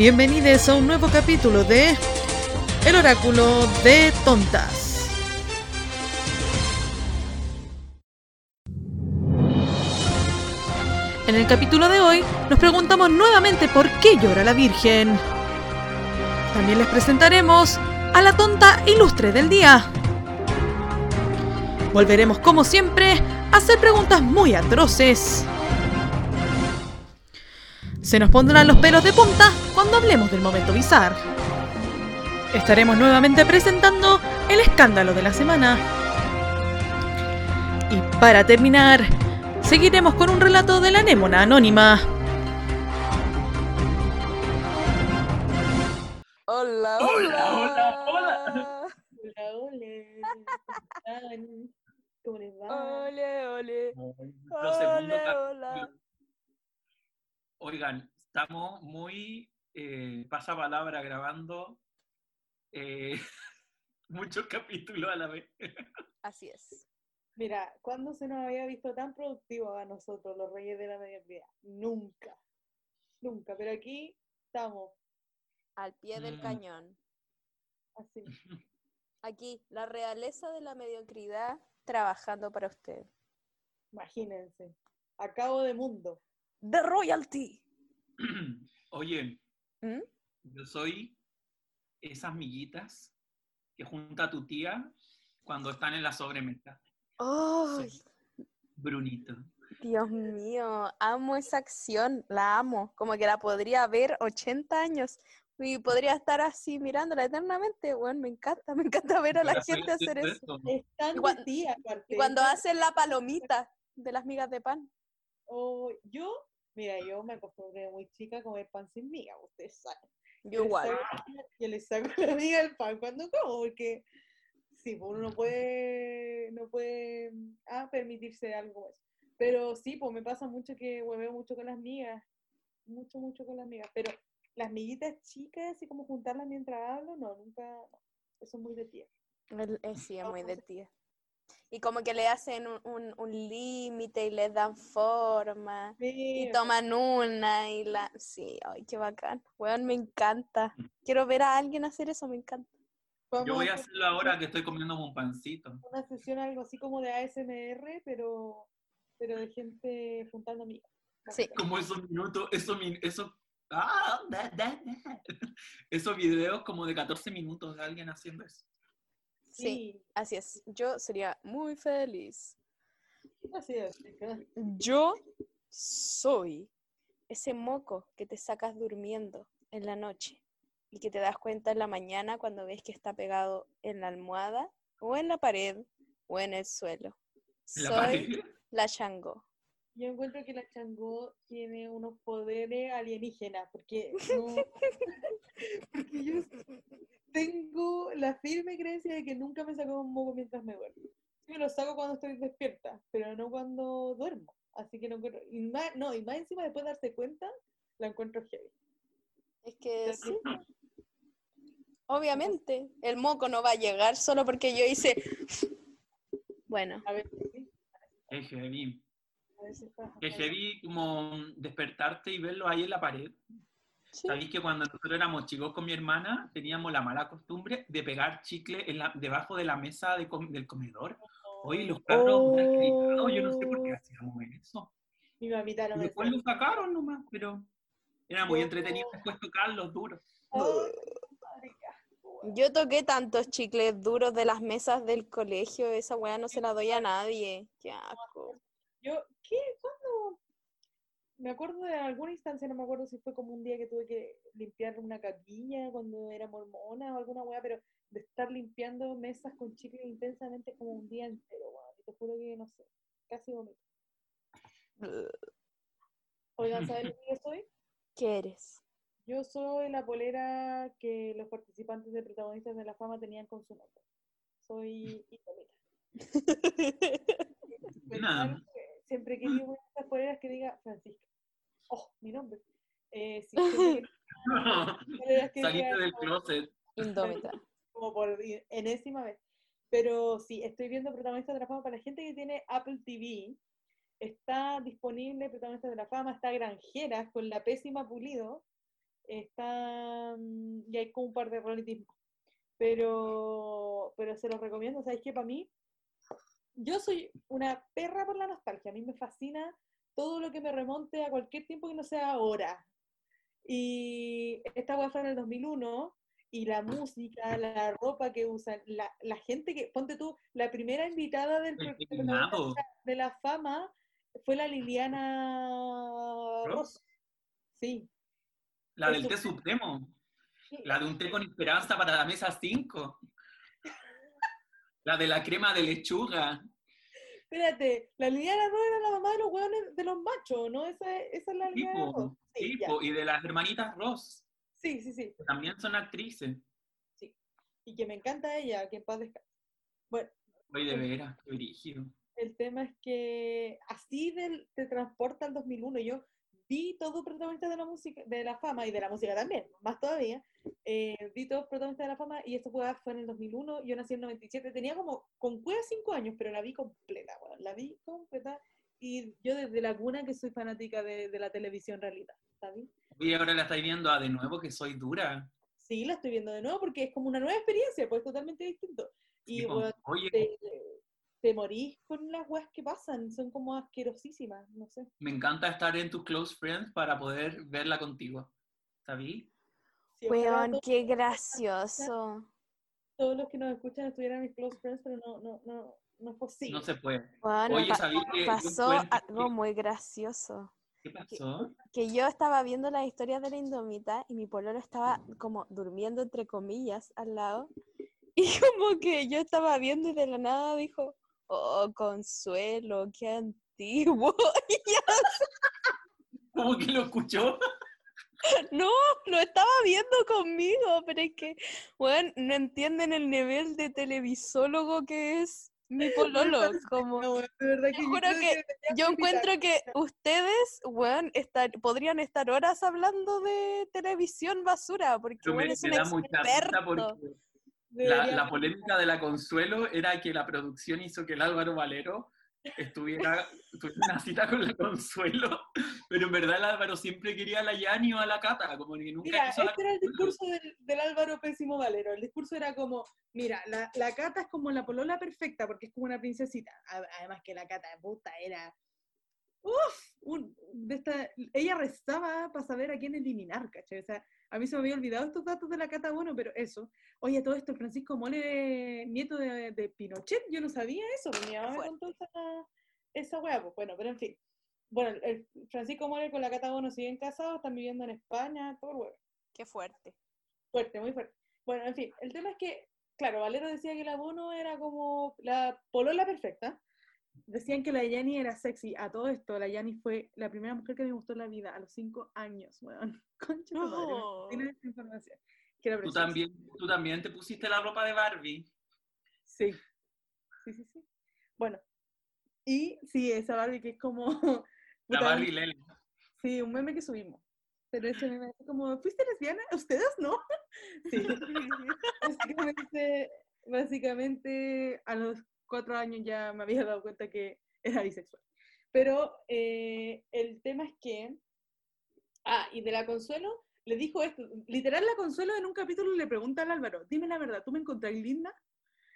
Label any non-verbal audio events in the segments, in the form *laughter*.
Bienvenidos a un nuevo capítulo de El Oráculo de Tontas. En el capítulo de hoy nos preguntamos nuevamente por qué llora la Virgen. También les presentaremos a la tonta ilustre del día. Volveremos como siempre a hacer preguntas muy atroces. Se nos pondrán los pelos de punta cuando hablemos del momento bizarro. Estaremos nuevamente presentando el escándalo de la semana. Y para terminar, seguiremos con un relato de la anémona anónima. Hola, Hola, hola. hola, hola. Hola, hola. ¿Cómo les va? Ole, ole. Capítulo. hola. Oigan, estamos muy eh, pasapalabra grabando eh, *laughs* muchos capítulos a la vez. Así es. Mira, ¿cuándo se nos había visto tan productivos a nosotros, los reyes de la mediocridad? Nunca. Nunca. Pero aquí estamos, Al pie del Mm. cañón. así. *laughs* Aquí, la realeza de la mediocridad trabajando para usted. Imagínense. A cabo de mundo. The Royalty. *clears throat* Oye, ¿Mm? yo soy esas miguitas que junta a tu tía cuando están en la sobremesa. Ay, Brunito. Dios mío, amo esa acción, la amo. Como que la podría ver 80 años y podría estar así mirándola eternamente. Bueno, me encanta, *laughs* me encanta ver a la soy gente hacer eso. esto. Es tan Y cuan- de tía. Y cuando hacen la palomita de las migas de pan. Oh, yo, mira, yo me acostumbré muy chica a comer pan sin miga, ustedes saben. Yo igual. saco- Yo les saco la miga del pan cuando como, porque sí, pues uno no puede, no puede ah, permitirse algo más. Pero sí, pues me pasa mucho que hueveo mucho con las migas, mucho, mucho con las migas. Pero las miguitas chicas, así como juntarlas mientras hablo, no, nunca, no. Eso es muy de tía. Eh, sí, es muy de tía. Y como que le hacen un, un- un límite y les dan forma. Sí, Y toman una y la... Sí, ay, qué bacán. Weón, me encanta. Quiero ver a alguien hacer eso, me encanta. vamos Yo voy a hacer hacerlo ahora que estoy comiéndome un pancito. una sesión algo así como de ASMR, pero, pero de gente juntando migas. Sí. Como esos minutos, esos, min- esos, ah, da, da, da. esos videos como de 14 minutos de alguien haciendo eso. Sí, Sí, así es. Yo sería muy feliz. así es. chica. Yo soy ese moco que te sacas durmiendo en la noche y que te das cuenta en la mañana cuando ves que está pegado en la almohada o en la pared o en el suelo. La Soy pared. la Shango. Yo encuentro que la Changó tiene unos poderes alienígenas, porque, *laughs* no- porque yo tengo la firme creencia de que nunca me saco un moco mientras me duermo. Sí me lo saco cuando estoy despierta, pero no cuando duermo. Así que no encuentro. Y más, no, y más encima después de darse cuenta, la encuentro heavy. Es que sí. Obviamente, el moco no va a llegar solo porque yo hice. *laughs* Bueno, A veces sí, Es heavy. Es heavy como despertarte y verlo ahí en la pared. sí. Sabéis que cuando nosotros éramos chicos con mi hermana teníamos la mala costumbre de pegar chicle en la- debajo de la mesa de com- del comedor. Oye, los han gritado, yo no sé por qué Oh. hacíamos eso. Mi mamita no Y me después lo sacaron nomás, pero era muy Yo- entretenido después tocarlos duros. Weón. Yo toqué tantos chicles duros de las mesas del colegio, esa weá no se la doy a nadie. Qué asco. Yo, ¿qué? ¿Cuándo? Me acuerdo de alguna instancia, no me acuerdo si fue como un día que tuve que limpiar una caquilla cuando era mormona o alguna weá, pero de estar limpiando mesas con chicle intensamente como un día entero, weón. Y te juro que no sé, casi vomito. Oigan, ¿saben lo que yo soy? ¿Qué eres? Yo soy la polera que los participantes de Protagonistas de la Fama tenían con su nombre. Soy Itomita. Nada. Siempre he querido una *laughs* de estas poleras que diga Francisca. Oh, mi nombre. Eh, sí, *laughs* que Saliste del como- closet. Indómita. como por enésima vez. Pero sí, estoy viendo Protagonistas de la Fama para la gente que tiene Apple TV. Está disponible Protagonistas de la Fama, está Granjeras con la pésima pulido. está, mm, y hay como un par de reality. Pero, pero se los recomiendo, ¿sabes qué? Para mí, yo soy una perra por la nostalgia, a mí me fascina todo lo que me remonte a cualquier tiempo que no sea ahora. Y esta guapa fue en el 2001, y la música, la ropa que usan, la, la gente que, ponte tú, la primera invitada del El programa de la fama fue la Liliana ¿Ross? Sí, La del té supremo. La de un té con esperanza para la mesa 5. La de la crema de lechuga. espérate, la Liliana Ross era la mamá de los hueones de los machos, ¿no? Esa, es- esa es la Liliana Tipo, Ross. Sí, tipo, y de las hermanitas Ross, sí, sí, sí. que también son actrices. Y que me encanta ella, que en paz descanse. Bueno, Oye, de veras, qué brígido. el tema es que así del- te transporta al 2001. Yo vi todo protagonista de la música, de la fama y de la música también, más todavía. Eh, vi todos protagonistas de la fama y esto fue, fue en el 2001. Yo nací en el 97, tenía como con cueva 5 años, pero la vi completa, weón, la vi completa. Y yo desde la cuna que soy fanática de, de la televisión realidad, ¿sabes? Oye, ahora la estáis viendo ah, de nuevo que soy dura. Sí, la estoy viendo de nuevo porque es como una nueva experiencia, pues totalmente distinto. Y Tipo, weón, Oye, te, te morís con las weas que pasan, son como asquerosísimas, no sé. me encanta estar en tus close friends para poder verla contigo. ¿Sabí? Weón, qué gracioso. todos los que nos escuchan estuvieran mis close friends, pero no, no, no, no es posible. No se puede. Weón, Oye, pa- ¿sabí que pasó algo que- muy gracioso. ¿Qué pasó? Que yo estaba viendo las historias de la Indomita y mi pololo estaba como durmiendo entre comillas al lado. *laughs* Y como que yo estaba viendo y de la nada dijo, oh, Consuelo, qué antiguo. *laughs* ¿Cómo que lo escuchó? *laughs* no, lo estaba viendo conmigo, pero es que, bueno, no entienden el nivel de televisólogo que es mi *laughs* pololo. Como, No, verdad que juro creo que Yo encuentro que ustedes, weón, estar, podrían estar horas hablando de televisión basura, porque me, es me un da experto. porque la polémica de la Consuelo era que la producción hizo que el Álvaro Valero estuviera tuviera una cita con la Consuelo, pero en verdad el Álvaro siempre quería a la Yani o a la Cata, como que nunca Mira, la este era el discurso del, del Álvaro Pésimo Valero. El discurso era como, mira, la, la Cata es como la polola perfecta porque es como una princesita. Además que la Cata de puta era... Uf, un- de esta, ella rezaba para saber a quién eliminar, ¿cachai? O sea, a mí se me había olvidado estos datos de la Cata, bueno, pero eso. Oye, todo esto, Francisco Mole, nieto de, de Pinochet, yo no sabía eso, mi mamá me contó esa, esa weá, pues bueno, pero en fin. Bueno, el Francisco Mole con la Cata Bono siguen casados, están viviendo en España, todo el huevo. Qué fuerte. Fuerte, muy fuerte. Bueno, en fin, el tema es que, claro, Valero decía que la Bono era como la polola perfecta. Decían que la Yani era sexy. A todo esto, la Yani fue la primera mujer que me gustó en la vida, a los cinco años, weón. *laughs* Concha No. fascina esta información. Tú también, tú también te pusiste la ropa de Barbie. Sí. Sí, sí, sí. Bueno. Y sí, esa Barbie que es como... *laughs* La Barbie Lele. Sí, un meme que subimos. Pero ese meme es como, ¿fuiste lesbiana? ¿Ustedes no? *laughs* Sí. básicamente, básicamente, a los cuatro años ya me había dado cuenta que era bisexual. Pero eh, el tema es que. Ah, y de la Consuelo le dijo esto. Literal, la Consuelo en un capítulo le pregunta al Álvaro: Dime la verdad, ¿tú me encontrás linda?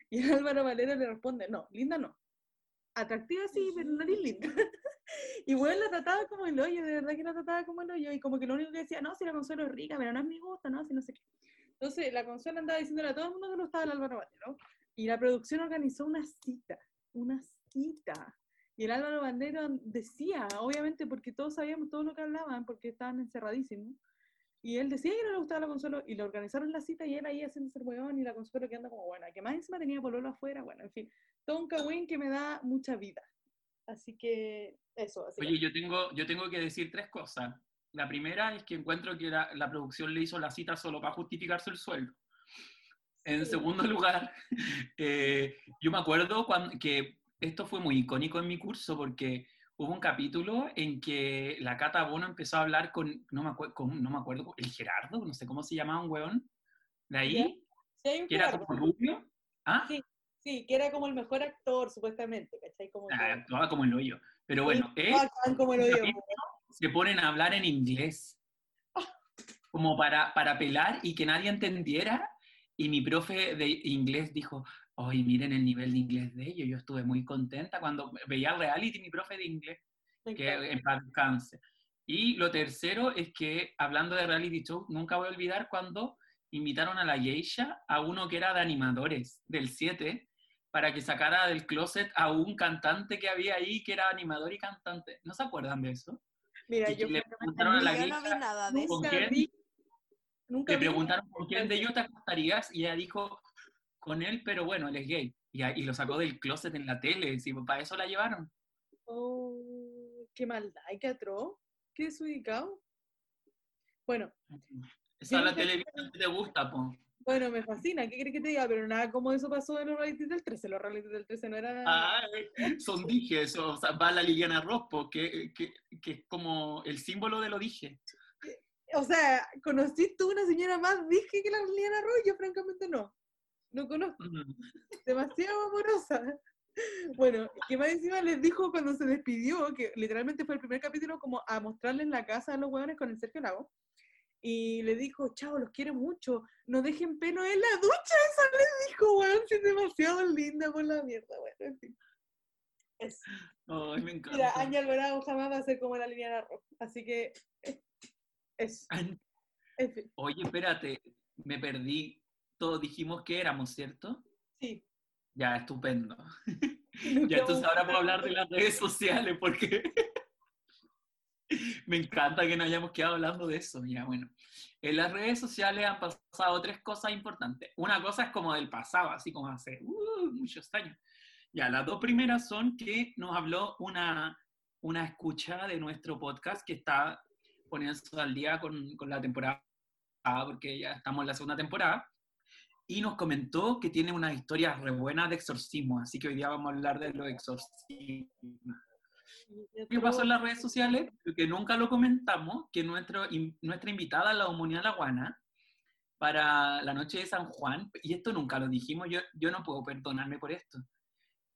Y el Álvaro Valero le responde: No, linda no. Atractiva sí, pero no eres linda. *laughs* Y bueno, la trataba como el hoyo, de verdad que la trataba como el hoyo. Y como que lo único que decía, no, si la Consuelo es rica, pero no es mi gusto, no, si no sé qué. Entonces, la Consuelo andaba diciéndole a todo el mundo que no estaba el Álvaro Bandero. Y la producción organizó una cita, una cita. Y el Álvaro Bandero decía, obviamente, porque todos sabíamos todo lo que hablaban, porque estaban encerradísimos. Y él decía que no le gustaba la Consuelo, y le organizaron la cita, y él ahí haciendo el huevón, y la Consuelo que anda como buena, que más encima tenía pololo afuera, bueno, en fin. Todo un cagüín que me da mucha vida. Así que, eso, así Oye, yo tengo, yo tengo que decir tres cosas. La primera es que encuentro que la, la producción le hizo la cita solo para justificarse el sueldo. En segundo *laughs* lugar, eh, yo me acuerdo cuando, que esto fue muy icónico en mi curso porque hubo un capítulo en que la Cata Bono empezó a hablar con, no me, acuerdo, con, no me acuerdo, el Gerardo, no sé cómo se llamaba un weón, de ahí. Sí, que era como rubio. ¿Ah? Sí, sí, que era como el mejor actor, supuestamente, ¿cachai? Como que- Ah, actuaba como el hoyo. Pero bueno, Sí, él bacán como digo. capítulo se ponen a hablar en inglés. como para, para pelar y que nadie entendiera. Y mi profe de inglés dijo, oye, miren el nivel de inglés de ellos. Yo estuve muy contenta cuando veía el reality, mi profe de inglés, Me que en paz descanse. Y lo tercero es que, hablando de reality show, nunca voy a olvidar cuando invitaron a la Geisha, a uno que era de animadores del 7, para que sacara del closet a un cantante que había ahí, que era animador y cantante. ¿No se acuerdan de eso? Mira, Y yo le preguntaron a la Yo no vi nada de ¿con eso. Nunca le preguntaron con quién de ellos te acostarías y ella dijo, con él, pero bueno, él es gay. Y, lo sacó del closet en la tele, sí, para eso la llevaron. Oh, qué maldad, qué atroz, qué desubicado. Bueno, Esa es la televisión que te gusta, po. bueno, me fascina, ¿qué crees que te diga? Pero nada como eso pasó en los realities del 13, los realities del 13 no eran... Ay, son dije, eso, o sea, va la Liliana Rospo, que, que, que es como el símbolo de lo dije. O sea, ¿conociste tú una señora más dije que la Liliana Roy? Yo francamente no. No conozco, Mm. *laughs* demasiado amorosa. Bueno, que más encima les dijo cuando se despidió, que literalmente fue el primer capítulo como a mostrarles la casa a los hueones con el Sergio Lago. Y le dijo, chao, los quiero mucho, no dejen pelo en la ducha, eso les dijo, weón, si es demasiado linda por la mierda, bueno, en fin. Ay, me encanta. Mira, Ángel Alvarado jamás va a ser como la Liliana Roy, así que es, fin, Oye, espérate, me perdí. Todos dijimos que éramos, ¿cierto? sí. Ya, estupendo. *laughs* Ya, entonces ahora puedo hablar de las redes sociales porque *laughs* me encanta que no hayamos quedado hablando de eso. Ya, bueno. En las redes sociales han pasado tres cosas importantes. Una cosa es como del pasado, así como hace uh, muchos años. Ya, las dos primeras son que nos habló una, una escucha de nuestro podcast que está poniéndose al día con, con la temporada, porque ya estamos en la segunda temporada y nos comentó que tiene unas historias re buenas de exorcismo, así que hoy día vamos a hablar de los exorcismos. ¿Qué pasó en las redes sociales? Que nunca lo comentamos, que nuestro, in- nuestra invitada, la Humanidad Laguana, para la noche de San Juan, y esto nunca lo dijimos, yo, yo no puedo perdonarme por esto,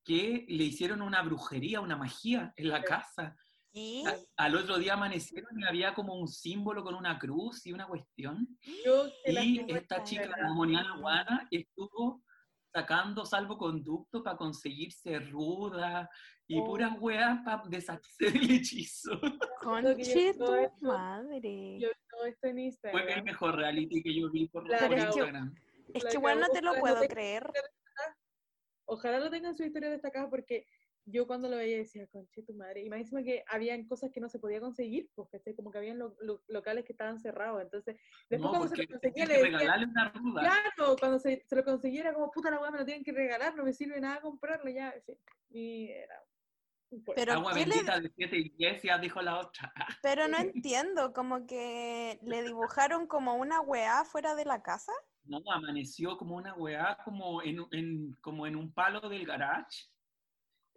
que le hicieron una brujería, una magia en la casa. ¿Qué? A- al otro día amanecieron y había como un símbolo con una cruz y una cuestión. Yo Y esta chica, la Moniana Guana, estuvo sacando salvoconducto para conseguirse ruda y Oh. puras weas para deshacer el hechizo. Conche tu esto- madre. Yo vi todo esto en Fue el Instagram. mejor reality que yo vi por, La por Pero es que- Instagram. Es que igual no te lo puedo creer. Ojalá lo tengan su historia destacada porque yo cuando lo veía decía, conche tu madre. Y más encima que habían cosas que no se podía conseguir, ¿cachai? Como que habían lo- lo- locales que estaban cerrados. Entonces, después No, cuando se porque lo conseguía le que decía, una ruda. claro, cuando se, se lo consiguiera como puta la weá me lo tienen que regalar, no me sirve nada comprarlo ya. Y era. Pero, Agua ¿qué le- bendita de siete iglesias, dijo la otra. *laughs* pero no entiendo, como que le dibujaron como una weá fuera de la casa. No, amaneció como una weá, como en, en- como en un palo del garage.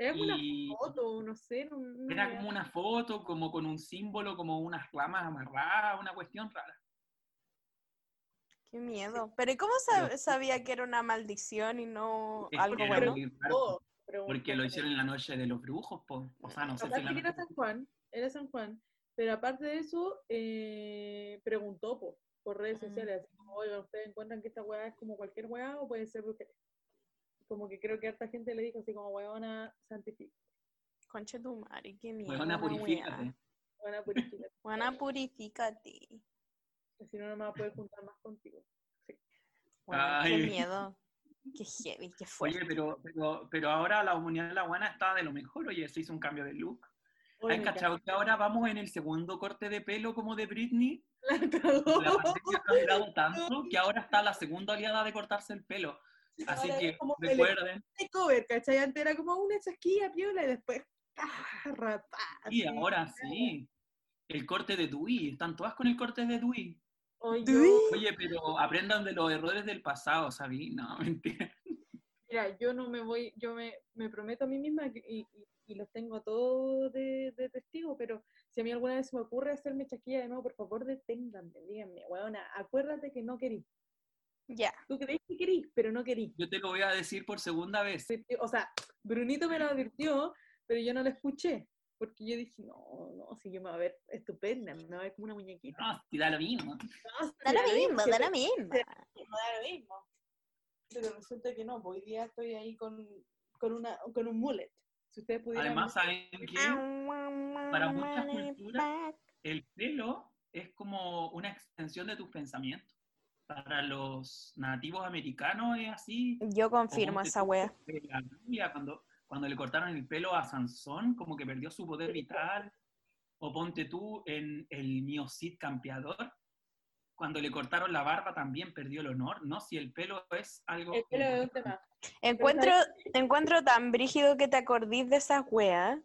Era como y- una foto, no sé. no- no Era como una foto, como con un símbolo, como unas ramas amarradas, una cuestión rara. Qué miedo. Pero ¿y cómo sab- sabía que era una maldición y no Es algo bueno? Oh, porque lo hicieron en la noche de los brujos, po. o sea, no sé si Aparte la que era San Juan, era San Juan, pero aparte de eso, eh, preguntó po, por redes Mm. sociales, así como, oigan, ¿ustedes encuentran que esta weá es como cualquier weá o puede ser brujería? Como que creo que harta gente le dijo así como, weona, santifica, Conche tu madre, qué purifícate. weona, purifica, Buena, *laughs* purifícate. si no, no me va a poder juntar más contigo. Bueno, Ay. qué miedo. Qué heavy, qué fuerte. Oye, pero, pero, pero ahora la humanidad de la guana está de lo mejor, oye, se hizo un cambio de look. Oye, ¿Has cachado que ahora vamos en el segundo corte de pelo como de Britney? la. La pandemia ha durado *laughs* tanto que ahora está la segunda oleada de cortarse el pelo. Así Ahora que como el recuerden, cover, ¿cachai? Antes era como una chasquilla piola y después, rapaz. y ahora sí, el corte de Dewey, están todas con el corte de Dewey. Oye. Oye, pero aprendan de los errores del pasado, ¿sabí? No, *laughs* mentira. Mira, yo no me voy, yo me, me prometo a mí misma que- y, y- y los tengo todos de, de testigo, pero si a mí alguna vez se me ocurre hacerme chasquilla de nuevo, por favor deténganme, díganme, weona, acuérdate que no querís. Ya. Tú creís que querís, pero no querís. Yo te lo voy a decir por segunda vez. O sea, Brunito me lo advirtió, pero yo no lo escuché. porque yo dije, no, no, si yo me voy a ver estupenda, me voy a ver como una muñequita. No, si da lo mismo. No, sí, Da lo mismo, da lo mismo. da lo mismo. Pero resulta que no, hoy día estoy ahí con, con, una, con un mullet. Si ustedes pudieran... Además, ¿saben que Para muchas culturas, el pelo es como una extensión de tus pensamientos. Para los nativos americanos es así. Yo confirmo esa wea. cuando, cuando le cortaron el pelo a Sansón, como que perdió su poder vital. O ponte tú en el mío Cid campeador, cuando le cortaron la barba también perdió el honor, ¿no? Si el pelo es algo... El pelo es un tema. Encuentro, encuentro tan brígido que te acordís de esas weas,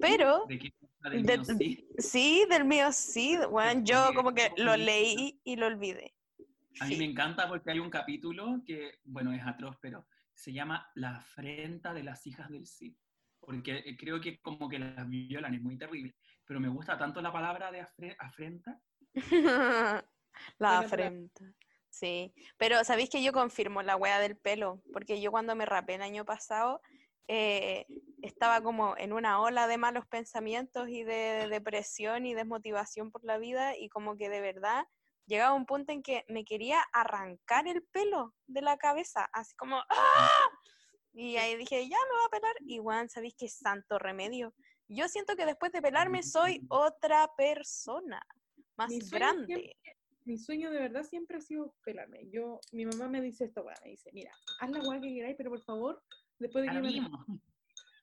pero ¿De qué? Del De- mío Cid. sí, del mío sí, weón, yo como que lo leí y lo olvidé. A mí me encanta porque hay un capítulo que, bueno, es atroz, pero se llama La afrenta de las hijas del Cid. Porque eh, creo que como que las violan, es muy terrible. Pero me gusta tanto la palabra de afre- afrenta. *laughs* La afrenta. Sí, pero sabéis que yo confirmo la wea del pelo, porque yo cuando me rapé el año pasado eh, estaba como en una ola de malos pensamientos y de depresión y desmotivación por la vida y como que de verdad llegaba un punto en que me quería arrancar el pelo de la cabeza, así como ¡ah! Y ahí dije, ya me voy a pelar. Y Juan, ¿sabéis qué santo remedio? Yo siento que después de pelarme soy otra persona, más Mi grande. siempre- mi sueño de verdad siempre ha sido pelarme. Yo, mi mamá me dice esto, weá, me dice, mira, haz la weá que queráis, pero por favor, después de que me.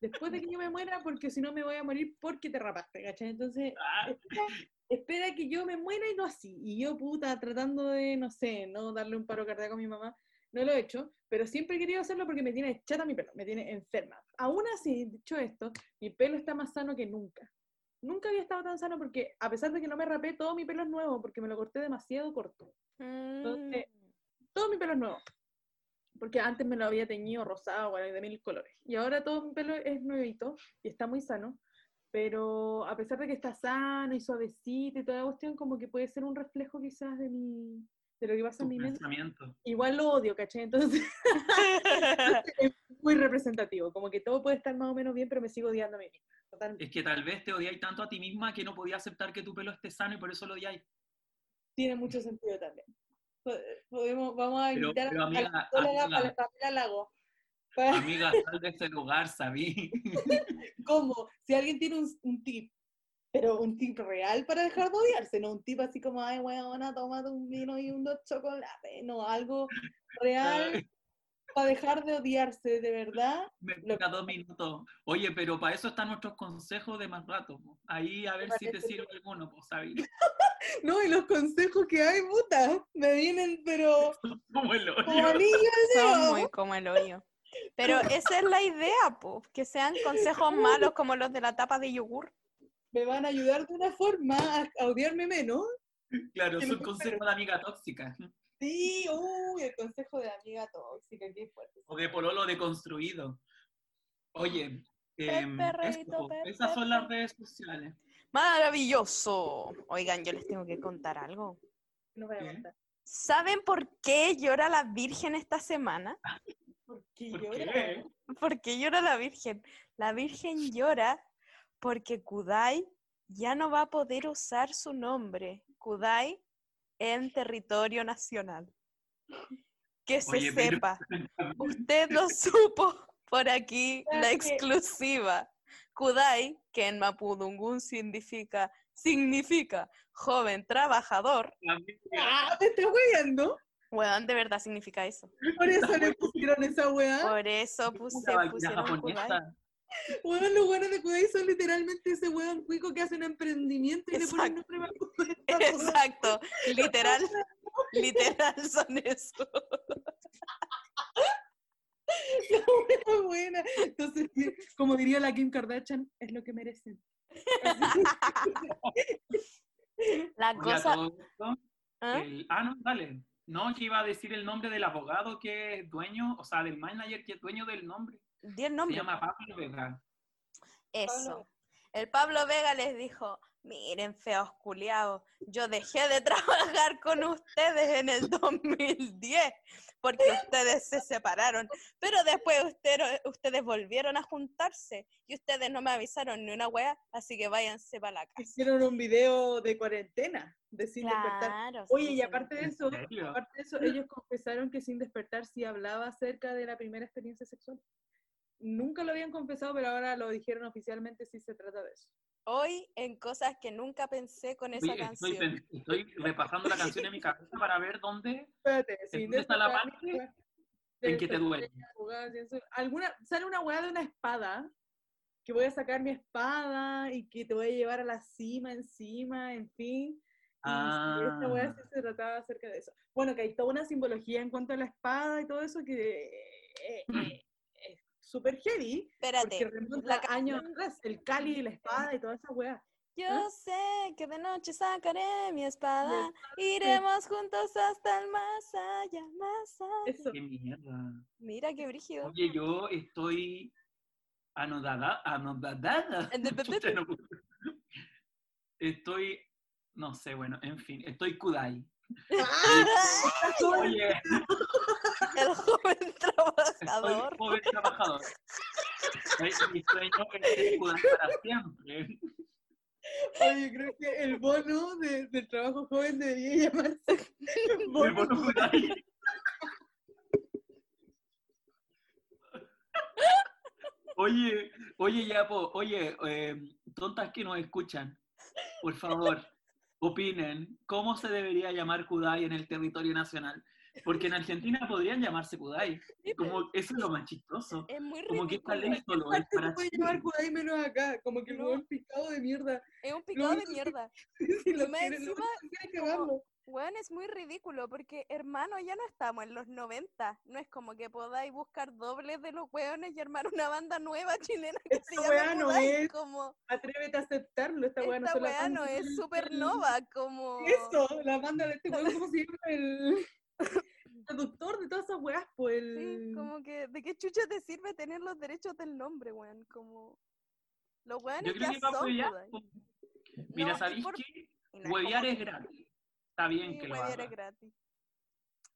Después de que yo me muera, porque si no me voy a morir porque te rapaste, ¿cachai? Entonces, Ah, espera, espera que yo me muera y no así. Y yo, puta, tratando de, no sé, no darle un paro cardíaco a mi mamá, no lo he hecho, pero siempre he querido hacerlo porque me tiene chata mi pelo, me tiene enferma. Aún así, dicho esto, mi pelo está más sano que nunca. Nunca había estado tan sano porque, a pesar de que no me rapé, todo mi pelo es nuevo porque me lo corté demasiado corto. Entonces, todo mi pelo es nuevo. Porque antes me lo había teñido rosado, bueno, de mil colores. Y ahora todo mi pelo es nuevito y está muy sano. Pero a pesar de que está sano y suavecito y toda la cuestión, como que puede ser un reflejo quizás de mi de lo que pasa tu en mi mente. Igual lo odio, ¿cachai? Entonces *laughs* es muy representativo. Como que todo puede estar más o menos bien, pero me sigo odiando a mí misma. Totalmente. Es que tal vez te odiáis tanto a ti misma que no podías aceptar que tu pelo esté sano y por eso lo odiáis. Tiene mucho sentido también. Po- Podemos, vamos a invitar pero a amiga, la psicóloga amiga. para Pamela Lago. Para- *laughs* Amiga, sal de ese lugar, sabí. *laughs* ¿Cómo? Si alguien tiene un, un tip, pero un tip real para dejar de odiarse, no un tip así como, ay, weona, tómate un vino y un dos chocolates, no, algo real para dejar de odiarse, de verdad. Me queda dos minutos. Oye, pero para eso están nuestros consejos de más rato. po. Ahí a ver si te sirve alguno, pues, sabí. *laughs* No, y los consejos que hay, puta, me vienen, pero Como el como hoyo. anillo al Son muy como el hoyo. Pero esa es la idea, po, que sean consejos *laughs* malos como los de la tapa de yogur. Me van a ayudar de una forma a, odiarme menos. Claro, son consejos de amiga tóxica. Sí, uy, el consejo de amiga tóxica, qué fuerte. O de pololo deconstruido. Oye, em, Reito, po, Pepe, esas son las redes sociales. Maravilloso. Oigan, yo les tengo que contar algo. No voy a contar. ¿Saben por qué llora la Virgen esta semana? ¿Por qué ¿Por llora? qué? ¿Por qué llora la Virgen? La Virgen llora porque Kudai ya no va a poder usar su nombre, Kudai, en territorio nacional. Que se Oye, pero- sepa. *laughs* Usted lo supo por aquí, la exclusiva. Kudai, que en Mapudungun significa, significa joven trabajador. Ah, ¿me estás hueando? Weón, de verdad significa eso. Por eso le pusieron esa weá. Por eso puse, pusieron Kudai. Weón, los buenos de Kudai son literalmente ese weón cuico que hace un emprendimiento y le ponen nombre más *laughs* Exacto, literal, literal son eso. Muy buena. Entonces, sí, como diría la Kim Kardashian, es lo que merecen. La cosa, ¿ah? el- ah, no, dale. No, que iba a decir el nombre del abogado que es dueño, o sea, del manager que es dueño del nombre. Di el Se llama Pablo Vega. Eso. El Pablo Vega les dijo, miren, feos culiados, yo dejé de *laughs* trabajar con ustedes en el 2010, porque *laughs* ustedes se separaron, pero después ustedes, ustedes volvieron a juntarse y ustedes no me avisaron ni una wea, así que váyanse para la casa. Hicieron un video de cuarentena, de sin despertar. Claro, Oye, sí, y sí. aparte de ¿En eso, aparte de eso, ellos confesaron que sin despertar sí hablaba acerca de la primera experiencia sexual. Nunca lo habían confesado, pero ahora lo dijeron oficialmente si se trata de eso. Hoy en cosas que nunca pensé con esa Oye, canción. estoy repasando la canción en mi cabeza para ver dónde, Espérate, sin dónde está la parte en que te duele. Alguna, sale una weá de una espada, que voy a sacar mi espada y que te voy a llevar a la cima encima, en fin. Y esta weá Ah. sí se trataba acerca de eso. Bueno, que hay toda una simbología en cuanto a la espada y todo eso que eh, eh, súper heavy, porque Espérate, remonta la años atrás, el Cali y la *laughs* espada y toda esa weá. yo ¿Ah? sé que de noche sacaré mi espada, iremos juntos hasta el más allá, más allá. Eso. Qué mierda. Mira qué brígido. Oye, yo estoy anodada, anodada. *laughs* Chucha, no puedo. Estoy, no sé, bueno, en fin, estoy kudai. *laughs* Oye, *laughs* El joven trabajador. joven trabajador. Mi sueño es ser kudai para siempre. Oye, creo que el bono de- del trabajo joven debería llamarse El *laughs* bono bono kudai. Oye, oye, Yapo, oye, eh, tontas que nos escuchan, por favor, opinen, ¿cómo se debería llamar Kudai en el territorio nacional? Porque en Argentina podrían llamarse Kudai, como eso es lo más chistoso, Es muy como que esta ridículo. ley solo es para se puede llamar Kudai menos acá, como que No. hueón picado de mierda. Es un picado de mierda. *laughs* Si lo quieren, encima, es muy ridículo porque, hermano, ya no estamos en los 90. No es como que podáis buscar dobles de los weones y armar una banda nueva chilena que se Esta llama weá no Kudai, es Como, Atrévete a aceptarlo, esta weá no esta se no es supernova, como... Eso, la banda de este weón, ¿cómo se llama? El *laughs* traductor de todas esas weas, pues Sí, el... como que, ¿de qué chucha te sirve tener los derechos del nombre, weón? Como... Los weones Yo creo ya son pues, Mira, No, ¿sabéis por- qué? Huevear es gratis. Está bien Sí, que lo huevear haga. es gratis.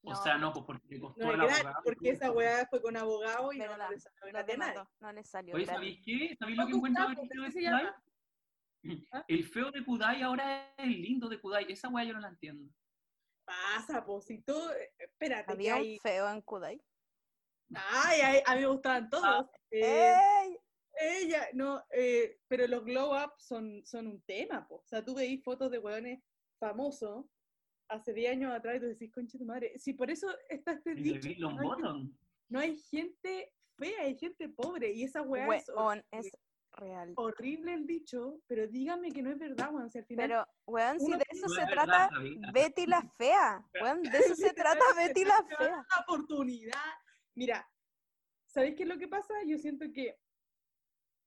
O sea, no, pues porque le costó No el gratis, abogado. porque esa weá fue con abogado y no, no le salió Lo gratis a nadie. demandó, no le salió Oye. ¿sabéis qué? ¿Sabéis lo que encuentro Gustavo, feo ¿qué de Kudai? ¿Ah? El feo de Kudai ahora es el lindo de Kudai. Esa weá yo no la entiendo. Pasa, pues, si tú... Espérate, que Había hay... un feo en Kudai. Ay, ay, a mí me gustaban todos. Ah. Eh, ¡Ey! ella, no, eh, pero los glow ups son, son un tema, po. O sea, tú veís fotos de hueones famosos hace 10 años atrás y tú decís, concha tu madre. Si por eso está este dicho, no hay, no hay gente fea, hay gente pobre. Y esa es es real. horrible el dicho, pero dígame que no es verdad, weón. Si al final Pero, weón, si de eso No se es trata. Betty la fea. Weón, de eso se *laughs* trata Betty la fea. la oportunidad. Mira, ¿sabéis qué es lo que pasa? Yo siento que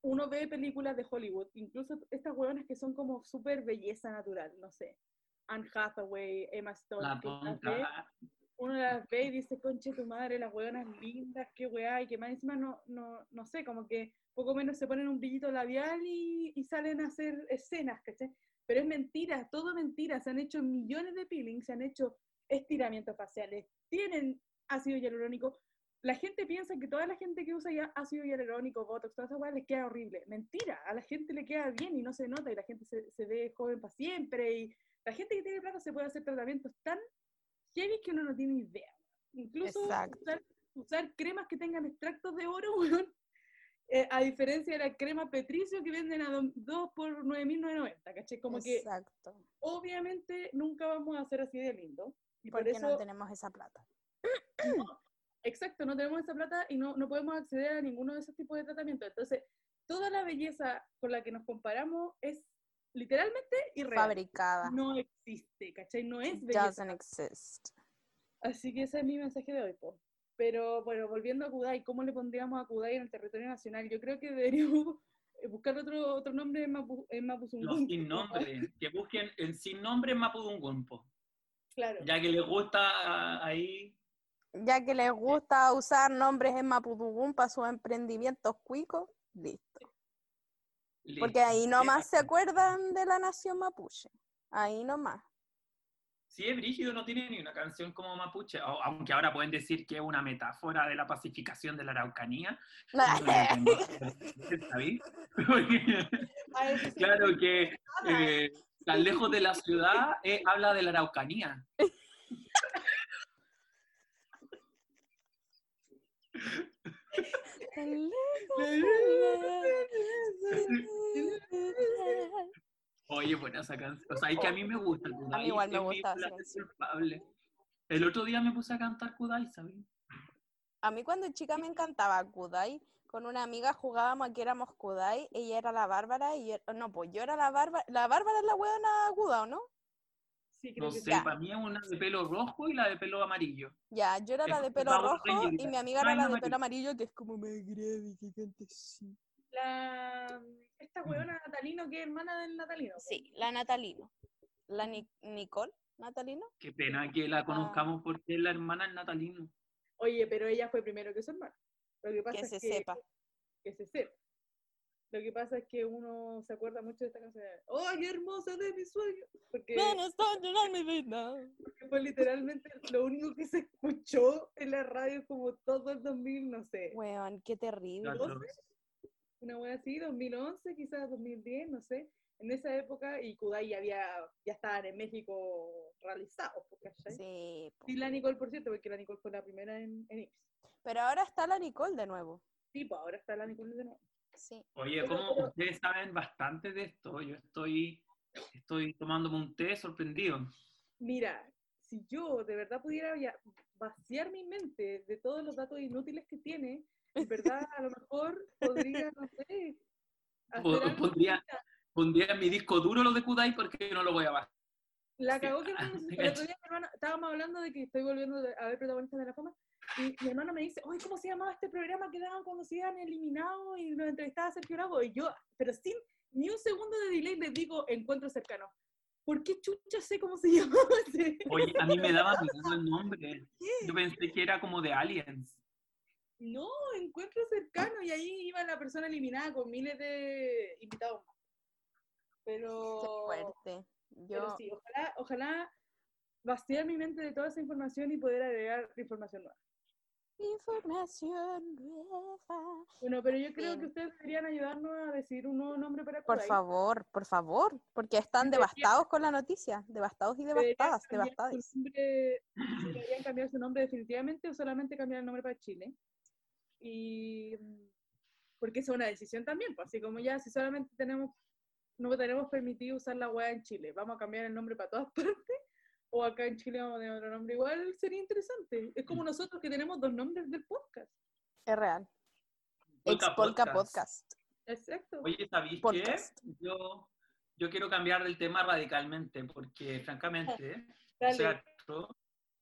uno ve películas de Hollywood, incluso estas hueonas que son como súper belleza natural, no sé. Anne Hathaway, Emma Stone, La que las ve, uno las ve y dice, conche tu madre, las hueonas lindas, qué weá, y que más encima no, no, no sé, como que poco menos se ponen un brillito labial y, y salen a hacer escenas, ¿cachai? Pero es mentira, todo mentira, se han hecho millones de peelings, se han hecho estiramientos faciales, tienen ácido hialurónico. La gente piensa que toda la gente que usa ya ácido hialurónico, botox, toda esa weá les queda horrible. Mentira, a la gente le queda bien y no se nota y la gente se, se ve joven para siempre y la gente que tiene plata se puede hacer tratamientos tan heavy que uno no tiene idea. Incluso Exacto. usar, usar cremas que tengan extractos de oro, *laughs* weón, eh, a diferencia de la crema Petricio que venden a 2 por 9.990, ¿cachai? Como que obviamente nunca vamos a ser así de lindo. Y por Porque eso, no tenemos esa plata. no, exacto, no tenemos esa plata y no, no podemos acceder a ninguno de esos tipos de tratamientos. Entonces, toda la belleza con la que nos comparamos es literalmente irreal. Fabricada. No existe, ¿cachai? No es belleza. Doesn't exist. Así que ese es mi mensaje de hoy, po. Pero bueno, volviendo a Kudai, ¿cómo le pondríamos a Kudai en el territorio nacional? Yo creo que deberíamos *laughs* buscar otro, otro nombre en, Mapu, en Los sin nombre. Que busquen el sin nombre en Mapudungun, Claro. Ya que les gusta ah, ahí. Ya que les gusta usar nombres en Mapudungún para sus emprendimientos cuicos, listo. Porque ahí nomás se acuerdan de la nación mapuche. Ahí nomás. Sí, es brígido, no tiene ni una canción como mapuche, o- aunque ahora pueden decir que es una metáfora de la pacificación de la Araucanía. *laughs* *laughs* Claro que eh, tan lejos de la ciudad eh, habla de la Araucanía. *laughs* Oye, buena esa canción. O sea, es que a mí me gusta Kudai. A mí igual me gusta culpable. El otro día me puse a cantar Kudai, ¿sabes? A mí cuando chica me encantaba Kudai. Con una amiga jugábamos a que éramos Kudai. Ella era la Bárbara y yo- no, pues yo era la Bárbara. La Bárbara es la hueona aguda, ¿o no? Sí, creo No que sé, Ya. para mí es una de pelo rojo y la de pelo amarillo. Ya, yo era la de pelo rojo y mi amiga era Ay, la de pelo amarillo que es como más grave que canta así. La, esta huevona Natalino, que es hermana del Natalino. Sí, la Natalino. La Ni- Nicole Natalino. Qué pena que Ah. la conozcamos porque es la hermana del Natalino. Oye, pero ella fue primero que su hermana. Lo que pasa Que es se que, sepa. Que se sepa. Lo que pasa es que uno se acuerda mucho de esta canción. ¡Oh, qué hermosa de mi sueño! Porque, Ven, está llorar mi vida. porque fue literalmente lo único que se escuchó en la radio como todo el 2000, no sé. Weón, qué terrible. Claro. Una buena así, 2011, quizás 2010, no sé. En esa época, y Kudai ya, había, ya estaban en México realizados, pues, ¿cachai? Sí, po. Y la Nicole, por cierto, porque la Nicole fue la primera en, en Ips. Pero ahora está la Nicole de nuevo. Sí, pues ahora está la Nicole de nuevo. Sí. Oye, Pero- como pero- ustedes saben bastante de esto, yo estoy, estoy tomándome un té sorprendido. Mira, si yo de verdad pudiera ya vaciar mi mente de todos los datos inútiles que tiene, en verdad a lo mejor podría, no sé, pondría-. Pondría mi disco duro lo de Kudai porque no lo voy a bajar. La cagó que Ah, el otro día mi hermano, estábamos hablando de que estoy volviendo a ver protagonistas de la fama, y mi hermano me dice, oye, ¿cómo se llamaba este programa que daban cuando se iban eliminados y lo entrevistaba Sergio Lago? Y yo, pero sin ni un segundo de delay, les digo, encuentro cercano. ¿Por qué chucha sé cómo se *laughs* llamaba ese? Oye, a mí me daba miedo el *laughs* nombre. Yo pensé que era como de Aliens. No, encuentro cercano y ahí iba la persona eliminada con miles de invitados más. Pero, Qué fuerte. pero Yo, sí, ojalá, ojalá vaciar mi mente de toda esa información y poder agregar información nueva. información nueva. Bueno, pero yo creo que ustedes deberían ayudarnos a decir un nuevo nombre para Por favor, por favor, porque están devastados con la noticia, devastados y devastadas, devastadas. nombre- deberían cambiar su nombre definitivamente o solamente cambiar el nombre para Chile. Y mm, porque esa es una decisión también, pues así como ya si solamente tenemos no tenemos permitido usar la web en Chile, vamos a cambiar el nombre para todas *laughs* partes o acá en Chile vamos a tener otro nombre igual sería interesante. Es como nosotros que tenemos dos nombres del podcast. Es real. Polka Podcast. Podcast. Exacto. Oye, ¿sabéis qué? Yo, yo quiero cambiar del tema radicalmente porque, francamente, *laughs* o sea,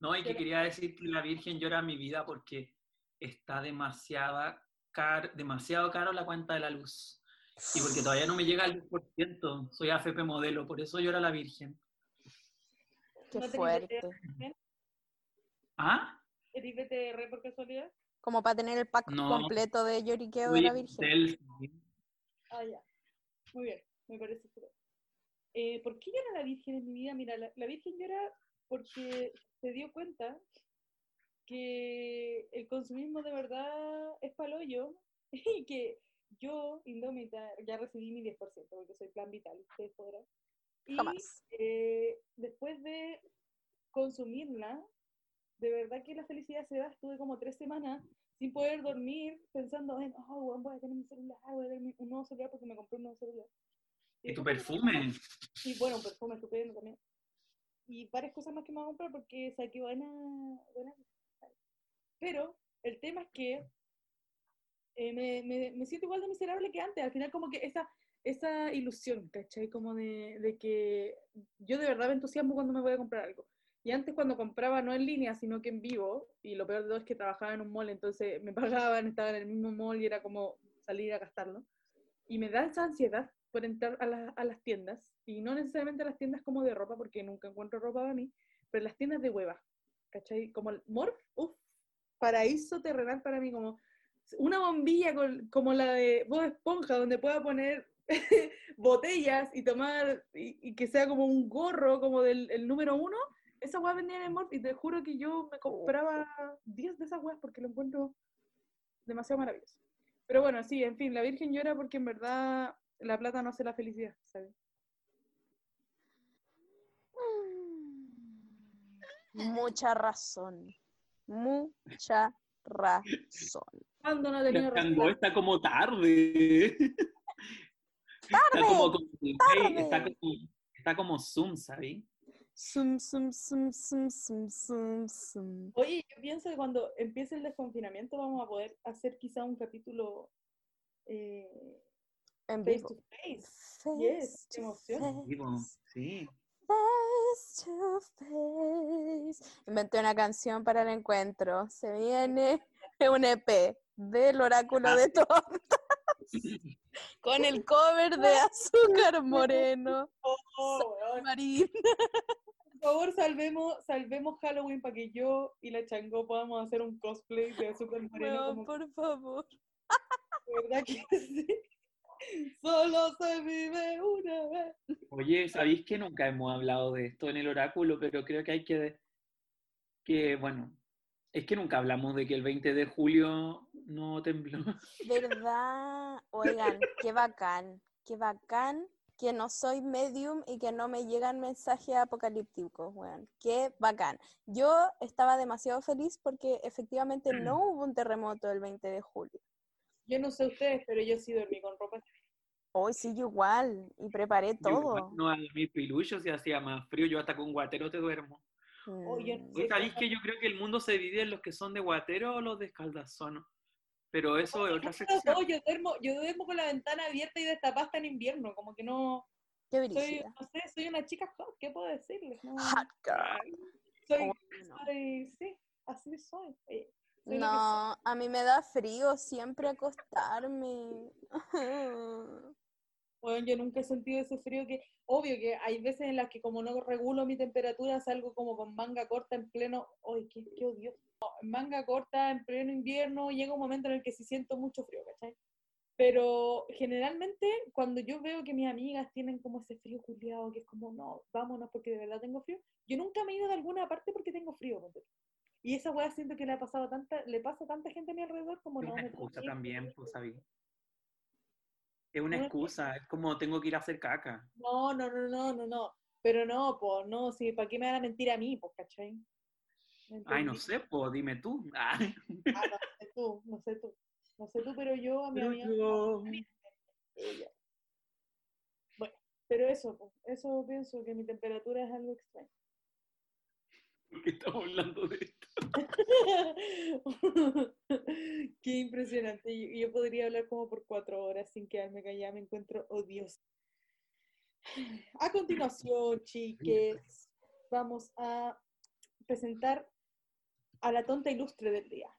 no, y que quería decir que la Virgen llora mi vida porque está demasiada car demasiado caro la cuenta de la luz. Y porque todavía no me llega al 10%, soy AFP modelo, por eso llora la Virgen. Qué ¿No tenés fuerte. ¿Ah? ¿Eres BTR por casualidad? Como para tener el pack No. completo de lloriqueo de la Virgen. del- Ah, ya. Muy bien, me parece. Eh, ¿Por qué llora la Virgen en mi vida? Mira, la, la Virgen llora porque se dio cuenta que el consumismo de verdad es palollo *laughs* y que yo, Indómita, ya recibí mi 10% porque soy plan vital, ustedes podrán. Y Jamás. eh, después de consumirla, de verdad que la felicidad se da. Estuve como tres semanas sin poder dormir, pensando en, oh, voy a tener mi celular, voy a tener mi- un nuevo celular porque me compré un nuevo celular. ¿Y tu después me- perfume? Y bueno, un perfume estupendo también. Y varias cosas más que me voy a comprar porque saqué buena, buena. Pero el tema es que eh, me, me, me siento igual de miserable que antes. Al final como que esa, esa ilusión, ¿cachai? Como de, de que yo de verdad me entusiasmo cuando me voy a comprar algo. Y antes cuando compraba no en línea, sino que en vivo, y lo peor de todo es que trabajaba en un mall, entonces me *laughs* pagaban, estaba en el mismo mall y era como salir a gastarlo. Y me da esa ansiedad por entrar a, la- a las tiendas, y no necesariamente a las tiendas como de ropa, porque nunca encuentro ropa para mí, pero las tiendas de hueva, ¿cachai? Como el Morph, uff, paraíso terrenal para mí, como una bombilla como la de Bob Esponja, donde pueda poner *laughs* botellas y tomar, y, que sea como un gorro, como del el número uno, esa weá vendía en el mall y te juro que yo me compraba 10 de esas weas porque lo encuentro demasiado maravilloso. Pero bueno, sí, en fin, la Virgen llora porque en verdad la plata no hace la felicidad, ¿sabes? Mucha razón. Mucha razón. ¿Cuándo no Changó razón? está como tarde. *laughs* Está como, tarde. está como, está como Zoom, ¿sabes? Sum, sum. Oye, yo pienso que cuando empiece el desconfinamiento vamos a poder hacer quizá un capítulo eh, En face vivo. to face. Face Yes, qué to emoción. Vivo, face, Sí. Face to face. Inventé una canción para el encuentro. Se viene *laughs* un EP del oráculo de tortas *laughs* con el cover de *laughs* Azúcar Moreno. Oh. Por favor, salvemos, salvemos Halloween para que yo y la Changó podamos hacer un cosplay de Azúcar Moreno. Como- por favor. verdad que sí. Solo se vive una vez. Oye, ¿sabéis que nunca hemos hablado de esto en el oráculo? Pero creo que hay que, que, bueno, es que nunca hablamos de que el 20 de julio no tembló. ¿Verdad? Oigan, qué bacán, qué bacán que no soy medium y que no me llegan mensajes apocalípticos, weón. Qué bacán. Yo estaba demasiado feliz porque efectivamente no *clears throat* hubo un terremoto el 20 de julio. Yo no sé ustedes, pero yo sí dormí con ropa. Hoy sí, yo igual, y preparé Yo todo. No a mis piluchos y hacía más frío, yo hasta con guatero te duermo. Oh, yo no Mm, sé. Oye, ¿Sabéis que yo creo que el mundo se divide en los que son de guatero o los de escaldazono? Pero eso es otra No, sección. yo duermo, yo duermo con la ventana abierta y destapada hasta en invierno, como que no Qué soy, no sé, soy una chica hot, ¿qué puedo decirles? No, Hot girl. soy, Oh, no. soy- sí, así soy. Soy No, a mí me da frío siempre acostarme. *laughs* Bueno, yo nunca he sentido ese frío que, obvio que hay veces en las que como no regulo mi temperatura, salgo como con manga corta en pleno, ¡ay, qué, qué odioso! Manga corta en pleno invierno, llega un momento en el que sí siento mucho frío, ¿cachai? Pero generalmente cuando yo veo que mis amigas tienen como ese frío culiado, que es como, no, vámonos porque de verdad tengo frío, yo nunca me he ido de alguna parte porque tengo frío. Y esa weá siento que le ha pasado a tanta, le pasa a tanta gente a mi alrededor como Es no. una me excusa también, pues, ¿sabí? Es una excusa, es como tengo que ir a hacer caca. No, no, no, no, no, no. Pero no, pues, no, sí, ¿para qué me van a mentir a mí, pues, cachai? ¿Me Ay, no sé, pues dime tú. *laughs* Ay, Ah, no sé tú, no sé tú. No sé tú, pero yo a mi pero amiga. yo- ella. Bueno, pero eso, pues, eso pienso que mi temperatura es algo extraño. *laughs* ¿Por qué estamos hablando de esto? *laughs* Qué impresionante. Yo, yo podría hablar como por cuatro horas sin quedarme callada, me encuentro odiosa. A continuación, chiques, vamos a presentar a la tonta ilustre del día.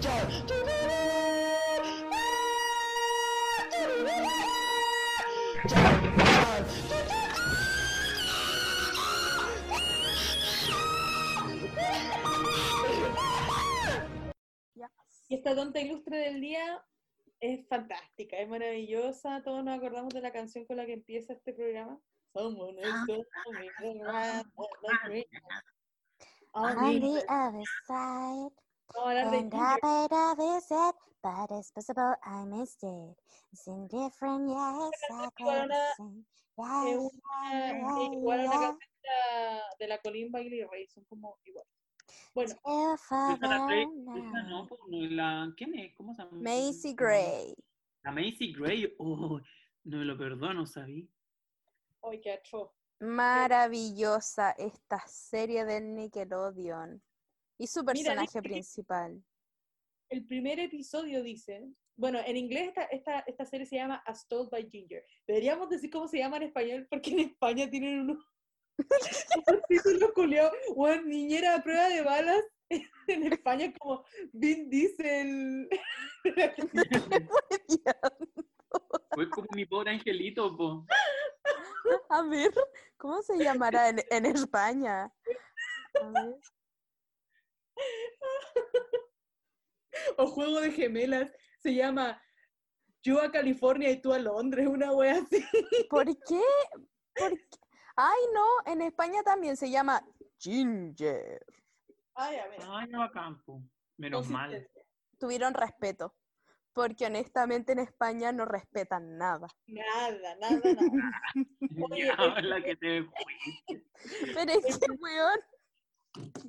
Yes. Y esta tonta ilustre del día es fantástica, es maravillosa. Todos nos acordamos de la canción con la que empieza este programa. Around the Christmas. On the the- other side, and Ginger. I better visit, but it's possible I missed it. It's indifferent, yes, I igual a can una- sing. Es Yes, igual a una canción de la- de la Colin Bailey Ray, son como igual. Bueno, no, pues, no es la. ¿Quién es? ¿Cómo se llama? Macy Gray. La Macy Gray. Oh, no me lo perdono, ¿sabí? que atroz. Maravillosa esta serie del Nickelodeon. Y su personaje principal. El primer episodio dice, bueno, en inglés esta, esta, esta serie se llama As Told by Ginger. Deberíamos decir cómo se llama en español, porque en España tienen unos, culiados. Bueno, niñera a prueba de balas. *laughs* En España es como Vin Diesel. Fue como mi pobre angelito, po. A ver, ¿cómo se llamará en, en España? A ver. o Juego de Gemelas. Se llama yo a California y tú a Londres, una wea así. ¿Por qué? ¿Por qué? Ay, no, en España también se llama Ginger. Ay, a ver. Ay, no a campo. Menos mal. Tuvieron respeto. Porque honestamente en España no respetan nada. Nada, nada, nada. *laughs* Oye, la que te. Pero es que, weón,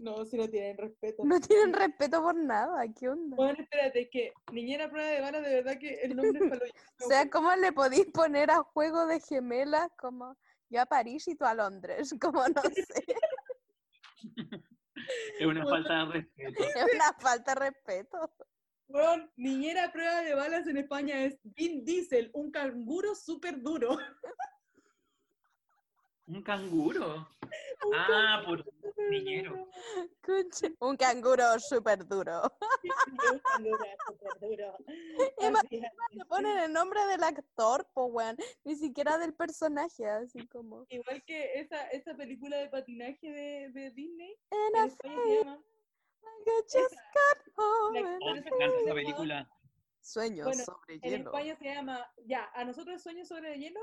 No, si no tienen respeto. no tienen respeto por nada. ¿Qué onda? Bueno, espérate, es que niñera prueba de bala, de verdad que el nombre es palo- *laughs* O sea, ¿cómo le podéis poner a juego de gemelas como yo a París y tú a Londres? *laughs* Como no sé. Es una falta de respeto. *laughs* Es una falta de respeto. Weón, niñera a prueba de balas en España es Vin Diesel, un canguro súper duro. *laughs* Un canguro. Un Ah, por súper niñero. Un canguro súper duro. Un canguro súper duro. *laughs* Ponen el nombre del actor, po, weón. Ni siquiera del personaje, así como. Igual que esa, esa película de patinaje de, de Disney, En en a España se llama I just got home La- and Oh, I me encanta esa película. Sueños Bueno, sobre En hielo. España se llama, ya, a nosotros Sueños sobre hielo.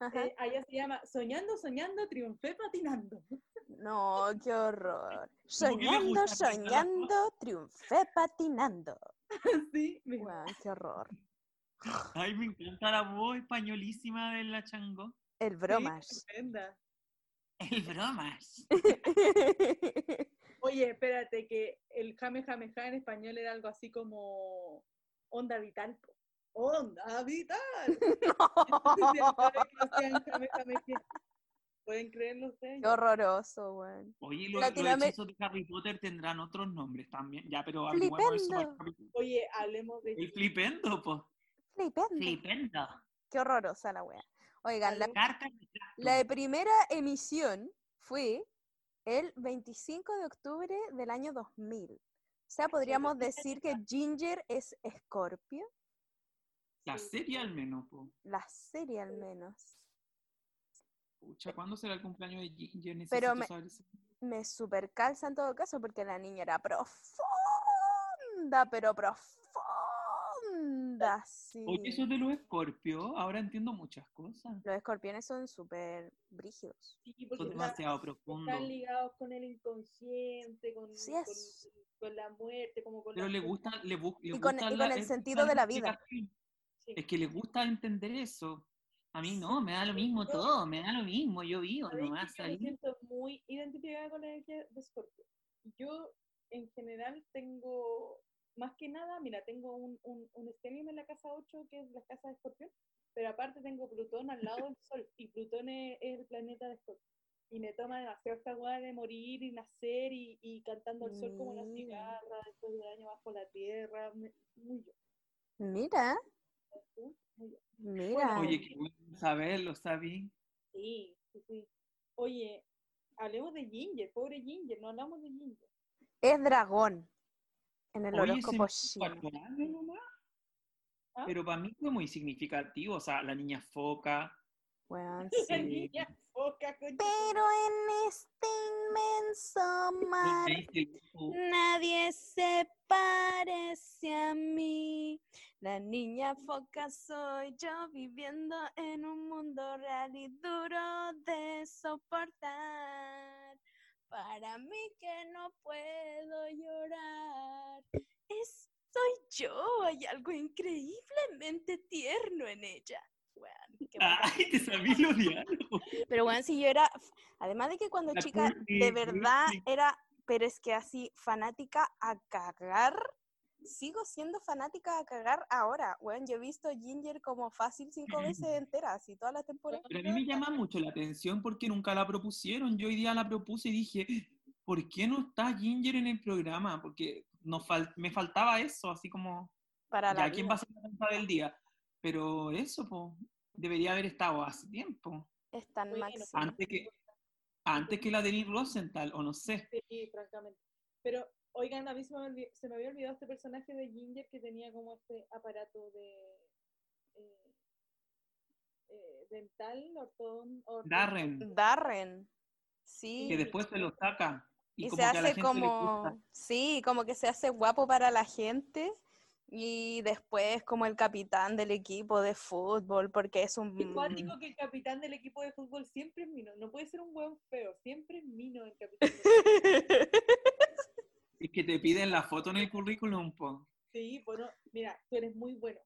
Eh, allá se llama Soñando, Soñando, Triunfé patinando. No, qué horror. ¿Cómo que le Soñando, soñando, triunfé patinando. *laughs* Sí, Weón, qué horror. Ay, me encanta la voz españolísima de la chango. El sí, bromas. estupenda. El bromas. *laughs* Oye, espérate, que el Jame Jame Ja en español era algo así como Onda Vital. po. ¡Onda Vital! *laughs* No. *laughs* ¿Pueden creerlo ustedes? Qué horroroso, weón. Oye, los, hechizos de Harry Potter tendrán otros nombres también. Ya, pero eso Flipendo. capítulo. Oye, hablemos de El flipendo, po. Flipendo. Flipendo. Qué horrorosa la wea. Oigan, la, Carta de la primera emisión fue el 25 de octubre del año 2000. O sea, podríamos decir que Ginger es Scorpio, La serie al menos, po. la serie al menos. Pucha, ¿cuándo será el cumpleaños de Ginger? Necesito Pero me- saber eso. Me super calza en todo caso porque la niña era profunda, pero profunda, sí. Oye, eso de los escorpios, ahora entiendo muchas cosas. Los escorpiones son súper brígidos. Sí, porque Son demasiado profundos. están ligados con el inconsciente, con, Sí con- es. con la muerte, como con Pero la le fe- gusta, le, bu- le Y con- y con el sentido de la vida. explicación. Sí. Es que le gusta entender eso. A mí no, me da lo mismo Yo- todo, me da lo mismo, yo vivo ¿Sabéis nomás yo me ahí. siento muy identificada con la energía de Scorpio. Yo, en general, tengo, más que nada, mira, tengo un, un, un en la casa 8, que es la casa de Escorpión, pero aparte tengo Plutón al lado del Sol, y Plutón es, es el planeta de Escorpio. Y me toma demasiado esta weá de morir y nacer y, y cantando al sol como la Mira. cigarra, después de un año bajo la tierra, me- muy yo. Mira. Mira. Oye, qué bueno saberlo, ¿sabí? Sí, sí, sí. Oye, hablemos de Ginger, pobre Ginger, no hablamos de Ginger. Es dragón en el Oye, horóscopo chino. ¿Ah? Pero para mí fue muy significativo, o sea, la niña foca. *laughs* La sí. niña foca, Pero en este inmenso mar donde dice, "Oh, nadie se parece a mí. La niña foca soy yo viviendo en un mundo real y duro de soportar. Para mí que no puedo llorar. Es, soy yo, hay algo increíblemente tierno en ella. Ay, te los diálogos. Pero bueno, si yo era, además de que cuando La chica de verdad era, pero es que así, fanática a cagar, sigo siendo fanática a cagar ahora. Bueno, yo he visto Ginger como fácil cinco veces *laughs* enteras y toda la temporada. Pero a mí me llama mucho la atención porque nunca la propusieron. Yo hoy día la propuse y dije, ¿por qué no está Ginger en el programa? Porque nos fal- me faltaba eso, así como, Para la ya, ¿quién va a ser la tonta del día? Pero eso, pues, debería haber estado hace tiempo. Es tan máximo. Antes que, antes que la de Denis Rosenthal, o no sé. Sí, francamente. Pero, oigan, a mí se me, olvi- se me había olvidado este personaje de Ginger que tenía como este aparato de eh, eh, dental, ortodon- Darren, Darren. Sí. que después se lo saca. Y, Y como se que a la hace gente como, sí, como que se hace guapo para la gente Y después como el capitán del equipo de fútbol, porque es un... Es cuático que el capitán del equipo de fútbol siempre es Mino. No puede ser un buen feo, siempre es Mino el capitán. del- *laughs* Es que te piden la foto en el currículum, po. Sí, bueno, mira, tú eres muy bueno.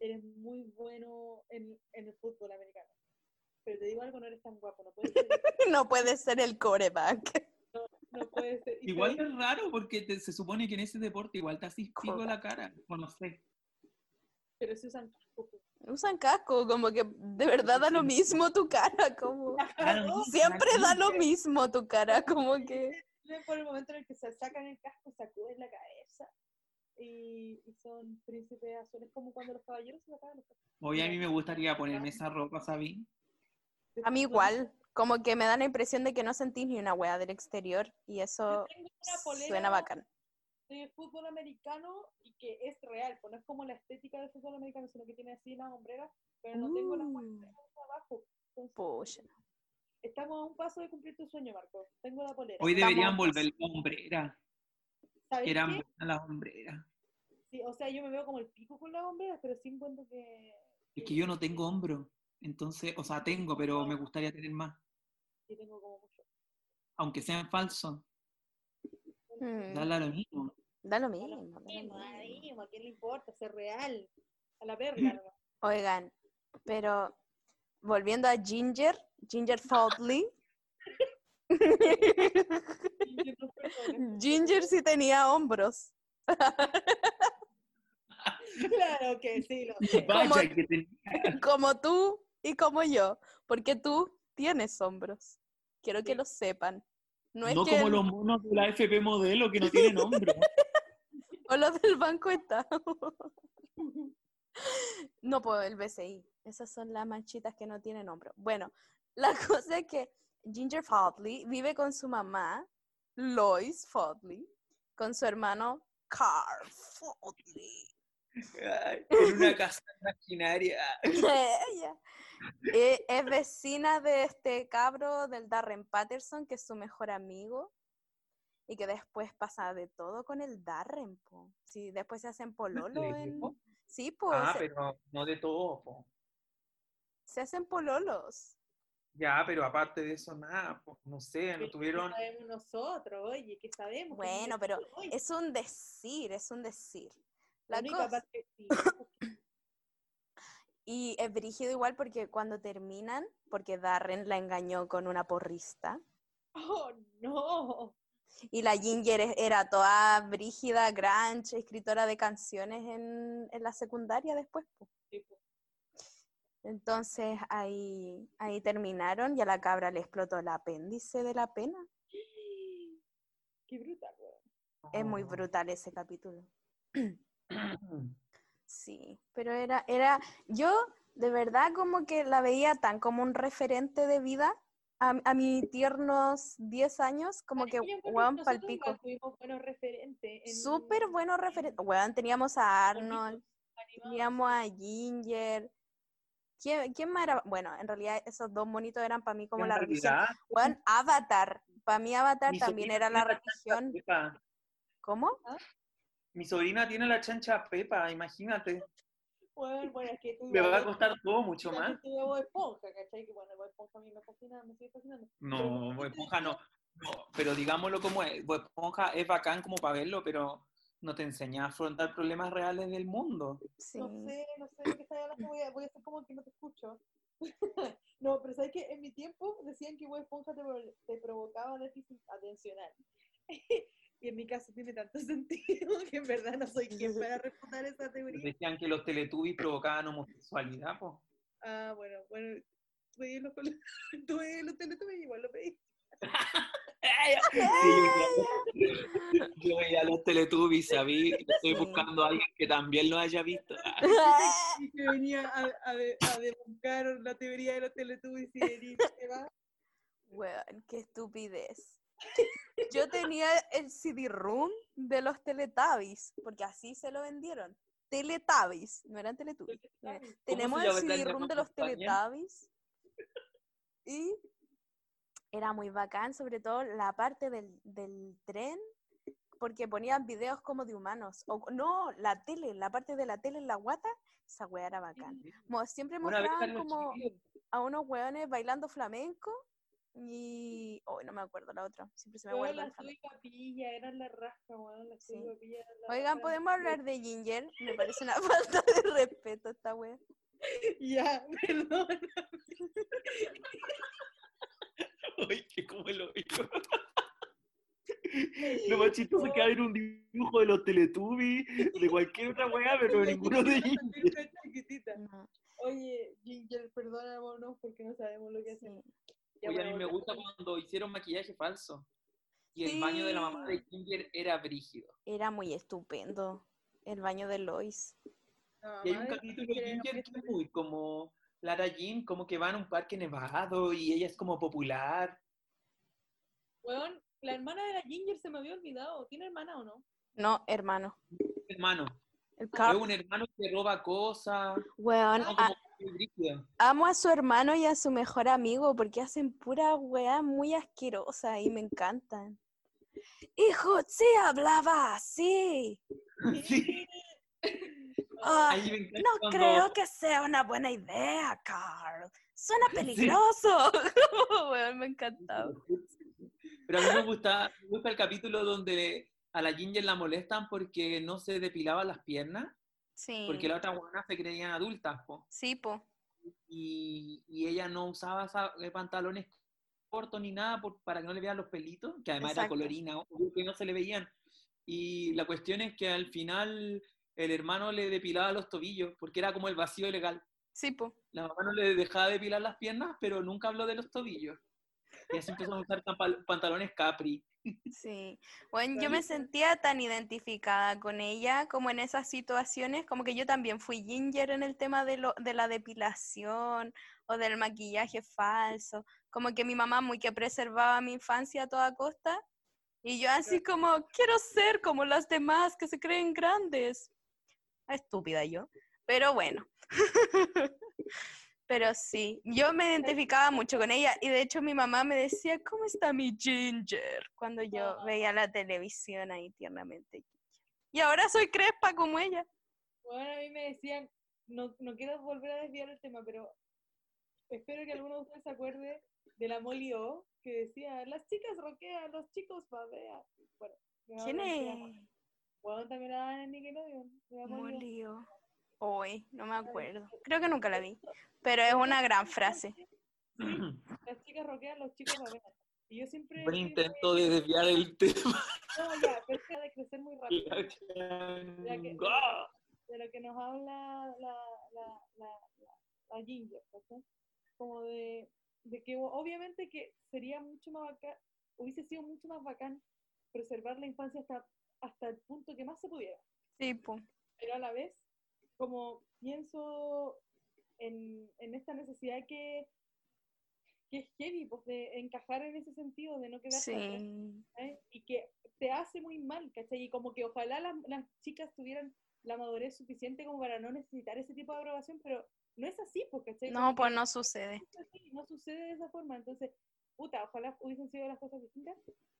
Eres muy bueno en, en el fútbol americano. Pero te digo algo, no eres tan guapo. No puedes ser. *laughs* no puede ser el coreback. No puedes ser. Igual es raro porque te- se supone que en ese deporte igual te haces pico la cara. O no sé. Pero se usan casco. Usan casco, como que de verdad da lo mismo tu cara, como... *laughs* Siempre da lo mismo tu cara, como que... *laughs* Por el momento en el que se sacan el casco, sacuden la cabeza. Y, y son príncipes azules, como cuando los caballeros se sacaban los cascos. Hoy a mí me gustaría ponerme esa ropa, ¿sabí? A mí igual, como que me da la impresión de que no sentís ni una wea del exterior y eso suena bacán. de fútbol americano y que es real, pues no es como la estética del fútbol americano, sino que tiene así las hombreras, pero no tengo las Uh. hombreras abajo. Entonces, Pucha. Estamos a un paso de cumplir tu sueño, Marco. Tengo la polera. Hoy deberían Estamos- volver las hombreras. ¿Sabes Eran qué? buenas las hombreras. Sí, o sea, yo me veo como el pico con las hombreras, pero sí encuentro que... Es que yo no tengo hombro. Entonces, o sea, tengo, pero me gustaría tener más. Sí, tengo como mucho. Aunque sean falsos. Mm, Da lo mismo. Da lo A mismo. lo da lo mismo, mismo. a lo mismo, ¿a quién le importa? Ser real. A la verga. *laughs* ¿no? Oigan, pero volviendo a Ginger, Ginger Fodley. *laughs* Ginger sí tenía hombros. Claro que sí, lo sé. Como- Vaya, que tenía- *laughs* como tú y como yo, porque tú tienes hombros. Quiero que lo sepan. No es No que como los monos de la FP modelo que no tienen hombro. *laughs* o los del Banco Estado. No puedo el BCI. Esas son las manchitas que no tienen hombro. Bueno, la cosa es que Ginger Fodley vive con su mamá, Lois Fodley, con su hermano Carl Fodley. Ay, en una casa imaginaria. *laughs* Ella. Eh, es vecina de este cabro del Darren Patterson, que es su mejor amigo. Y que después pasa de todo con el Darren, po. Sí, después se hacen pololo en... Sí, pues, Ah, se, pero no de todo. po. se hacen pololos. Ya, pero aparte de eso, nada. po. No sé, no ¿Qué tuvieron. sabemos nosotros, oye, ¿qué sabemos? ¿Qué Bueno, sabemos? pero Oye, Es un decir, es un decir. La única cosa- parte- sí. *coughs* Y es brígido igual porque cuando terminan, porque Darren la engañó con una porrista. Oh, no. Y la Ginger era toda brígida, grunge, escritora de canciones en, en la secundaria después. Sí, pues. Entonces ahí, ahí terminaron y a la cabra le explotó el apéndice de la pena. *gasps* Qué brutal, weón. Es muy Oh. brutal ese capítulo. *clears throat* Sí, pero era, era, yo de verdad como que la veía tan como un referente de vida a, a mis tiernos 10 años, como que, weón, palpico. tuvimos buenos referentes. en Súper buenos referentes. Weón, teníamos a Arnold, teníamos a Ginger. ¿Quién, quién más era? Bueno, en realidad esos dos monitos eran para mí como la religión. Avatar. Para mí Avatar mi también era la religión. ¿Cómo? Mi sobrina tiene la chancha Pepa, imagínate. Bueno, bueno, es que tú Me va a costar todo mucho más. de Bob Esponja, ¿cachai? Que bueno, Bob Esponja a mí me fascina, me sigue fascinando. No, Esponja no. No, Pero digámoslo como es. Esponja es bacán como para verlo, pero no te enseña a afrontar problemas reales del mundo. Sí. No sé, no sé de qué estás hablando, voy a, voy a hacer como que no te escucho. *laughs* no, pero sabes que en mi tiempo decían que Bob Esponja te, te provocaba déficit atencional. *laughs* y en mi caso tiene tanto *laughs* sentido que en verdad no soy quien para refutar esa teoría. Decían que los Teletubbies provocaban homosexualidad, po. Ah, bueno, bueno, tú veías los, los teletubbies, igual lo pedí. Sí, *laughs* yo, veía los Teletubbies, ¿sabí? Estoy buscando a alguien que también lo haya visto. *laughs* Y que venía a, a, de- a debuncar la teoría de los teletubbies y venía, ¿qué va? Weón, qué estupidez. Yo tenía el CD-ROOM de los Teletubbies, porque así se lo vendieron. Teletubbies, no eran Teletubbies. Tenemos el CD-ROOM de los? Teletubbies. Y era muy bacán, sobre todo la parte del, del tren, porque ponían videos como de humanos. O no, la tele, la parte de la tele en la guata, esa wea era bacán. Mo- siempre mostraban como a unos weones bailando flamenco y... Oh, no me acuerdo la otra, siempre se me Weón, guarda la el flamenco. Sui Papilla, eran la raja, weón. La Sui Sí. Papilla eran la Oigan. ¿podemos hablar de Ginger? Me parece una *laughs* falta de respeto esta wea. Ya, *laughs* perdón. *laughs* *laughs* Ay, que como lo digo. Lo más chistoso es que haber un dibujo de los Teletubbies, de cualquier otra weá, pero ninguno de *laughs* ellos. Oye, Ginger, perdónanos porque no sabemos lo que hacemos. Ya, Oye, a mí me gusta cuando hicieron maquillaje falso. Y el baño de la mamá de. Ginger era brígido. Era muy estupendo. El baño de Lois. Y hay un capítulo de Ginger que es muy como Lara Jean, como que va a un parque nevado y ella es como popular. Weón, la hermana de la Ginger se me había olvidado. ¿Tiene hermana o no? No, hermano. Hermano, El es un hermano que roba cosas. Weón, no, a- amo a su hermano y a su mejor amigo porque hacen pura weá muy asquerosa y me encantan. Hijo, sí hablaba así. *laughs* Sí, *laughs* Ah, no cuando- creo que sea una buena idea, Carl. Suena *laughs* peligroso. *laughs* Weón, me encantaba. *laughs* Pero a mí me gusta, me gusta el capítulo donde a la Ginger la molestan porque no se depilaba las piernas, Sí. porque la otra buena se creían adultas, po. Sí, po. y, y ella no usaba esa- eh, pantalones cortos ni nada por- para que no le vean los pelitos, que además Exacto. era colorina, obvio que no se le veían. Y la cuestión es que al final el hermano le depilaba los tobillos, porque era como el vacío legal. Sí, po. La mamá no le dejaba depilar las piernas, pero nunca habló de los tobillos. Y así empezó a usar pantalones capri. *laughs* Sí. Bueno, yo me sentía tan identificada con ella como en esas situaciones, como que yo también fui ginger en el tema de, lo, de la depilación o del maquillaje falso, como que mi mamá muy que preservaba mi infancia a toda costa y yo así como quiero ser como las demás que se creen grandes. Estúpida yo, pero bueno. *laughs* Pero sí, yo me identificaba mucho con ella y de hecho mi mamá me decía, ¿cómo está mi Ginger? Cuando yo veía la televisión ahí tiernamente. Y ahora soy crespa como ella. Bueno, a mí me decían, no, no quiero volver a desviar el tema, pero espero que alguno de ustedes se acuerde de la Molly O, que decía, las chicas roquean, los chicos babean. Bueno, ¿Quién es? Bueno, también la daban en Nickelodeon. Molío. Hoy, no me acuerdo. Creo que nunca la vi. Pero es una gran frase. Las chicas roquean, los chicos babean. Y yo siempre... Buen intento de desviar el *laughs* tema. No, ya, pero es que de crecer muy rápido. de lo que nos habla la, la, la, la, la Ginger, ¿cachai? Como de, de que obviamente que sería mucho más bacán, hubiese sido mucho más bacán preservar la infancia hasta, hasta el punto que más se pudiera, Sí, po. pero a la vez, como pienso en, en esta necesidad que, que es heavy, pues de encajar en ese sentido, de no quedarse atrás. Sí. y que te hace muy mal, ¿cachai? Y como que ojalá las, las chicas tuvieran la madurez suficiente como para no necesitar ese tipo de aprobación, pero no es así, pues, ¿cachai? No, pues no sucede. no así, no sucede de esa forma, entonces, puta, ojalá hubiesen sido las cosas distintas,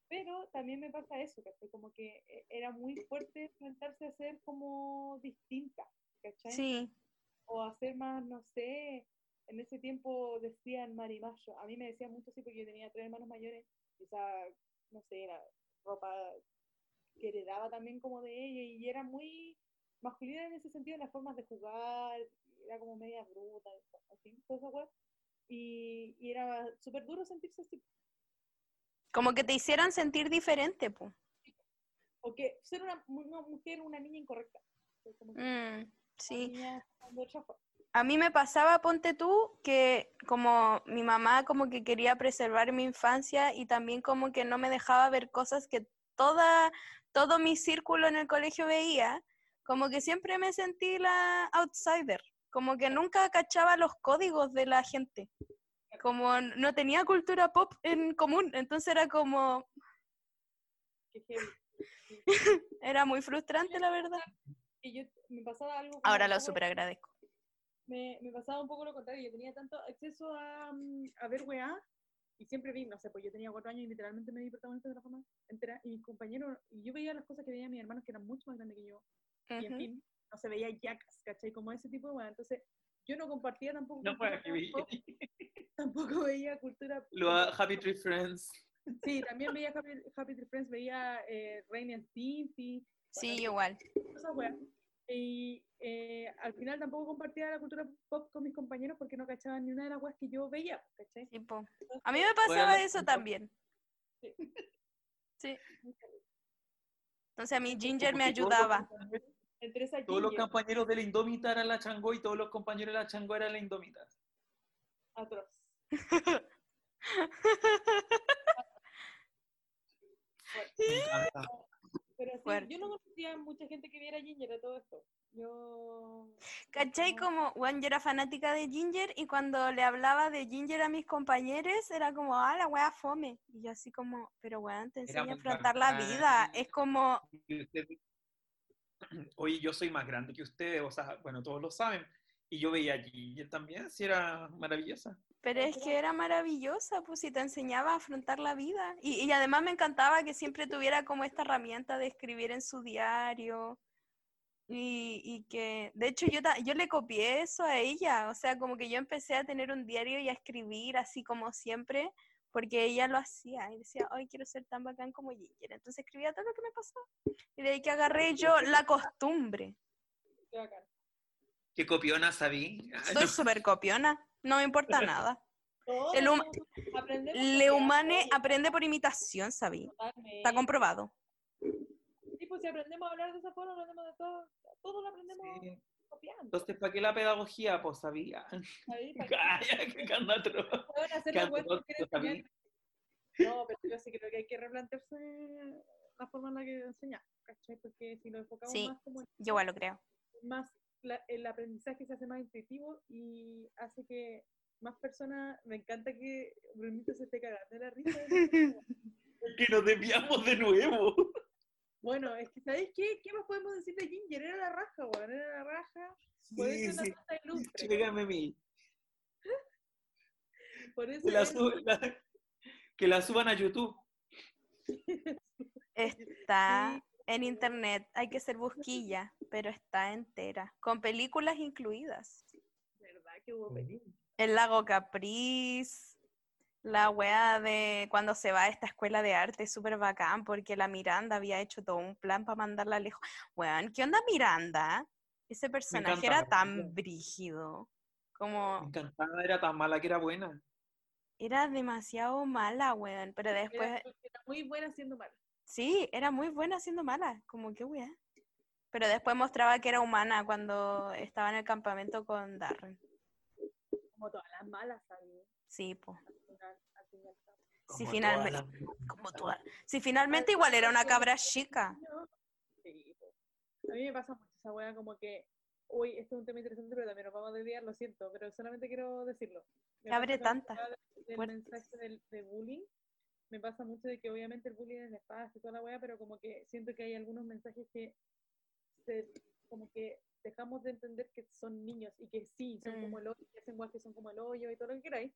pero también me pasa eso, ¿cachai? Como que eh, era muy fuerte enfrentarse a ser como distinta, ¿cachai? Sí. o hacer más, no sé, en ese tiempo decían marimacho, a mí me decían mucho así porque yo tenía tres hermanos mayores, quizá, no sé, era ropa que heredaba también como de ella y era muy masculina en ese sentido en las formas de jugar, era como media bruta, así, toda esa cosa. Y, y era súper duro sentirse así. Como que te hicieran sentir diferente, po. O que ser una, una mujer, una niña incorrecta. Como que Mm, sí. niña. A mí me pasaba, ponte tú, que como mi mamá como que quería preservar mi infancia y también como que no me dejaba ver cosas que toda, todo mi círculo en el colegio veía, como que siempre me sentí la outsider, como que nunca cachaba los códigos de la gente, como no tenía cultura pop en común, entonces era como, *laughs* era muy frustrante la verdad. Y yo me pasaba algo. Ahora lo super agradezco. me, me pasaba un poco lo contrario. Yo tenía tanto acceso a, mm, a ver weá y siempre vi, no sé, pues yo tenía cuatro años y literalmente me vi protagonista de la fama entera, y mis compañeros, y yo veía las cosas que veían mis hermanos que eran mucho más grandes que yo, y en fin, no se veía Jackass, ¿cachai? Como ese tipo de weá. Entonces, yo no compartía tampoco. No fue cultura pop, *laughs* tampoco veía cultura. Lo a Happy Tree Friends. Sí, también veía Happy, Happy Tree Friends, veía eh, Rain and Sí, igual. Y eh, al final tampoco compartía la cultura pop con mis compañeros porque no cachaban ni una de las weas que yo veía, ¿cachai? Tipo. A mí me pasaba Bueno, eso también. Sí. Sí. Entonces a mí Ginger me ayudaba. Compañeros- Entre esa Todos los Ginger, compañeros de la Indómita eran la Changó y todos los compañeros de la Changó eran la Indómita. atroz. *laughs* Pero sí, Fuerte. yo no conocía mucha gente que viera Ginger de todo esto. Yo. ¿Cachai? Como, bueno, yo era fanática de Ginger y cuando le hablaba de Ginger a mis compañeros era como, ah, la wea fome. Y yo así como, pero weón, te enseña a afrontar la vida. Es como, Y usted- Oye, yo soy más grande que ustedes, o sea, bueno, todos lo saben. Y yo veía allí también, sí era maravillosa. pero es que era maravillosa, pues si te enseñaba a afrontar la vida. Y, y además me encantaba que siempre tuviera como esta herramienta de escribir en su diario. Y, y que, de hecho, yo, yo le copié eso a ella, o sea, como que yo empecé a tener un diario y a escribir así como siempre, porque ella lo hacía y decía, ay, quiero ser tan bacán como Ginger. Entonces escribía todo lo que me pasaba. Y de ahí que agarré yo la costumbre. Qué bacán. ¿Qué copiona sabí? Soy súper copiona, no me importa *laughs* nada. El hum- Le humane aprende por imitación, ¿sabí? Está comprobado. Sí, pues si aprendemos a hablar de esa forma, aprendemos de todo. Todo lo aprendemos sí. Copiando. Entonces, ¿para qué la pedagogía? Pues sabía. *laughs* Calla, que candatro. No, pero yo sí creo que hay que replantearse la forma en la que enseñar, ¿cachai? Porque si lo enfocamos Sí, más como en- Yo igual lo creo. más la- el aprendizaje se hace más intuitivo y hace que más personas, me encanta que Brunito se esté cagando de la risa. *laughs* Que nos desviamos de nuevo. Bueno, es que ¿sabéis qué? ¿Qué más podemos decir de Ginger? Era la raja, weón, era la raja. Por Sí, eso es sí. ilustre. Llégame a mí. *laughs* Por eso Que la, que la suban a YouTube. *laughs* Está en internet. Hay que ser busquilla, pero está entera. Con películas incluidas. verdad que hubo película. El lago Capriz. La wea de cuando se va a esta escuela de arte es súper bacán porque la Miranda había hecho todo un plan para mandarla lejos. Weón, ¿qué onda Miranda? Ese personaje era tan brígido. Me Como encantaba, era tan mala que era buena. era demasiado mala, weón. Pero después, Era, era muy buena siendo mala. sí, era muy buena siendo mala. Como que weá. Pero después mostraba que era humana cuando estaba en el campamento con Darren. Como todas las malas, ¿sabes? Sí, pues. Como *laughs* finalmente. Como tú. Sí, finalmente igual era una cabra chica. Sí, po. a mí me pasa mucho esa wea como que, uy, esto es un tema interesante, pero también nos vamos a desviar, lo siento, pero solamente quiero decirlo. Me abre tantas el mensaje del, de bullying, me pasa mucho de que obviamente el bullying es nefasto y toda la wea, pero como que siento que hay algunos mensajes que se, como que dejamos de entender que son niños y que sí, son Mm. como el hoyo, que hacen weas que son como el hoyo y todo lo que queráis,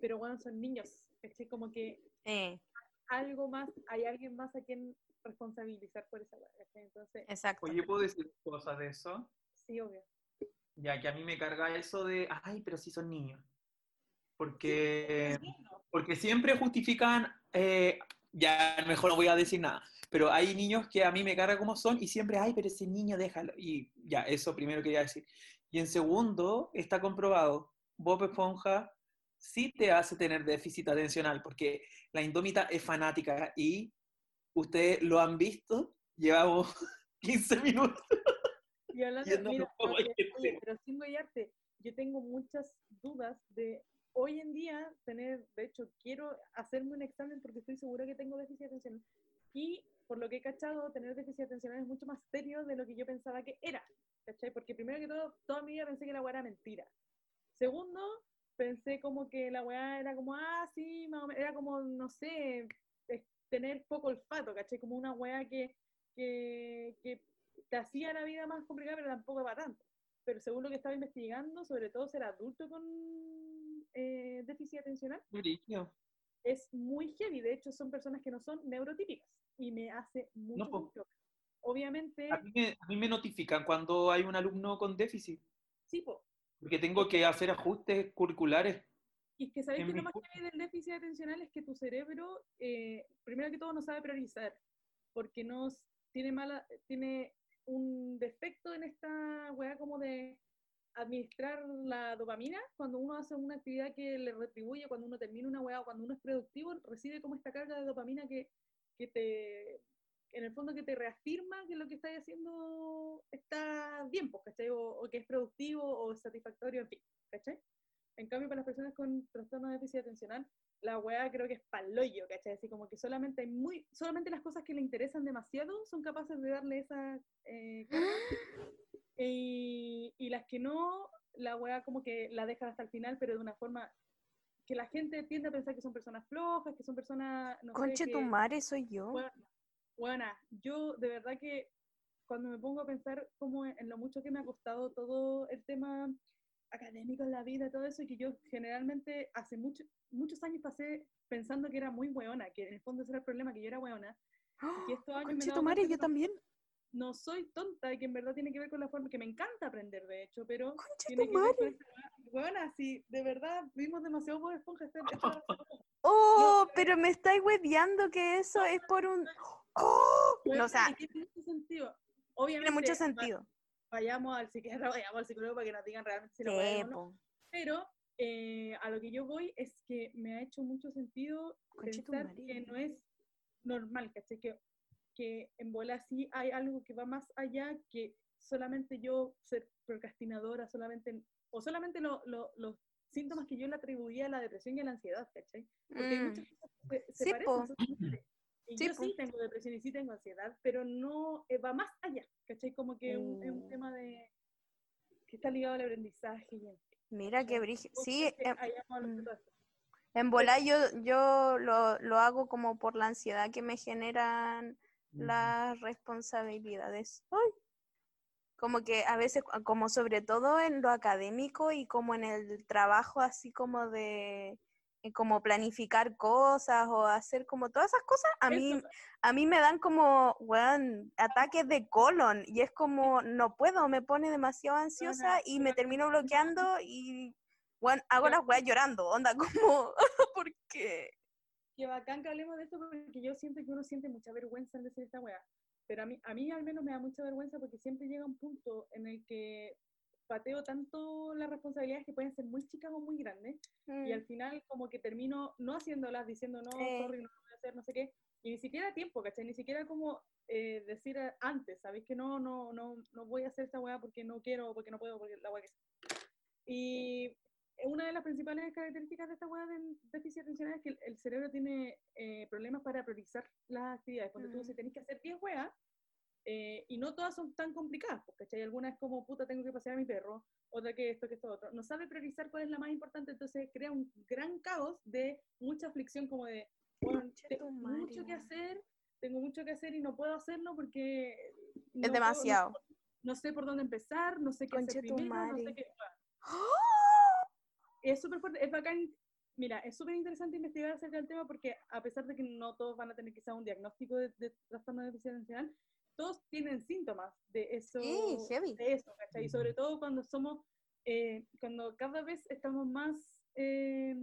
pero bueno, son niños, es como que Eh, algo más, hay alguien más a quien responsabilizar por esa ¿cachai? Entonces, exacto. Oye, ¿puedo decir cosas de eso? sí, obvio. Ya que a mí me carga eso de, ay, pero sí son niños. Porque, porque siempre justifican, eh, ya mejor no voy a decir nada, pero hay niños que a mí me carga como son y siempre, ay, pero ese niño déjalo. Y ya, eso primero quería decir. Y en segundo, está comprobado, Bob Esponja sí te hace tener déficit atencional, porque la indómita es fanática y ustedes lo han visto, llevamos *laughs* 15 minutos. Y hablando, Yendo mira, oye, oye, gente. pero sin guiarte, yo tengo muchas dudas de hoy en día tener, de hecho, quiero hacerme un examen porque estoy segura que tengo déficit atencional. Y por lo que he cachado, tener déficit atencional es mucho más serio de lo que yo pensaba que era. ¿Cachai? Porque primero que todo, toda mi vida pensé que la era mentira. Segundo, pensé como que la weá era como, ah, sí, más o menos, era como, no sé, tener poco olfato, ¿cachai? Como una weá que, que, que te hacía la vida más complicada, pero tampoco para tanto. Pero según lo que estaba investigando, sobre todo ser adulto con eh, déficit atencional, es muy heavy. De hecho, son personas que no son neurotípicas y me hace mucho po. sentido. Obviamente, A mí, me, a mí me notifican cuando hay un alumno con déficit, sí, po. Porque tengo que hacer ajustes curriculares. Y es que sabéis En que lo más curso- heavy del déficit atencional es que tu cerebro, eh, primero que todo, no sabe priorizar, porque no tiene mala, tiene un defecto en esta weá como de administrar la dopamina, cuando uno hace una actividad que le retribuye, cuando uno termina una weá, o cuando uno es productivo, recibe como esta carga de dopamina que, que te, en el fondo que te reafirma que lo que estás haciendo está bien, pues, ¿cachai? O, o que es productivo o satisfactorio, en fin, ¿cachai? En cambio, para las personas con trastorno de déficit atencional, la weá creo que es paloyo, ¿cachai? Así como que solamente hay muy, solamente las cosas que le interesan demasiado son capaces de darle esa eh, carga. y, y las que no, la weá como que la dejan hasta el final, pero de una forma que la gente tiende a pensar que son personas flojas, que son personas, no sé, Conche tu que- madre, soy yo. bueno, buena, yo de verdad que cuando me pongo a pensar como en lo mucho que me ha costado todo el tema académico en la vida, todo eso, y que yo generalmente hace mucho, muchos años pasé pensando que era muy buena, que en el fondo ese era el problema, que yo era buena, y que estos años me yo no- también. no soy tonta y que en verdad tiene que ver con la forma que me encanta aprender, de hecho, pero tiene que ver con sí, de verdad vimos demasiado Bob Esponja. Este, razón. Oh, pero me estáis hueveando que eso es por un. Oh, no, o sea, tiene mucho sentido. Obviamente, tiene mucho sentido. vayamos al psiquiatra, *laughs* vayamos al psicólogo para que nos digan realmente si lo podemos o no. Pero eh, a lo que yo voy es que me ha hecho mucho sentido pensar que no es normal, ¿cachai? Que, que en bola sí hay algo que va más allá que solamente yo ser procrastinadora, solamente, o solamente lo- lo- los síntomas que yo le atribuía a la depresión y a la ansiedad, ¿cachai? Porque hay Mm. muchas cosas que se, Sí, parecen. Y Sí, yo sí tengo depresión y sí tengo ansiedad, pero no eh, va más allá, ¿cachai? Como que un- es un Mm. tema de que está ligado al aprendizaje y en. Mira Sí, que em, hablado de mm. todo esto? en volar yo, yo lo, lo hago como por la ansiedad que me generan las responsabilidades. Ay. Como que a veces, como sobre todo en lo académico y como en el trabajo así como de como planificar cosas o hacer como todas esas cosas, a mí, a mí me dan como, weón, ataques de colon y es como, no puedo, me pone demasiado ansiosa y me termino bloqueando y, weón, hago las weas llorando, onda *laughs* como, ¿por qué? Qué bacán que hablemos de esto porque yo siento que uno siente mucha vergüenza en decir esta weá. Pero a mí, a mí al menos me da mucha vergüenza porque siempre llega un punto en el que pateo tanto las responsabilidades que pueden ser muy chicas o muy grandes y al final como que termino no haciéndolas, diciendo no, Eh. sorry, no lo voy a hacer, no sé qué, y ni siquiera tiempo, ¿cachai? Ni siquiera como eh, decir a- antes, ¿sabéis que no, no, no, no voy a hacer esta weá porque no quiero, porque no puedo, porque la weá que sea. Y una de las principales características de esta weá del déficit atencional es que el, el cerebro tiene eh, problemas para priorizar las actividades. Cuando tú Mm. si tenés que hacer 10 weas, eh, y no todas son tan complicadas, porque ¿cachai? Algunas es como, puta, tengo que pasear a mi perro, otra que esto, que esto, otro. No sabe priorizar cuál es la más importante, entonces crea un gran caos de mucha aflicción, como de, bueno, tengo mucho que hacer, tengo mucho que hacer y no puedo hacerlo porque... no Es puedo- no- demasiado. no sé por dónde empezar, no sé qué hacer Conche tu primero, no sé qué. Es súper fuerte, es bacán. Mira, es súper interesante investigar acerca del tema porque a pesar de que no todos van a tener quizá un diagnóstico de, de trastorno de déficit atencional, todos tienen síntomas de eso, Sí, heavy. de eso, ¿cachai? Y sobre todo cuando somos, eh, cuando cada vez estamos más, eh,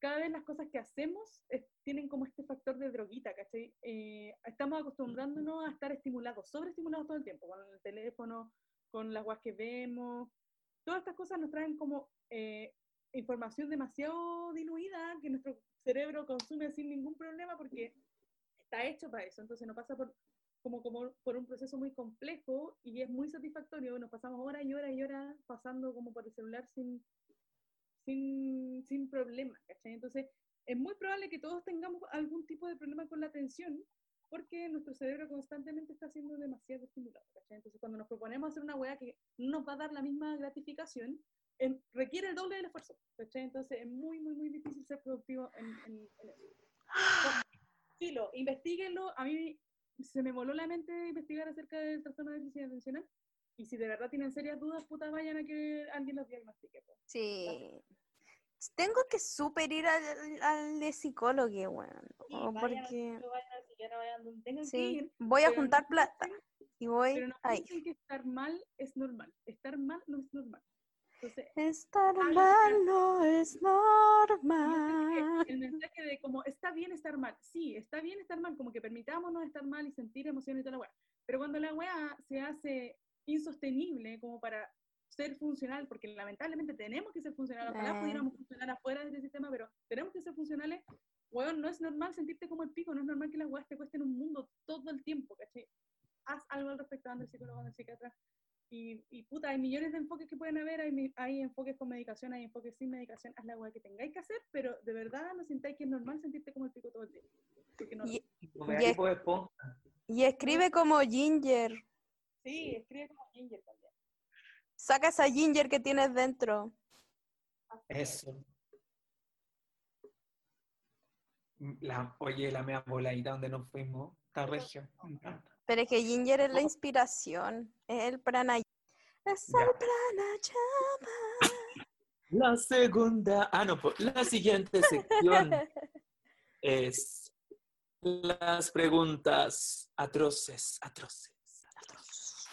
cada vez las cosas que hacemos tienen como este factor de droguita, ¿cachai? Eh, estamos acostumbrándonos a estar estimulados, sobreestimulados todo el tiempo, con el teléfono, con las guas que vemos. Todas estas cosas nos traen como eh, información demasiado diluida que nuestro cerebro consume sin ningún problema porque está hecho para eso. Entonces no pasa por, como, como por un proceso muy complejo y es muy satisfactorio. Nos pasamos horas y horas y horas pasando como por el celular sin, sin, sin problema, ¿cachai? Entonces, es muy probable que todos tengamos algún tipo de problema con la atención porque nuestro cerebro constantemente está siendo demasiado estimulado, ¿cachai? Entonces, cuando nos proponemos hacer una weá que no nos va a dar la misma gratificación, em, requiere el doble del esfuerzo, ¿cachai? Entonces, es muy, muy, muy difícil ser productivo en, en- en eso. Filo, investiguenlo. A mí se me voló la mente investigar acerca del trastorno de déficit atencional. Y si de verdad tienen serias dudas, puta, vayan a que alguien los diagnostique. po. Sí. Tengo que super ir al, al de psicólogo, weón. Sí, o vayan al porque vayan tengan que sí, ir, voy a no juntar plata y voy Pero no a ir. piensen que estar mal es normal. Estar mal no es normal. Entonces, Estar Ah, mal no es normal. que el mensaje de como está bien estar mal, sí, está bien estar mal, como que permitámonos estar mal y sentir emociones y toda la weá. Pero cuando la weá se hace insostenible como para ser funcional, porque lamentablemente tenemos que ser funcionales, ojalá Eh. pudiéramos funcionar afuera de este sistema, pero tenemos que ser funcionales, weón, no es normal sentirte como el pico, no es normal que las weas te cuesten un mundo todo el tiempo, ¿cachai? Haz algo al respecto, anda al psicólogo, anda al psiquiatra. Y, y puta, hay millones de enfoques que pueden haber, hay, hay enfoques con medicación, hay enfoques sin medicación, haz la wea que tengáis que hacer, pero de verdad no sintáis que es normal sentirte como el pico todo el. Porque no, Y, es- escribe como Ginger. sí, escribe como Ginger también. Saca esa Ginger que tienes dentro. Eso. La, oye, la mea voladita donde nos fuimos, está regio, me encanta. Pero es que Ginger es la inspiración. Es el pranayama. Es el. La segunda, ah, no, la siguiente sección *laughs* es las preguntas atroces, atroces, atroces.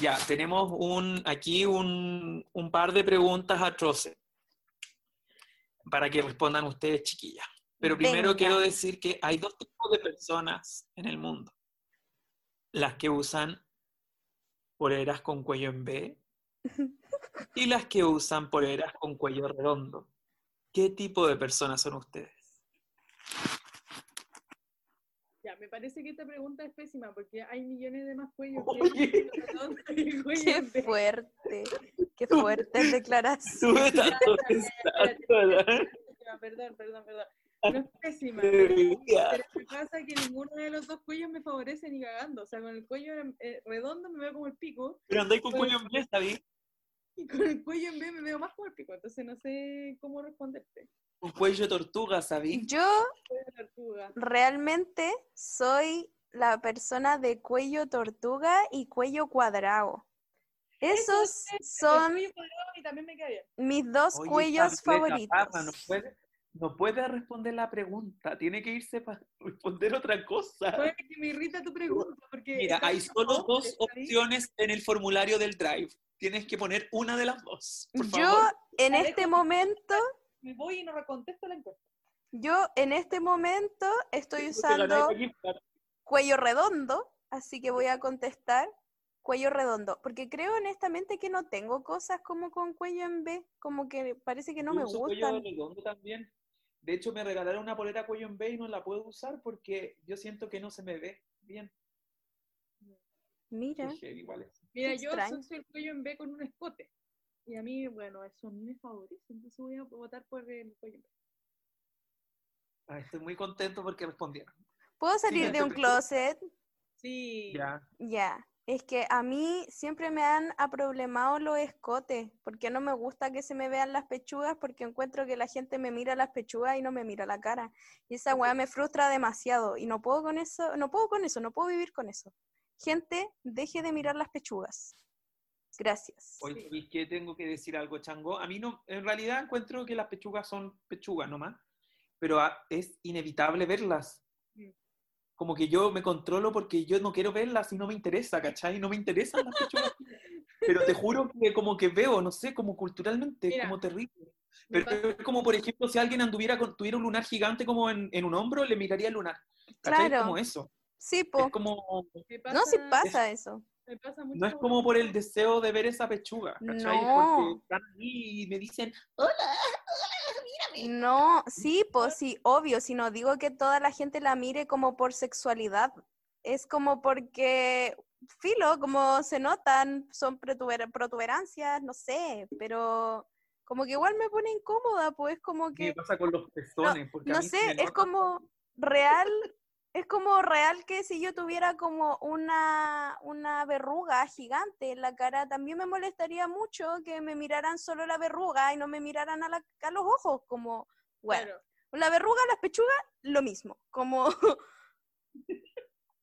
Ya, tenemos un, aquí un, un par de preguntas atroces para que respondan ustedes, chiquillas. Pero primero Venga. quiero decir que hay dos tipos de personas en el mundo. Las que usan poleras con cuello en B *laughs* y las que usan poleras con cuello redondo. ¿Qué tipo de personas son ustedes? Me parece que esta pregunta es pésima porque hay millones de más cuellos Oye. *laughs* que Qué fuerte. Qué fuerte declaración. Perdón, perdón, perdón. No es pésima. Pero me pasa que ninguno de los dos cuellos me favorece ni cagando. O sea, con el cuello eh, redondo me veo como el pico Pero andáis con cuello en B, ¿está bien? y con el cuello en B me veo más como el pico. Entonces no sé cómo responderte. Con cuello de tortuga, ¿sabí? Yo realmente soy la persona de cuello tortuga y cuello cuadrado. Esos son mis dos Oye, cuellos favoritos. No, puede, no puede responder la pregunta, tiene que irse para responder otra cosa. Puede que me irrita tu pregunta porque... Mira, hay solo dos ¿sabes? opciones en el formulario del Drive. Tienes que poner una de las dos. Por Yo favor. en este momento, Me voy y no contesto la encuesta. yo en este momento estoy usando cuello redondo, así que voy a contestar cuello redondo, porque creo honestamente que no tengo cosas como con cuello en B, como que parece que no Yo me uso cuello gustan. redondo también. De hecho, me regalaron una polera cuello en B y no la puedo usar porque yo siento que no se me ve bien. Mira, igual. Mira, yo asocio el cuello en B con un escote. Y a mí, bueno, eso a mí me favorece. Entonces voy a votar por el B. Ay, estoy muy contento porque respondieron. ¿puedo salir de un closet? Sí. Ya. Ya, es que a mí siempre me han aproblemado los escotes, porque no me gusta que se me vean las pechugas, porque encuentro que la gente me mira las pechugas y no me mira la cara. Y esa weá me frustra demasiado y no puedo con eso, no puedo con eso, no puedo vivir con eso. Gente, deje de mirar las pechugas. Gracias. Hoy ¿y qué tengo que decir algo, Chango? A mí no, en realidad encuentro que las pechugas son pechugas nomás, pero ah, es inevitable verlas. Mm. Como que yo me controlo porque yo no quiero verlas y no me interesa, ¿cachai? No me interesan las pechugas. *laughs* pero te juro que como que veo, no sé, como culturalmente, Mira, como terrible. Pero es como, por ejemplo, si alguien anduviera con, tuviera un lunar gigante como en, en un hombro, le miraría el lunar. ¿Cachai? Claro. Como eso. Sí, po. Es como, No, sí pasa- pasa eso. Me pasa mucho no es como por el deseo de ver esa pechuga, ¿cachai? No. Porque están ahí y me dicen, hola, hola, mírame. No, sí, pues sí, obvio, si no digo que toda la gente la mire como por sexualidad, es como porque, filo, como se notan, son protuber- protuberancias, no sé, pero como que igual me pone incómoda, pues como ¿Qué que, pasa con los pezones? Porque a no sé, es como real, es como real que si yo tuviera como una, una verruga gigante en la cara, también me molestaría mucho que me miraran solo la verruga y no me miraran a, la- a los ojos, como, bueno. Claro. La verruga, las pechugas, lo mismo. Como. *laughs*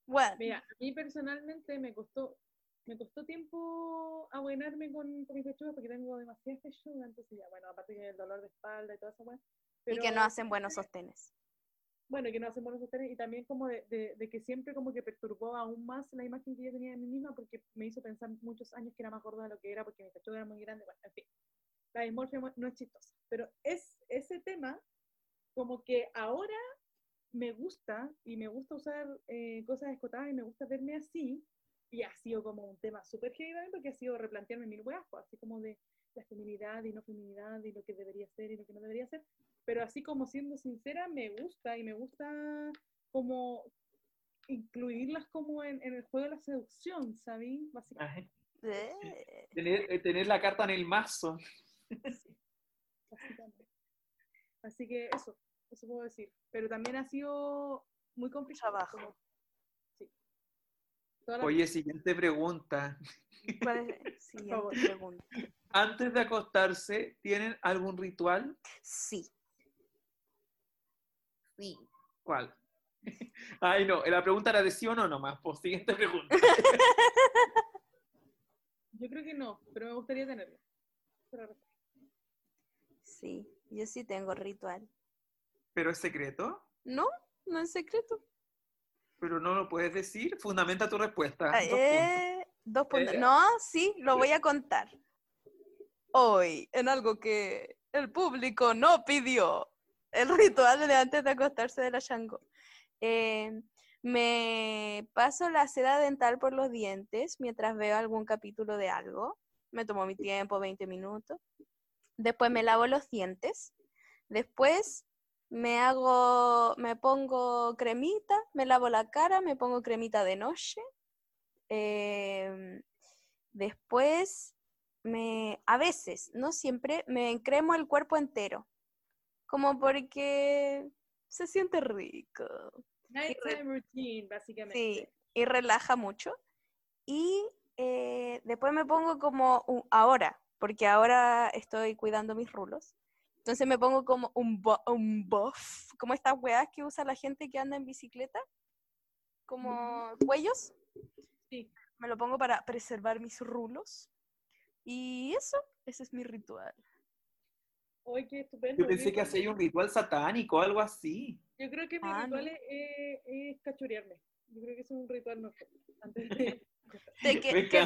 bueno, Mira, a mí personalmente me costó, me costó tiempo abuenarme con, con mis pechugas porque tengo demasiadas pechugas, entonces ya, bueno, aparte que el dolor de espalda y toda esa weá. y que no hacen buenos sostenes. Bueno, que no hacen buenos sostenes y también como de, de- de que siempre como que perturbó aún más la imagen que yo tenía de mí misma porque me hizo pensar muchos años que era más gorda de lo que era porque mi pechuga era muy grande, bueno, en fin. La dismorfia mu- no es chistosa, pero es ese tema como que ahora me gusta y me gusta usar eh, cosas escotadas y me gusta verme así y ha sido como un tema súper heavy porque ha sido replantearme mil weas, pues, así como de la feminidad y no feminidad y lo que debería ser y lo que no debería ser pero así como siendo sincera, me gusta y me gusta como incluirlas como en, en el juego de la seducción, ¿sabí? Básicamente. Eh, tener, eh, tener la carta en el mazo. básicamente. Así que eso, eso puedo decir. Pero también ha sido muy complicado. Trabajo. como- sí. La- Oye, siguiente pregunta. ¿Cuál es la *laughs* siguiente favor. pregunta? Antes de acostarse, ¿tienen algún ritual? Sí. Sí. ¿Cuál? *laughs* Ay, no, la pregunta era de sí o no nomás. Pues siguiente pregunta. *laughs* Yo creo que no, pero me gustaría tenerlo. Pero- Sí, yo sí tengo ritual. ¿Pero es secreto? ¿No? No es secreto. ¿Pero no lo puedes decir? Fundamenta tu respuesta. Ah, Dos puntos. eh, dos puntos. Eh. No, sí, lo voy a contar. Hoy, en algo que el público no pidió. El ritual de antes de acostarse de la Shango. Eh, me paso la seda dental por los dientes mientras veo algún capítulo de algo. Me tomo mi tiempo, 20 minutos. Después me lavo los dientes. Después me hago, me pongo cremita, me lavo la cara, me pongo cremita de noche. Em, después me, a veces, no siempre, me encremo el cuerpo entero. Como porque se siente rico. Nighttime routine, básicamente. Sí, y relaja mucho. Y eh, después me pongo como un- ahora, porque ahora estoy cuidando mis rulos. Entonces me pongo como un, bu- un buff, como estas weas que usa la gente que anda en bicicleta, como cuellos. Sí. Me lo pongo para preservar mis rulos. Y eso, ese es mi ritual. Oye, qué estupendo. Yo pensé que hacía un ritual satánico o algo así. Yo creo que mi Ah, no. ritual es, es- es cachurearme. Yo creo que es un ritual mejor. Antes de... *laughs* De que, Me que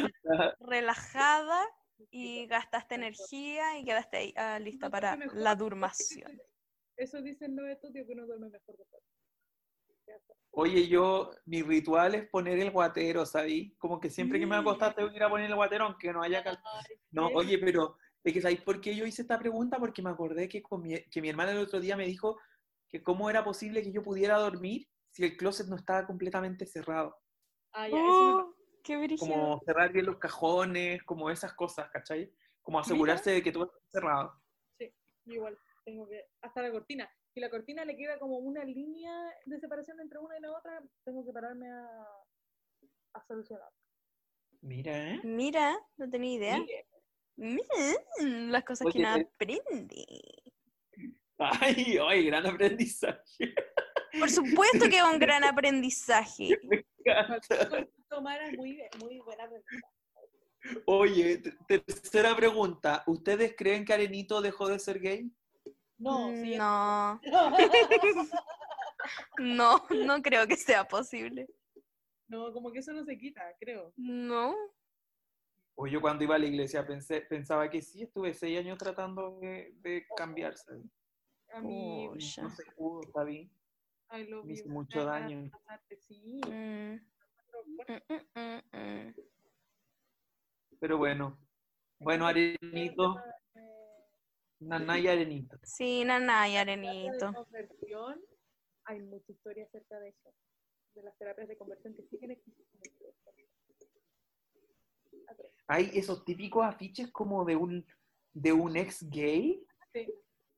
relajada *laughs* y gastaste energía y quedaste ahí ah, lista No, para mejor- la durmación. *laughs* Eso dicen los estudios que uno duerme mejor después. Oye, yo, mi ritual es poner el guatero, ¿sabí? Como que siempre que me voy a acostar tengo que ir a poner el guatero, aunque no haya cal... No, oye, pero es que ¿sabéis por qué yo hice esta pregunta? Porque me acordé que, con mi, que mi hermana el otro día me dijo que cómo era posible que yo pudiera dormir si el closet no estaba completamente cerrado. Ah, ya, eso me Oh, qué. Como cerrar bien los cajones, como esas cosas, ¿cachai? Como asegurarse de que todo está cerrado. Sí, yo igual. Tengo que. Hasta la cortina. Si la cortina le queda como una línea de separación entre una y la otra, tengo que pararme a, a solucionar. Mira, ¿eh? Mira, no tenía idea. Mira. Mm, las cosas que nada eh. aprende. Ay, ay, gran aprendizaje. Por supuesto que es un gran aprendizaje. *laughs* Me encanta. Tomara muy, muy buena pregunta. Oye, te- tercera pregunta. ¿Ustedes creen que Arenito dejó de ser gay? No, sí. Mm, no, *laughs* no, no creo que sea posible. No, como que eso no se quita, creo. No. O yo cuando iba a la iglesia pensé, pensaba que sí, estuve seis años tratando de, de cambiarse. A mí, Oh, ya. No se pudo, está bien. I love me hizo you. mucho daño. Sí. Mm, pero bueno, mm, mm, mm. Pero bueno. Bueno, Arenito, eh, Naná y Arenito. Sí, nana y arenito. conversión, hay mucha historia acerca de eso. De las terapias de conversión que siguen existiendo. Hay esos típicos afiches como de un, de un ex gay. Sí.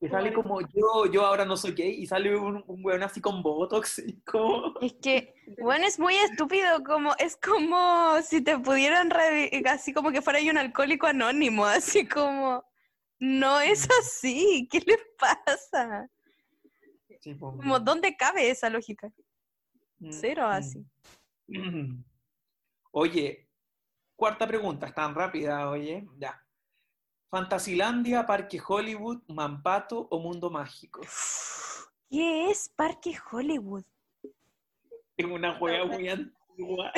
Que Como sale como yo, yo ahora no soy gay y sale un, un weón así con botox y como... Es que, bueno, es muy estúpido, como, es como si te pudieran, así como que fuera yo un alcohólico anónimo, así como, no es así, ¿qué les pasa? Sí, po. Como, ¿dónde cabe esa lógica? Mm, Cero mm. así. *clears throat* Oye, cuarta pregunta, es tan rápida, oye, ya. Fantasilandia, Parque Hollywood, Mampato o Mundo Mágico. ¿Qué es Parque Hollywood? Es una juega muy antigua.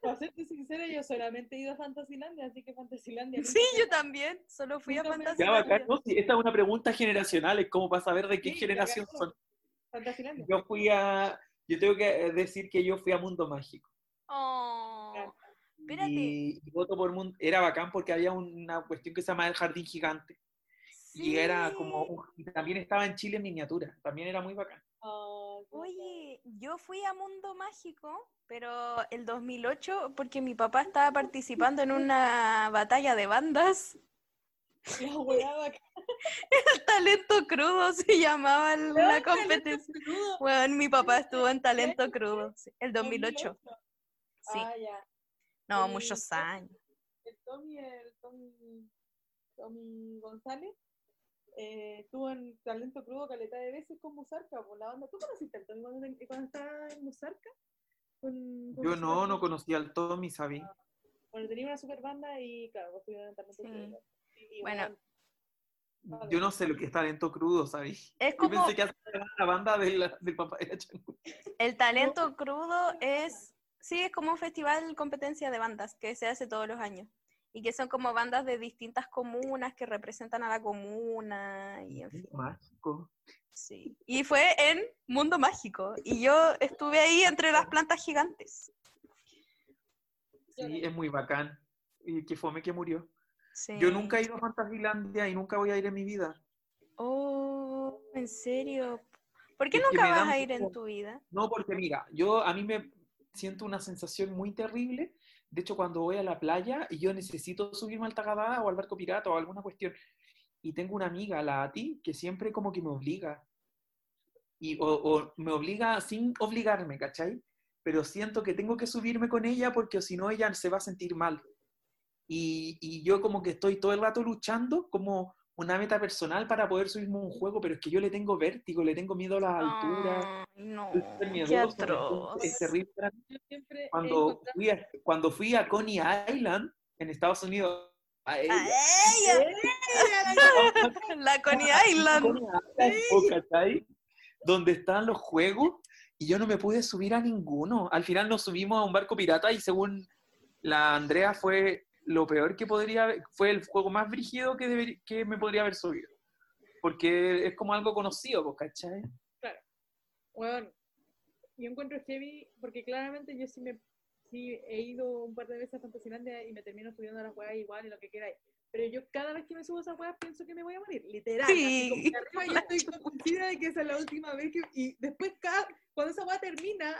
Para *laughs* serte sincera, yo solamente he ido a Fantasilandia, así que Fantasilandia. Sí, yo también. Solo fui a. Sí, esta es una pregunta generacional, es como para saber de qué Sí, generación son. Fantasilandia. Yo fui a, yo tengo que decir que yo fui a Mundo Mágico. Espérate. Y, y voto por Mundo, era bacán porque había una cuestión que se llama el Jardín Gigante. Y era como, y también estaba en Chile en miniatura, también era muy bacán. Oye, yo fui a Mundo Mágico, pero el 2008, porque mi papá estaba participando en una batalla de bandas. *laughs* La bacán. El talento crudo se llamaba la competencia. Crudo. Bueno, mi papá estuvo en talento crudo, el 2008. 2008. Sí, Ah, ya. No, el- muchos años. El Tommy, el Tommy, Tommy González, eh, estuvo en Talento Crudo caleta de veces con Musarca, por la banda. ¿Tú conociste al Tommy cuando, cuando estaba en Musarca? Con, con Yo no, no conocía al Tommy, sabí. Bueno, tenía una super banda y claro, pues estuvieron en Talento Sí. Crudo. Y, Bueno, Vale. Yo no sé lo que es talento crudo, ¿sabí? Es Yo como pensé que la banda de la- del papá de la Changu. el talento crudo es, sí, es como un festival competencia de bandas que se hace todos los años. Y que son como bandas de distintas comunas que representan a la comuna y en fin. Mágico. Sí. Y fue en Mundo Mágico. Y yo estuve ahí entre las plantas gigantes. Sí, es muy bacán. Y que fome que murió. Sí. Yo nunca he ido a Fantasilandia y nunca voy a ir en mi vida. Oh, ¿en serio? ¿Por qué Es nunca vas a ir en mucho- tu vida? No, porque mira, yo a mí me siento una sensación muy terrible. De hecho, cuando voy a la playa y yo necesito subirme al Tagadá o al barco pirata o alguna cuestión, y tengo una amiga, la Ati, que siempre como que me obliga. Y, o, o me obliga sin obligarme, ¿cachai? Pero siento que tengo que subirme con ella porque si no ella se va a sentir mal. Y, y yo como que estoy todo el rato luchando como una meta personal para poder subirme a un juego, pero es que yo le tengo vértigo, le tengo miedo a las alturas. Ay, no, súper qué miedoso, atroz. entonces Es terrible para mí. Yo siempre he Cuando encontrado- fui, a, cuando fui a Coney Island, en Estados Unidos, a ella, ¡A ella! La Coney *laughs* Island. Island. Donde están los juegos, y yo no me pude subir a ninguno. Al final nos subimos a un barco pirata y según la Andrea fue lo peor que podría haber- fue el juego más brígido que, deberí- que me podría haber subido. Porque es como algo conocido, pues, ¿cachai? Bueno, yo encuentro heavy porque claramente yo sí me sí he ido un par de veces a Fantasilandia y me termino subiendo a las weas igual y lo que queráis. Pero yo cada vez que me subo a esas weas pienso que me voy a morir, literal. Sí, así como que arriba yo estoy convencida de que esa es la última vez que... Y después cada, cuando esa wea termina,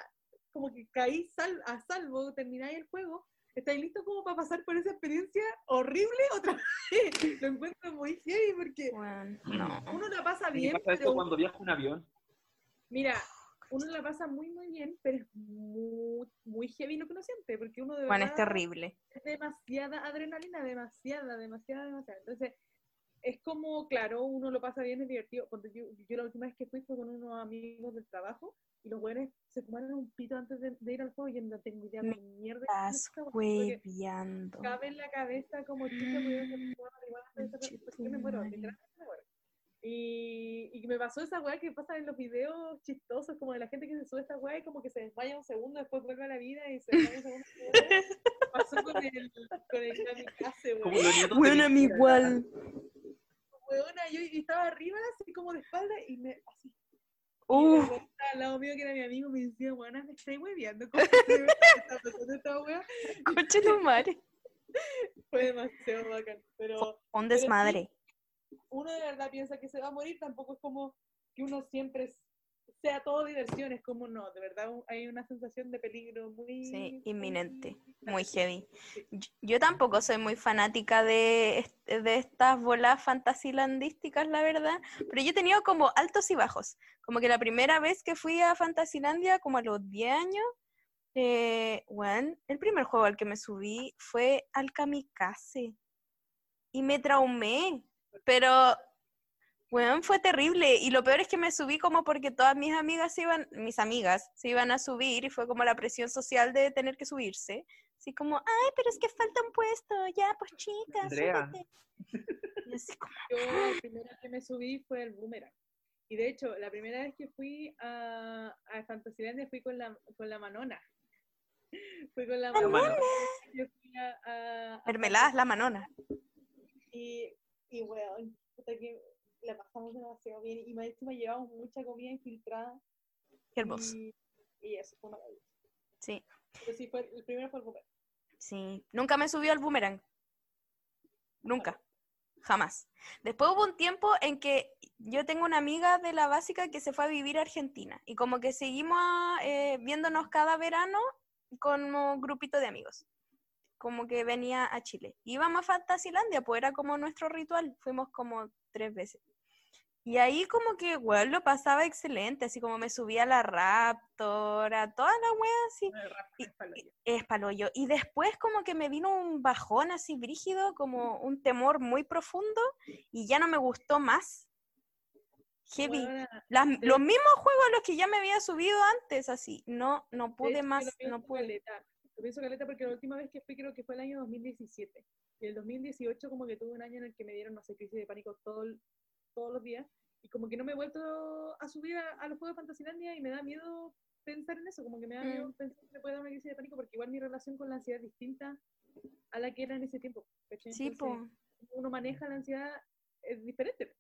como que caí sal, a salvo, termináis el juego, estáis listos como para pasar por esa experiencia horrible *laughs* otra vez. Lo encuentro muy heavy porque Bueno, no. uno la pasa bien, pasa pero esto cuando viajo en avión. Mira, uno la pasa muy, muy bien, pero es muy, muy heavy lo que uno siente, porque uno de Bueno, es terrible. es demasiada adrenalina, demasiada, demasiada, demasiada. Entonces, es como, claro, uno lo pasa bien, es divertido. Cuando yo, yo la última vez que fui fue con unos amigos del trabajo y los güeyes se fumaron un pito antes de, de ir al juego y no tengo idea de mierda. que Estás hueviando. cabe en la cabeza como chica porque yo me muero, literalmente me muero. Y, y me pasó esa weá que pasa en los videos chistosos, como de la gente que se sube a esta weá y como que se desmaya un segundo, después vuelve a la vida y se desmaya un segundo. *laughs* pasó con el, con el kamikaze, weón. Bueno, a mí igual. Weona, yo y estaba arriba, así como de espalda, y me. Así, Uh, al lado mío, que era mi amigo, me decía, weona, me estáis hueviando. ¿Cómo está pasando esta *laughs* tu madre. *laughs* Fue demasiado bacán. Pero. Un Pero desmadre. uno de verdad piensa que se va a morir, tampoco es como que uno siempre sea todo diversión, es como no, de verdad hay una sensación de peligro muy... Sí, inminente, muy heavy. Yo- Yo tampoco soy muy fanática de, de estas bolas fantasilandísticas, la verdad, pero yo he tenido como altos y bajos. Como que la primera vez que fui a Fantasilandia, como a los 10 años, eh, bueno, el primer juego al que me subí fue al Kamikaze. Y me traumé, pero, Weón, fue terrible. Y lo peor es que me subí como porque todas mis amigas se iban, mis amigas se iban a subir y fue como la presión social de tener que subirse. Así como, ay, pero es que falta un puesto, ya, pues chicas, Andrea. súbete. Y así como, Yo la primera que me subí fue el boomerang. Y de hecho, la primera vez que fui a, a Fantasylandia fui con la, con la Manona. *laughs* Fui con la La Manona. Yo fui a, a- a mermeladas la manona. Y, y weón, puta que la pasamos demasiado bien. Y más encima llevamos mucha comida infiltrada. Qué hermoso. Y, y eso fue maravilloso. Sí, Pero sí, fue, el primero fue el boomerang. sí. Nunca me subió al boomerang. Nunca. Jamás. Después hubo un tiempo en que yo tengo una amiga de la básica que se fue a vivir a Argentina. Y como que seguimos eh, viéndonos cada verano con un grupito de amigos. Como que venía a Chile. Íbamos a Fantasilandia, pues era como nuestro ritual. Fuimos como tres veces. Y ahí como que, weón, lo pasaba excelente. Así como me subía a la Raptor, a toda la wea así. Y- es paloyo. Y después como que me vino un bajón así brígido, como un temor muy profundo y ya no me gustó más. Heavy. Las- los mismos juegos a los que ya me había subido antes, así. No, no de pude hecho, más, no pude. caleta. Lo pienso caleta porque la última vez que fui creo que fue el año 2017. Y el 2018 como que tuve un año en el que me dieron, no sé, crisis de pánico todo el- todos los días. Y como que no me he vuelto a subir a, a los juegos de Fantasylandia y me da miedo pensar en eso. Como que me da miedo Mm. pensar que me puede dar una crisis de pánico porque igual mi relación con la ansiedad es distinta a la que era en ese tiempo. Sí, po. Uno maneja la ansiedad es diferente.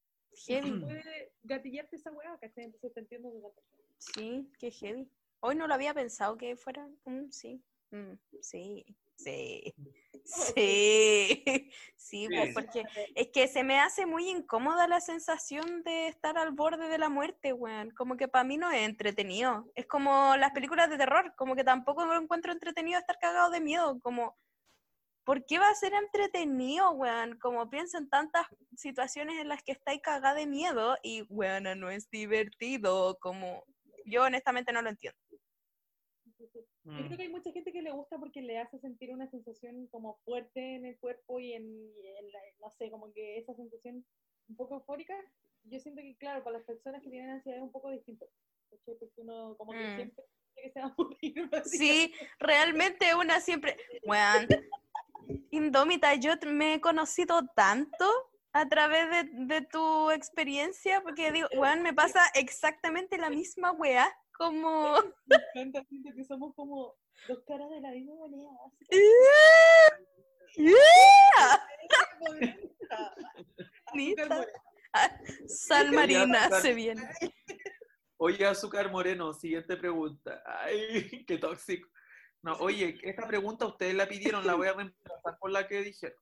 Heavy. Puede gatillarte esa weá, ¿cachai? Entonces te entiendo. Sí, qué heavy. Hoy no lo había pensado que fuera. mm, sí. mm, sí. Sí. *laughs* Sí. *laughs* Sí, pues, Sí. porque es que se me hace muy incómoda la sensación de estar al borde de la muerte, weón. Como que para mí no es entretenido. Es como las películas de terror, como que tampoco me lo encuentro entretenido estar cagado de miedo. Como, ¿por qué va a ser entretenido, weón? Como pienso en tantas situaciones en las que estáis cagada de miedo y, weón, no es divertido. Como, yo honestamente no lo entiendo. Yo Mm. creo que hay mucha gente que le gusta porque le hace sentir una sensación como fuerte en el cuerpo y en, y en la- no sé, como que esa sensación un poco eufórica. Yo siento que, claro, para las personas que tienen ansiedad es un poco distinto. Porque uno como que Mm. siempre que se va a morir. *laughs* Sí, realmente una siempre. Weón, Indómita, yo me he conocido tanto a través de, de tu experiencia, porque digo, weón, me pasa exactamente la misma weá, como. Me encanta, siento que somos como dos caras de la misma moneda. Nita. Ah, Sal marina se viene. Oye, Azúcar Moreno, siguiente pregunta. Ay, *laughs* qué tóxico. No, oye, esta pregunta ustedes la pidieron, la voy a reemplazar por la que dijeron.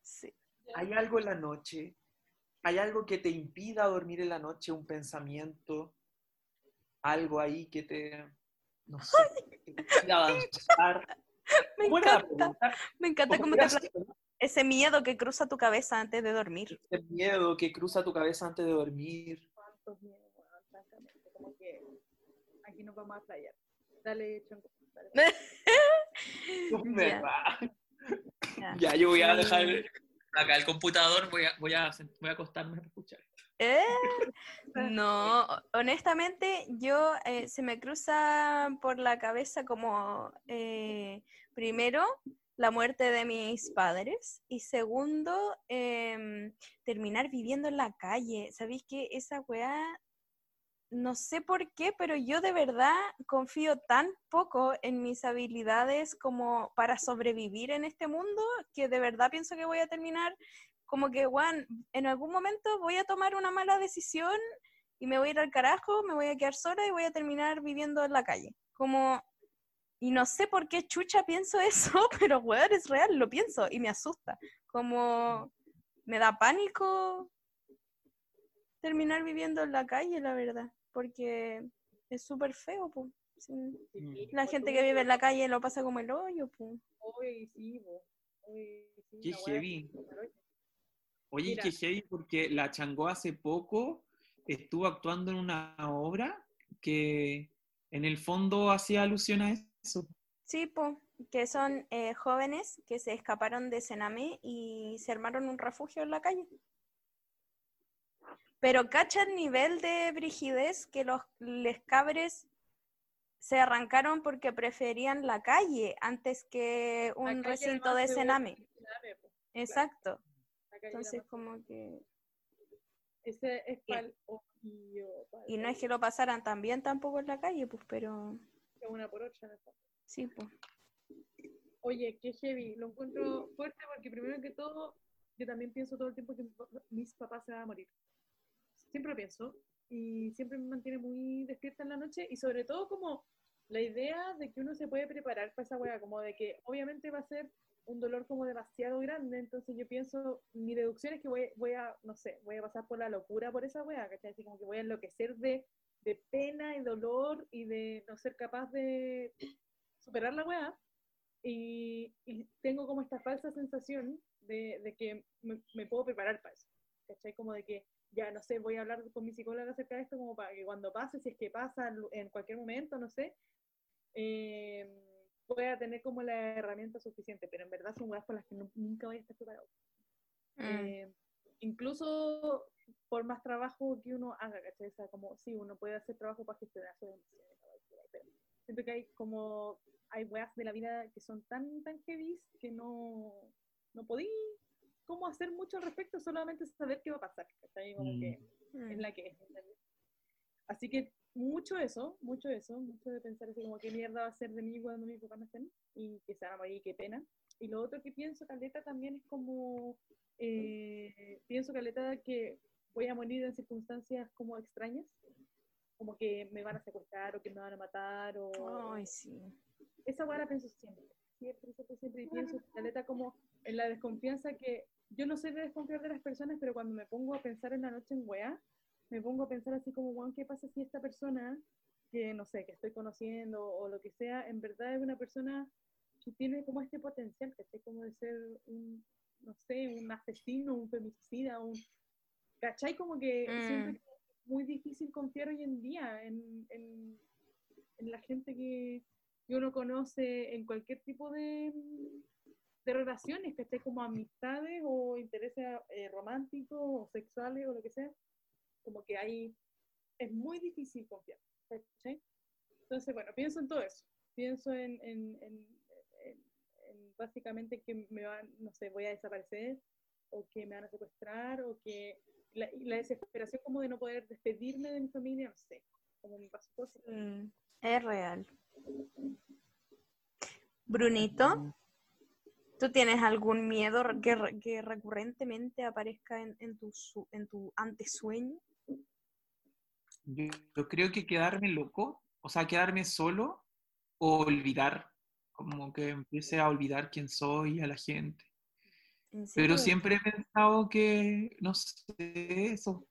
Sí. ¿Hay algo en la noche? ¿Hay algo que te impida dormir en la noche? ¿Un pensamiento? ¿Algo ahí que te, no sé, que te avanzar? *laughs* Me encanta, me encanta ¿Cómo cómo te ese miedo que cruza tu cabeza antes de dormir. ese miedo que cruza tu cabeza antes de dormir? Cuántos miedos, weón, francamente. Como que aquí nos vamos a playar. Dale, Chonco. dale. *laughs* Ya, ya. Ya, yo voy a dejar *laughs* acá el computador, voy a, voy a, voy a acostarme a escuchar. ¿Eh? *laughs* No, honestamente yo eh, se me cruza por la cabeza como eh, primero la muerte de mis padres y segundo em, terminar viviendo en la calle. ¿Sabéis que esa weá, no sé por qué, pero yo de verdad confío tan poco en mis habilidades como para sobrevivir en este mundo que de verdad pienso que voy a terminar como que, Juan, en algún momento voy a tomar una mala decisión y me voy a ir al carajo, me voy a quedar sola y voy a terminar viviendo en la calle. Como, y no sé por qué chucha pienso *laughs* eso, pero weón, es real, lo pienso y me asusta. Como, me da pánico terminar viviendo en la calle, la verdad, porque es súper feo, pues. La gente que vive en la calle lo pasa como el hoyo, pues. Oye, sí, bo. Oye, sí, Qué heavy. Oye, Mira. que heavy porque la Changó hace poco estuvo actuando en una obra que en el fondo hacía alusión a eso. Sí, po, que son eh, jóvenes que se escaparon de Sename y se armaron un refugio en la calle. Pero cacha el nivel de brigidez que los les cabres se arrancaron porque preferían la calle antes que un recinto de se ve cename. cename, po. Exacto. Entonces como que... Ese es ojío, pa'l Y no es que lo pasaran tan bien tampoco en la calle, pues, pero una por el fondo. sí, pues. Oye, qué heavy. Lo encuentro fuerte porque primero que todo, yo también pienso todo el tiempo que mis papás se van a morir. Siempre lo pienso y siempre me mantiene muy despierta en la noche y sobre todo como la idea de que uno se puede preparar para esa weá, como de que obviamente va a ser un dolor como demasiado grande, entonces yo pienso, mi deducción es que voy, voy a, no sé, voy a pasar por la locura por esa weá, ¿cachai? Así como que voy a enloquecer de, de pena y dolor y de no ser capaz de superar la weá. Y, y tengo como esta falsa sensación de, de que me, me puedo preparar para eso. ¿Cachai? Como de que ya, no sé, voy a hablar con mi psicóloga acerca de esto como para que cuando pase, si es que pasa en cualquier momento, no sé, eh, pueda tener como la herramienta suficiente. Pero en verdad son weas por las que no- nunca voy a estar preparado. Mm. Eh, incluso por más trabajo que uno haga, ¿cachai? O sea, como, sí, uno puede hacer trabajo para gestionar sus emociones, pero siento que hay como, hay weas de la vida que son tan, tan heavy que no, no podí como hacer mucho al respecto, solamente saber qué va a pasar, ¿cachai? Como Mm. que Mm. es la que es. Así que mucho eso, mucho eso, mucho de pensar así como qué mierda va a ser de mí cuando mis papás no estén y que se van a morir, qué pena. Y lo otro que pienso, Caleta, también es como, eh, pienso, Caleta, que voy a morir en circunstancias como extrañas, como que me van a secuestrar o que me van a matar o... Ay, sí. Esa weá la pienso siempre, siempre, siempre, siempre. Y pienso, Caleta, como en la desconfianza que yo no sé de desconfiar de las personas, pero cuando me pongo a pensar en la noche en weá, me pongo a pensar así como, weón, ¿qué pasa si esta persona que, no sé, que estoy conociendo o lo que sea, en verdad es una persona que tiene como este potencial, que esté como de ser un, no sé, un asesino, un femicida, un... ¿Cachai? Como que Mm. siento que es muy difícil confiar hoy en día en, en, en la gente que, que uno conoce en cualquier tipo de, de relaciones, que esté como amistades o intereses eh, románticos o sexuales o lo que sea, como que hay, es muy difícil confiar. Entonces, bueno, pienso en todo eso, pienso en, en, en- en- en básicamente que me van, no sé, voy a desaparecer o que me van a secuestrar o que la, y la desesperación como de no poder despedirme de mi familia, no sé, como me pasó cosas. Mm, Es real. Brunito, ¿tú tienes algún miedo que, re- que recurrentemente aparezca en, en tu, en tu antesueño? Yo, yo creo que quedarme loco, o sea, quedarme solo o olvidar, como que empiece a olvidar quién soy a la gente. ¿En Pero siempre he pensado que, no sé, eso.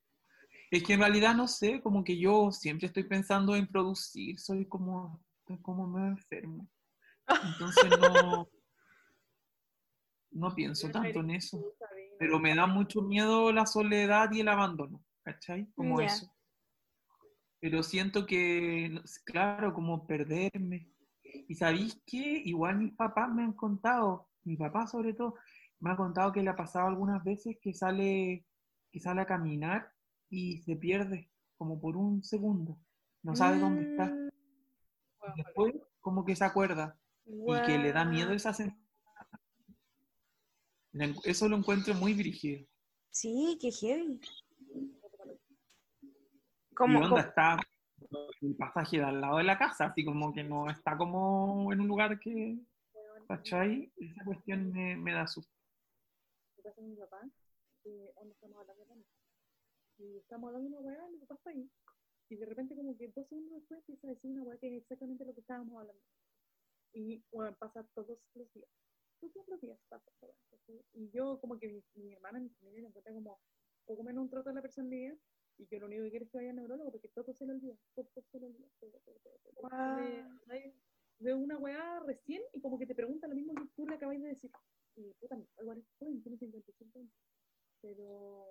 Es que en realidad no sé, como que yo siempre estoy pensando en producir, soy como, como medio enfermo. *laughs* Entonces no, no pienso tanto en eso. Pero me da mucho miedo la soledad y el abandono, ¿cachai? Como eso. Pero siento que, claro, como perderme. Y sabéis que igual mis papás me han contado, mi papá sobre todo, me ha contado que le ha pasado algunas veces que sale, que sale a caminar y se pierde como por un segundo. No sabe dónde está. Mm, después como que se acuerda y que le da miedo esa sensación. Eso lo encuentro muy brígido. Sí, qué heavy. Y ¿Cómo, onda cómo- está el pasaje de al lado de la casa, así como que no está como en un lugar que, ¿cachai? Esa cuestión me, me da susto. me pasa con mi papá, que onda estamos hablando de. Y estamos hablando de una weá, y mi papá está ahí. Y de repente como que dos segundos después empieza a decir una weá que es exactamente lo que estábamos hablando. Y bueno, pasa todos los días. Todos los días pasa ¿cachai? Y yo como que mi, mi hermana, mi familia, me encuentra como poco menos un trozo de la personalidad. Y yo lo único que quiero es que vaya al neurólogo porque todo se le olvida. Todo, se le olvida. Guau. De- una weá recién y como que te pregunta lo mismo que tú le acabáis de decir. Y puta, igual es joven, tiene 55 años. Pero,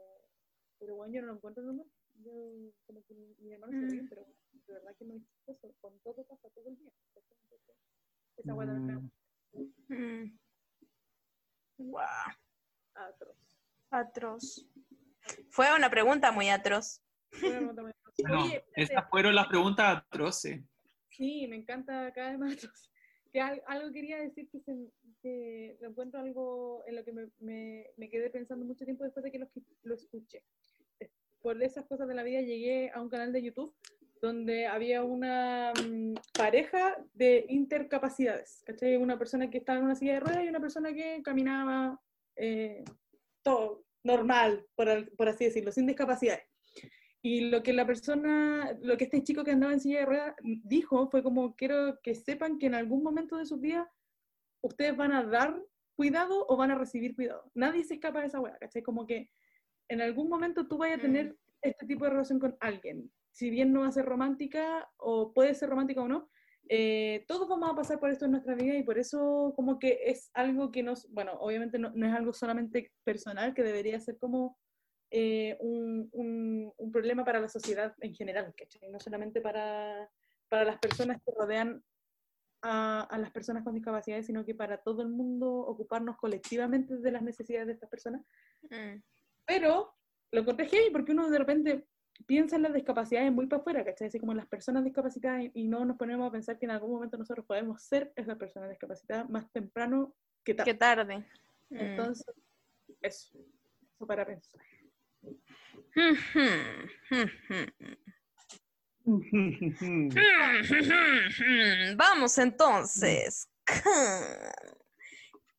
pero bueno, yo no lo encuentro normal. Yo, como que mi, mi hermano se ríe, Mm. pero de verdad que no es chistoso. Con todo pasa todo el día. Entonces, Esa weá también me Guau, atroz. atroz. Fue una pregunta muy atroz. Fue una pregunta muy atroz. No, Oye, esas fueron las preguntas atroces. Sí, me encanta cada vez más. atroz. Que al- algo quería decir que, se- que lo encuentro algo en lo que me, me- me quedé pensando mucho tiempo después de que lo, lo escuché. Es- Por esas cosas de la vida llegué a un canal de YouTube donde había una mm, pareja de intercapacidades, ¿cachai? Una persona que estaba en una silla de ruedas y una persona que caminaba eh, todo normal, por, por así decirlo, sin discapacidades. Y lo que la persona, lo que este chico que andaba en silla de ruedas dijo fue como, quiero que sepan que en algún momento de sus vidas ustedes van a dar cuidado o van a recibir cuidado. Nadie se escapa de esa hueá, ¿cachai? Como que en algún momento tú vayas a tener este tipo de relación con alguien. Si bien no va a ser romántica o puede ser romántica o no, eh, todos vamos a pasar por esto en nuestra vida y por eso como que es algo que nos, bueno, obviamente no, no es algo solamente personal, que debería ser como eh, un, un- un problema para la sociedad en general, ¿cachai? No solamente para, para las personas que rodean a, a las personas con discapacidades, sino que para todo el mundo ocuparnos colectivamente de las necesidades de estas personas. Mm. Pero lo encontré heavy porque uno de repente piensa en las discapacidades muy para afuera, ¿cachai? Así como las personas discapacitadas y- no nos ponemos a pensar que en algún momento nosotros podemos ser esas personas discapacitadas más temprano que tarde. Mm. Entonces, eso. Eso para pensar. *laughs* Vamos entonces con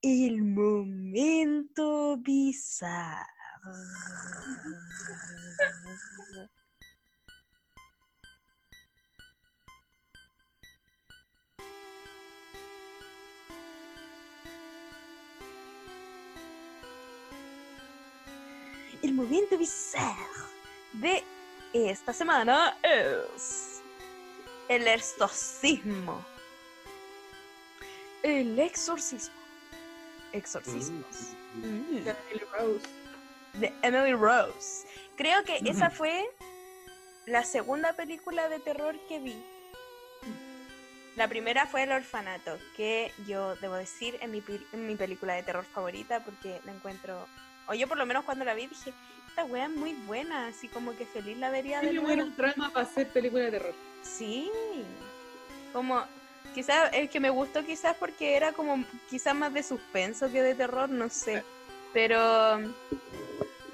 el momento bizarro. El momento bizarro de esta semana es el exorcismo. El exorcismo. Exorcismos. Mm. Rose. De Emily Rose. Creo que esa fue la segunda película de terror que vi. La primera fue El Orfanato, que yo debo decir es mi, pel- mi película de terror favorita porque la encuentro. O yo por lo menos cuando la vi dije, esta wea es muy buena, así como que feliz la vería de Tiene nuevo. trama para hacer película de terror. Sí. Como, quizás el que me gustó quizás porque era como quizás más de suspenso que de terror, no sé. Pero,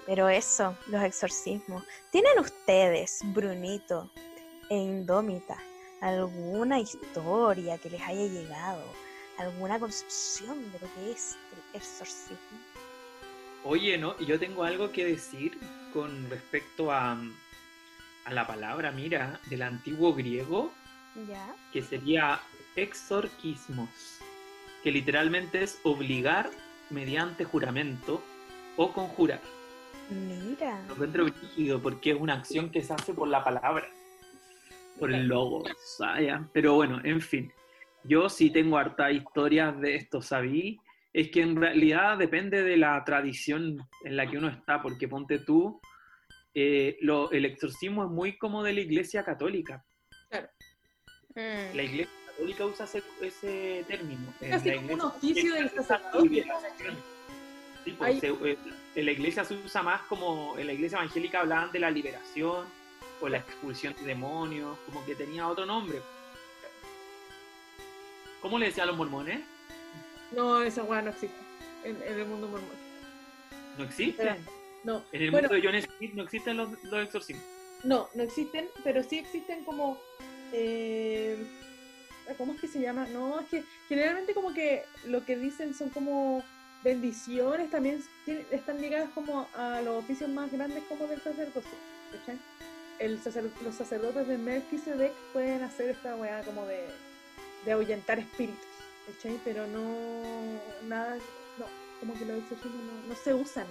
pero eso, los exorcismos. ¿Tienen ustedes, Brunito e Indómita, alguna historia que les haya llegado? ¿Alguna concepción de lo que es el exorcismo? Oye, no, yo tengo algo que decir con respecto a, a la palabra, mira, del antiguo griego, ¿Ya? que sería exorquismos, que literalmente es obligar mediante juramento o conjurar. Mira. Lo encuentro brígido porque es una acción que se hace por la palabra, por el logo. ¿sabes? Pero bueno, en fin. Yo sí tengo hartas historias de esto, ¿sabí? Es que en realidad depende de la tradición en la que uno está, porque ponte tú, eh, lo- el exorcismo es muy como de la iglesia católica. Mm. La iglesia católica usa ese, ese término. En Casi como un oficio del sacerdote. Sí, pues, se- eh, en la iglesia se usa más como, en la iglesia evangélica hablaban de la liberación o la expulsión de demonios, como que tenía otro nombre. ¿Cómo le decían los mormones? No, esa weá no existe en, en el mundo mormón. ¿No existe? No. En el Bueno, mundo de John Smith no existen los, los exorcismos. no, no existen, pero sí existen como. eh, ¿Cómo es que se llama? No, es que generalmente como que lo que dicen son como bendiciones, también están ligadas como a los oficios más grandes como del sacerdocio. ¿cachai? El sacer- los sacerdotes de Melquisedec pueden hacer esta weá como de, de ahuyentar espíritus, ¿cachai? Pero no, nada, no, como que los exorcismos no, no se usan.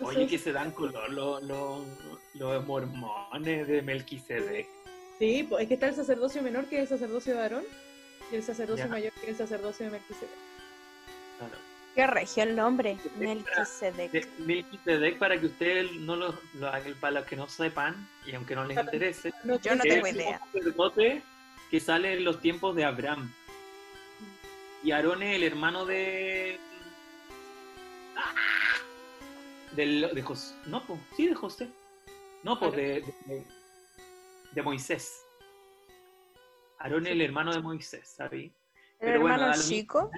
Oye, que se dan color los, los, los mormones de Melquisedec. Sí, pues es que está el sacerdocio menor que es el sacerdocio de Aarón y el sacerdocio Ya. mayor que es el sacerdocio de Melquisedec. Claro. Qué regio el nombre, De- Melquisedec. De Melquisedec, para que ustedes no lo, lo- para los que no sepan, y aunque no les interese, No, Yo no tengo es idea. un sacerdote que sale en los tiempos de Abraham. Y Aarón es el hermano de. del, de José. No, pues, sí, de José. No, pues, de, de, de Moisés. Aarón es el hermano de Moisés, ¿sabes? ¿El Pero bueno, hermano mismo. chico?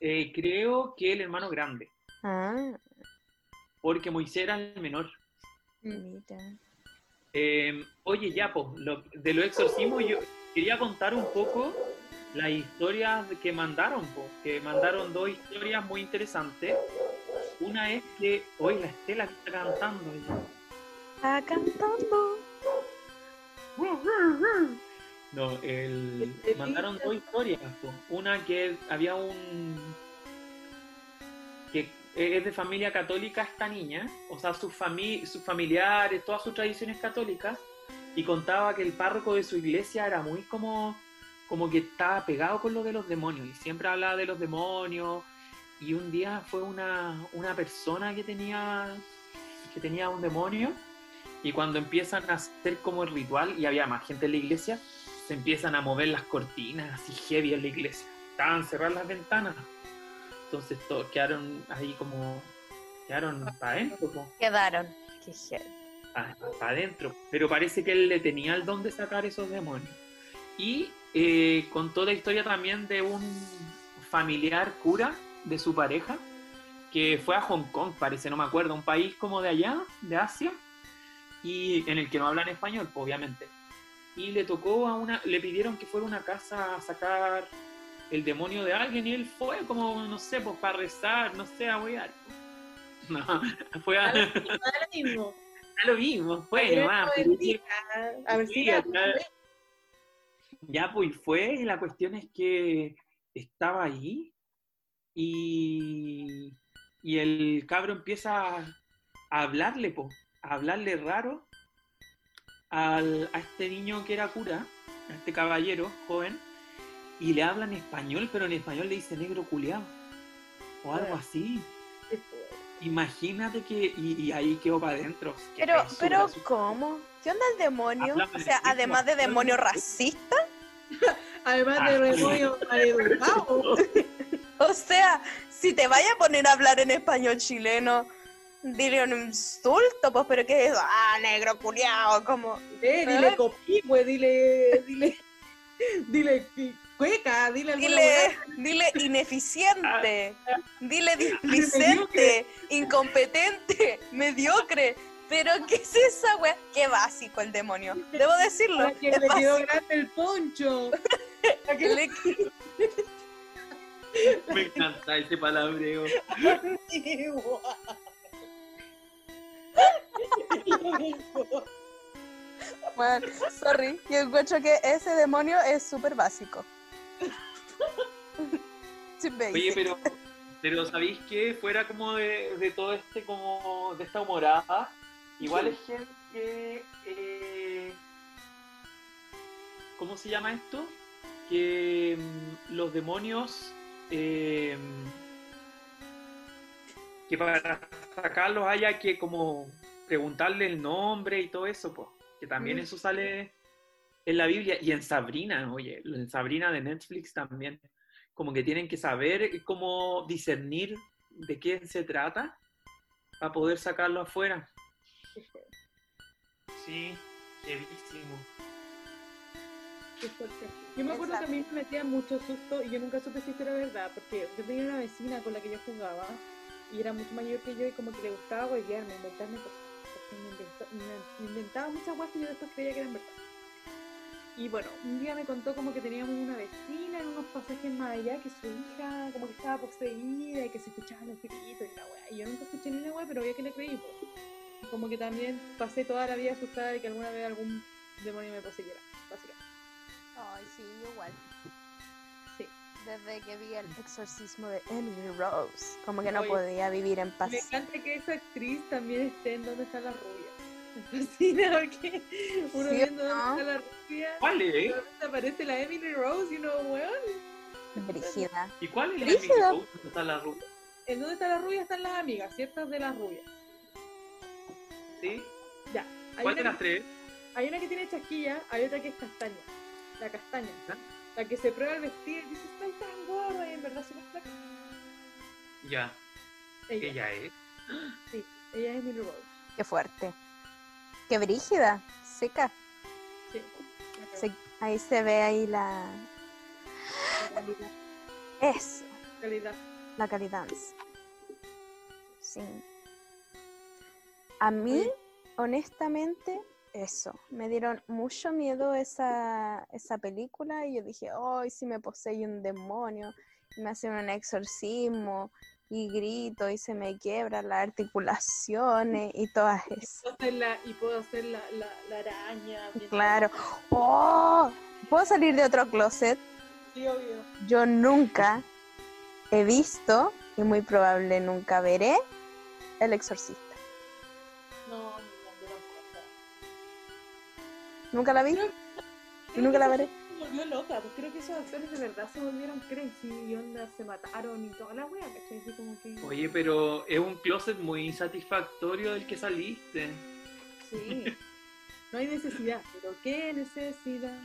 Eh, creo que el hermano grande, Ah, porque Moisés era el menor. mira. Eh, oye, ya, pues, lo- de los exorcismos yo quería contar un poco las historias que mandaron, po, que mandaron dos historias muy interesantes. Una es que hoy la Estela está cantando. Está cantando. No, el, mandaron dos historias. Una que había un. que es de familia católica esta niña, o sea, sus, fami- sus familiares, todas sus tradiciones católicas, y contaba que el párroco de su iglesia era muy como. como que estaba pegado con lo de los demonios, y siempre hablaba de los demonios. Y un día fue una, una persona que tenía, que tenía un demonio, y cuando empiezan a hacer como el ritual, y había más gente en la iglesia, se empiezan a mover las cortinas así heavy en la iglesia. Estaban cerradas las ventanas. Entonces todos quedaron ahí como. quedaron para adentro, Quedaron. Qué heavy. para adentro. Pero parece que él le tenía el don de sacar esos demonios. Y eh, contó la historia también de un familiar cura de su pareja que fue a Hong Kong, parece, no me acuerdo, un país como de allá, de Asia, y en el que no hablan español, pues, obviamente. Y le tocó a una, le pidieron que fuera a una casa a sacar el demonio de alguien y él fue como, no sé, pues para rezar, no sé, a huear. *laughs* No, fue a, Da *laughs* lo mismo, da lo mismo. fue no pero bendiga, A ver si acá- Ya, pues fue, y la cuestión es que estaba ahí y, y el cabro empieza a, a hablarle, a hablarle raro al- a este niño que era cura, a este caballero joven, y le habla en español, pero en español le dice negro culeado, o algo Ah. así. Fuerte. Imagínate que, y, y ahí quedó para adentro. Qué Pero, pesura, pero, su- ¿cómo? ¿Qué onda el demonio? Háblame O sea, además de demonio racista, *laughs* Además Ah. de demonio maleducado. *laughs* o sea, si te vaya a poner a hablar en español chileno, dile un insulto, pues, pero ¿qué es eso? Ah, negro culiao, como... Eh, dile copihue, dile, dile, dile qui- cueca, dile *laughs* Dile, dile ineficiente, Ah. dile displicente, incompetente, *laughs* mediocre. Pero, ¿qué es esa wea? Qué básico el demonio. Debo decirlo. Que le quedó básico. grande el poncho. *laughs* Que Le- Me encanta ese palabreo. le Bueno, sorry, yo encuentro que ese demonio es súper básico. Oye, pero, pero ¿sabéis que fuera como de, de todo este, como de esta humorada, igual es gente que, eh, ¿cómo se llama esto? Que mm, los demonios, eh, que para sacarlos haya que como preguntarle el nombre y todo eso, pues, que también Mm. eso sale en la Biblia y en Sabrina, oye, en Sabrina de Netflix también, como que tienen que saber cómo discernir de qué se trata para poder sacarlo afuera. Sí, fuerte. Yo me acuerdo que a mí me metía mucho susto y yo nunca supe si esto era verdad, porque yo tenía una vecina con la que yo jugaba y era mucho mayor que yo y como que le gustaba huevearme, inventarme cosas. Me, inventa- me- inventaba muchas cosas que yo después creía que eran verdad. Y bueno, un día me contó como que teníamos una vecina en unos pasajes más allá que su hija como que estaba poseída y que se escuchaban los gritos y la weá. Y yo nunca escuché ni una weá, pero obvio que le creí. Y como que también pasé toda la vida asustada de que alguna vez algún demonio me poseyera, básicamente. Ay, sí, igual. Desde que vi el exorcismo de Emily Rose, como que no Oye, podía vivir en paz. Me encanta que esa actriz también esté en Dónde están las rubias. *laughs* Me fascina porque uno ¿Sí viendo no? Dónde está la rubia, ¿Cuál es? repente aparece la Emily Rose y uno, weón, Brígida. ¿Y cuál es la. Emily Rose? ¿Dónde está la rubia? en Dónde está la rubia están las amigas, ciertas de las rubias. ¿Sí? Ya. Hay ¿Cuál de las tres? hay una que tiene chasquilla, hay otra que es castaña. La castaña. ¿Ah? La que se prueba el vestido y dice, estoy tan gorda y en verdad se flaca. Ya, Ella. ella es. Sí, ella es Millie Rose. Qué fuerte. Qué brígida, seca. Sí. Se- ahí se ve ahí la... La calidad. Eso, calidad. la calidad. Sí. A mí, honestamente, eso. Me dieron mucho miedo esa, esa película y yo dije, ay, si me posee un demonio, y me hacen un exorcismo y grito y se me quiebran las articulaciones y todas *laughs* esas. Puedo hacer la, y puedo hacer la, la, la araña. Claro. ¡Oh! ¿Puedo salir de otro closet? Sí, obvio. Yo nunca he visto, y muy probable nunca veré, El Exorcista. ¿Nunca la vi? Creo- ¿Y Creo nunca la veré? se volvió loca, pues creo que esos actores de verdad se volvieron crazy y onda se mataron y toda la wea, ¿cachai? Así como que. Oye, pero es un closet muy insatisfactorio del que saliste. Sí. No hay necesidad, pero qué necesidad.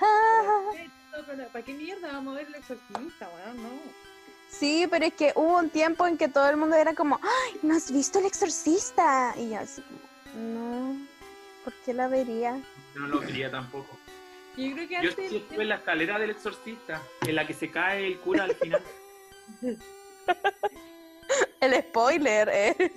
Ah. ¿Para qué mierda vamos a ver el exorcista, weón? No. Sí, pero es que hubo un tiempo en que todo el mundo era como, ¡ay, no has visto El Exorcista! Y yo así como, no, ¿por qué la vería? Yo no lo quería tampoco. Yo creo que Yo antes. estuve en la escalera del exorcista, en la que se cae el cura al final. *laughs* El spoiler, ¿eh?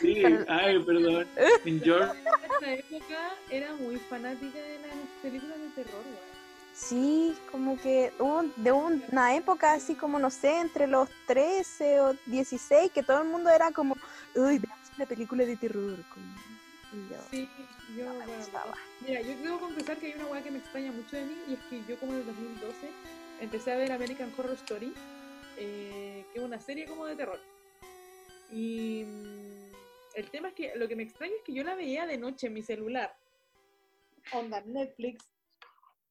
Sí, ay, perdón. En George, en esa época era muy fanática de las películas de terror, weón. Sí, como que hubo de una época así como, no sé, entre los 13 o 16, que todo el mundo era como, uy, veamos una película de terror. como- y yo, Sí, yo, no me bueno, gustaba. Mira, yo debo confesar que hay una weá que me extraña mucho de mí y es que yo como en el 2012 empecé a ver American Horror Story, eh, que es una serie como de terror. Y mm, el tema es que lo que me extraña es que yo la veía de noche en mi celular. Onda, Netflix.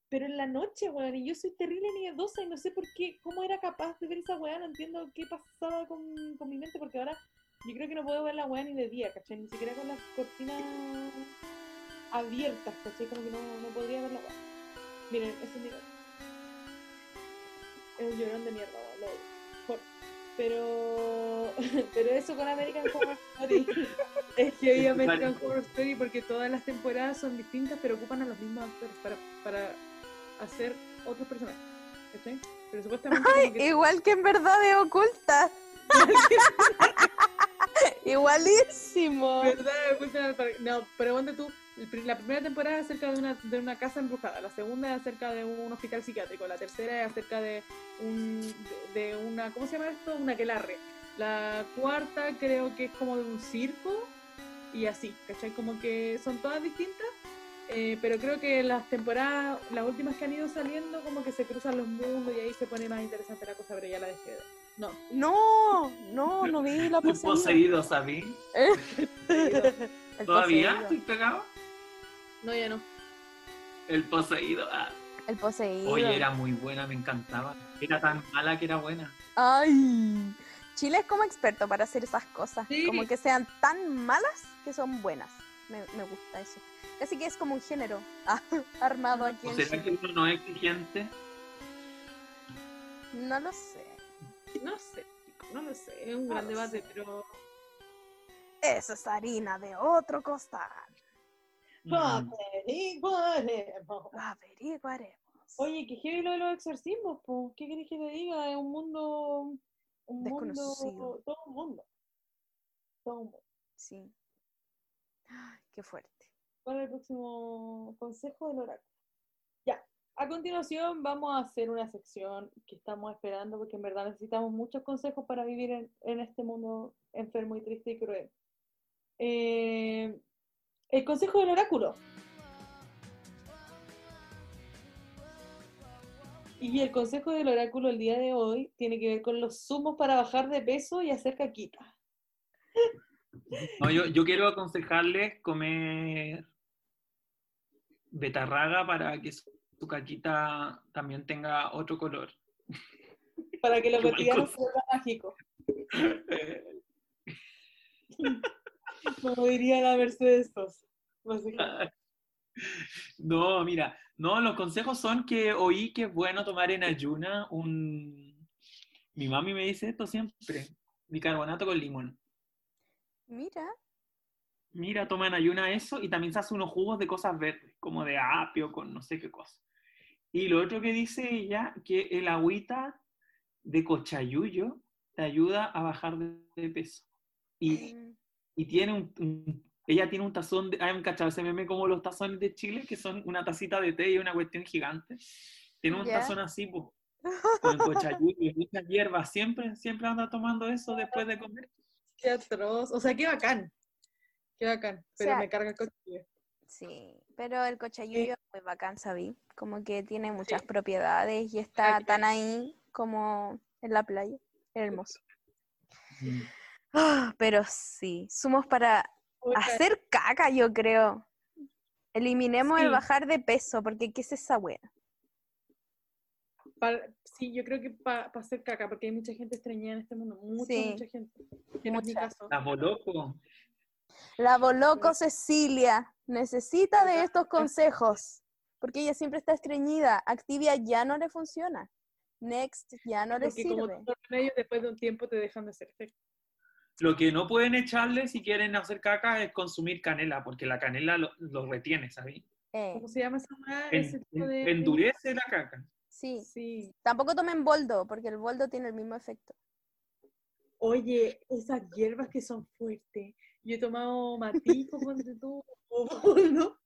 Pero en la noche, weón, y yo soy terrible miedosa y no sé por qué, cómo era capaz de ver esa weá, no entiendo qué pasaba con, con mi mente, porque ahora yo creo que no puedo ver la weá ni de día, ¿cachai? Ni siquiera con las cortinas abiertas, ¿cachai? Como que no, no podría ver la weá. Miren, ese es mi. Es un llorón de mierda, lo. Por- Pero, *laughs* pero eso con American Horror Story *laughs* es que hay American Horror Story porque todas las temporadas son distintas, pero ocupan a los mismos actores para, para hacer otros personajes. ¿Cachai? Pero supuestamente. *laughs* que- Igual que en verdad de oculta. *laughs* Igualísimo. ¿Verdad? No, pero ponte tú, la primera temporada es acerca de una, de una casa embrujada, la segunda es acerca de un hospital psiquiátrico, la tercera es acerca de un de, una, ¿cómo se llama esto? Una aquelarre. La cuarta creo que es como de un circo y así, ¿cachai? Como que son todas distintas, eh, pero creo que las temporadas, las últimas que han ido saliendo, como que se cruzan los mundos y ahí se pone más interesante la cosa, pero ya la dejé. No, No, no, no vi la poseída. poseído, ¿sabí? *laughs* El ¿Todavía estoy pegado? no, ya no. El poseído. ah. El poseído. Oye, era muy buena, me encantaba. Era tan mala que era buena. Ay. Chile es como experto para hacer esas cosas. Sí. Como que sean tan malas que son buenas. Me, me gusta eso. Casi que es como un género ah, *laughs* armado aquí ¿O en será que uno no es exigente? No lo sé. No sé, chico, no lo sé, es un gran debate, sé. pero Eso es harina de otro costal. Mm. Averiguaremos. Averiguaremos. Oye, que heavy lo de los exorcismos, pues, ¿qué querés que te diga? Es un mundo, un Desconocido. mundo, todo un mundo. Todo un mundo. Sí. Ay, qué fuerte. ¿Cuál es el próximo consejo del oráculo? A continuación vamos a hacer una sección que estamos esperando porque en verdad necesitamos muchos consejos para vivir en, este mundo enfermo y triste y cruel. Eh, el consejo del oráculo. Y el consejo del oráculo el día de hoy tiene que ver con los zumos para bajar de peso y hacer caquita. No, yo, quiero aconsejarles comer betarraga para que su caquita también tenga otro color. Para que lo cotidiano se vuelva mágico. Como diría la Mercedes Sosa. *laughs* No, mira, no, los consejos son que oí que es bueno tomar en ayuna un... Mi mami me dice esto siempre, bicarbonato con limón. Mira. Mira, toman ayuna eso y también se hace unos jugos de cosas verdes, como de apio, con no sé qué cosa. Y lo otro que dice ella, que el agüita de cochayuyo te ayuda a bajar de, peso. Y, Mm, y tiene un, un- ella tiene un tazón, de, hay un cachado ese meme como los tazones de Chile, que son una tacita de té y una cuestión gigante. Tiene un tazón así, pues, con cochayuyo y muchas hierbas. Siempre, siempre anda tomando eso después de comer. Qué atroz. O sea, qué bacán. Qué bacán. Pero sea, me carga el cochillo. Sí, pero el cochayuyo es muy bacán, sabí. Como que tiene muchas Sí. propiedades y está que- tan ahí como en la playa. Hermoso. Mm. Ah, pero sí, somos para hacer caca, yo creo. Eliminemos el bajar de peso, porque ¿qué es esa wea? pa- sí, yo creo que para hacer caca, porque hay mucha gente estreñida en este mundo. Mucha, Sí. mucha gente. Que no es mi Mucha. caso. La loco. La Boloco Cecilia necesita de estos consejos, porque ella siempre está estreñida. Activia ya no le funciona. Next ya no le Porque como sirve. todos los remedios, después de un tiempo te dejan de hacer efecto. Lo que no pueden echarle si quieren hacer caca es consumir canela, porque la canela lo, lo retiene, ¿sabes? Eh, ¿Cómo se llama esa? En- de... endurece la caca. sí. Sí. Tampoco tomen boldo, porque el boldo tiene el mismo efecto. Oye, esas hierbas que son fuertes. Yo he tomado matico ponte tú, o *laughs* boldo,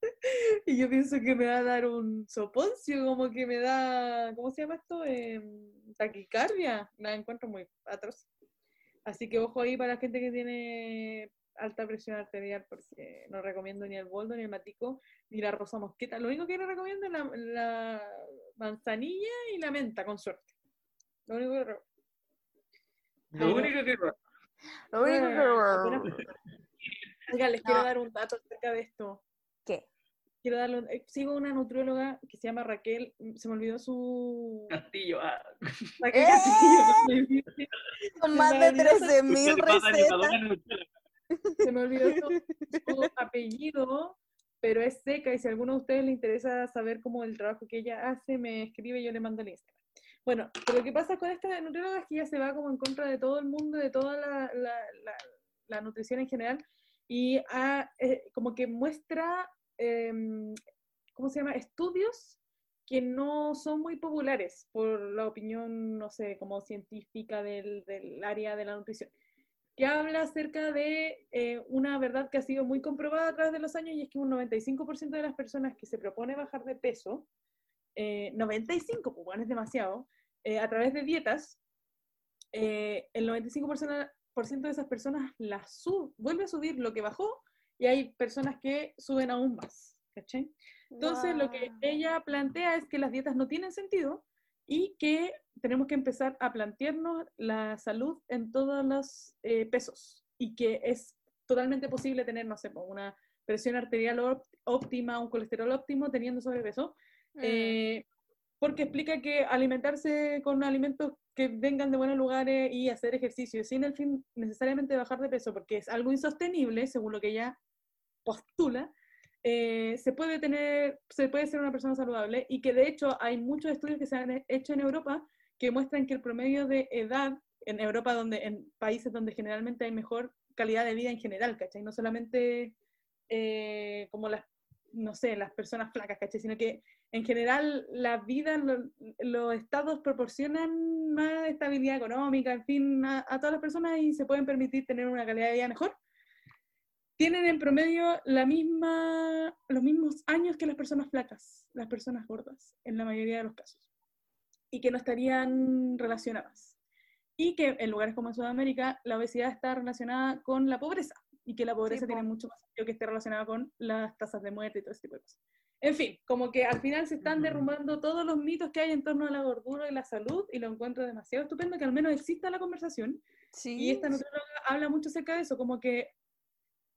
y yo pienso que me va a dar un soponcio, como que me da, ¿cómo se llama esto? Em, taquicardia. La encuentro muy atroz. Así que ojo ahí para la gente que tiene alta presión arterial, porque no recomiendo ni el boldo, ni el matico, ni la rosa mosqueta. Lo único que no recomiendo es la, la manzanilla y la menta, con suerte. Lo único que Lo único que... Lo único que... Oiga, les quiero No. dar un dato acerca de esto. ¿Qué? Quiero darle un- eh, sigo una nutrióloga que se llama Raquel, mm, se me olvidó su... Castillo. ah. Raquel ¡Eh! Castillo, Con Se más me de olvidó 13.000 ¿Qué te pasa, recetas. se me olvidó su, su apellido, pero es seca y si a alguno de ustedes le interesa saber cómo el trabajo que ella hace, me escribe y yo le mando el Instagram. Bueno, pero lo que pasa con esta nutrióloga es que ella se va como en contra de todo el mundo, de toda la, la- la- la nutrición en general, y ha, eh, como que muestra, em, ¿cómo se llama?, estudios que no son muy populares por la opinión, no sé, como científica del, del área de la nutrición que habla acerca de eh, una verdad que ha sido muy comprobada a través de los años y es que un 95% de las personas que se propone bajar de peso, eh, 95, pues bueno, es demasiado, eh, a través de dietas, eh, el 95% por ciento de esas personas la sub, vuelve a subir lo que bajó y hay personas que suben aún más. ¿cachai? Entonces, lo que ella plantea es que las dietas no tienen sentido y que tenemos que empezar a plantearnos la salud en todos los eh, pesos y que es totalmente posible tener, no sé, una presión arterial ópt- óptima, un colesterol óptimo teniendo sobrepeso, Mm. eh, porque explica que alimentarse con alimentos que vengan de buenos lugares y hacer ejercicio sin el fin necesariamente bajar de peso, porque es algo insostenible, según lo que ella postula, eh, se puede tener, se puede ser una persona saludable y que de hecho hay muchos estudios que se han he- hecho en Europa que muestran que el promedio de edad en Europa, donde, en países donde generalmente hay mejor calidad de vida en general, ¿cachai? No solamente eh, como las, no sé, las personas flacas, ¿cachai? Sino que en general la vida, lo- los estados proporcionan más estabilidad económica, en fin, a, a todas las personas y se pueden permitir tener una calidad de vida mejor tienen en promedio la misma, los mismos años que las personas flacas, las personas gordas, en la mayoría de los casos, y que no estarían relacionadas. Y que en lugares como en Sudamérica la obesidad está relacionada con la pobreza, y que la pobreza po. tiene mucho más sentido que esté relacionada con las tasas de muerte y todo ese tipo de cosas. En fin, como que al final se están derrumbando todos los mitos que hay en torno a la gordura y la salud, y lo encuentro demasiado estupendo que al menos exista la conversación, Sí, y esta nutrióloga habla mucho acerca de eso, como que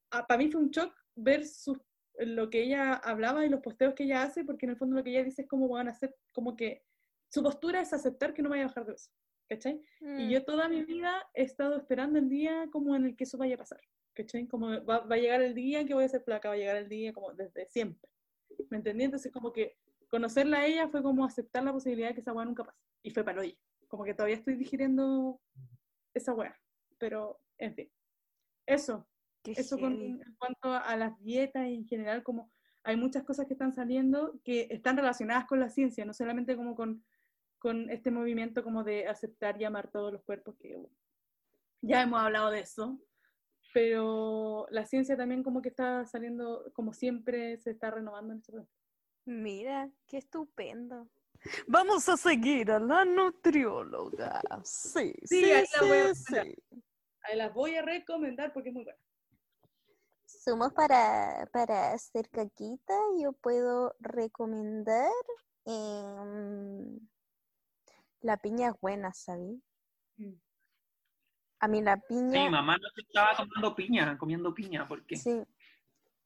para mí fue un shock ver sus- lo que ella hablaba y los posteos que ella hace, porque en el fondo lo que ella dice es cómo van a hacer, como que su postura es aceptar que no vaya a bajar de peso, ¿cachai? Y Mm. yo toda mi vida he estado esperando el día como en el que eso vaya a pasar, ¿cachai? Como va, va a llegar el día en que voy a ser flaca, va a llegar el día como desde siempre, ¿me entendí? Entonces como que conocerla a ella fue como aceptar la posibilidad de que esa weá nunca pase, y fue para hoy, como que todavía estoy digiriendo esa weá, pero en fin, eso, Qué eso con, en cuanto a las dietas y en general, como hay muchas cosas que están saliendo que están relacionadas con la ciencia, no solamente como con, con este movimiento como de aceptar y amar todos los cuerpos, que bueno, ya hemos hablado de eso, pero la ciencia también como que está saliendo, como siempre, se está renovando en este momento. Mira, qué estupendo. Vamos a seguir a la nutrióloga. Sí, Sí, ahí la voy a recomendar. Ahí las voy a recomendar porque es muy buena. Somos para, para hacer caquita, yo puedo recomendar em, la piña es buena, ¿sabí? Mm. A mí la Sí, piña, mamá no estaba tomando piña, comiendo piña, ¿por qué? sí,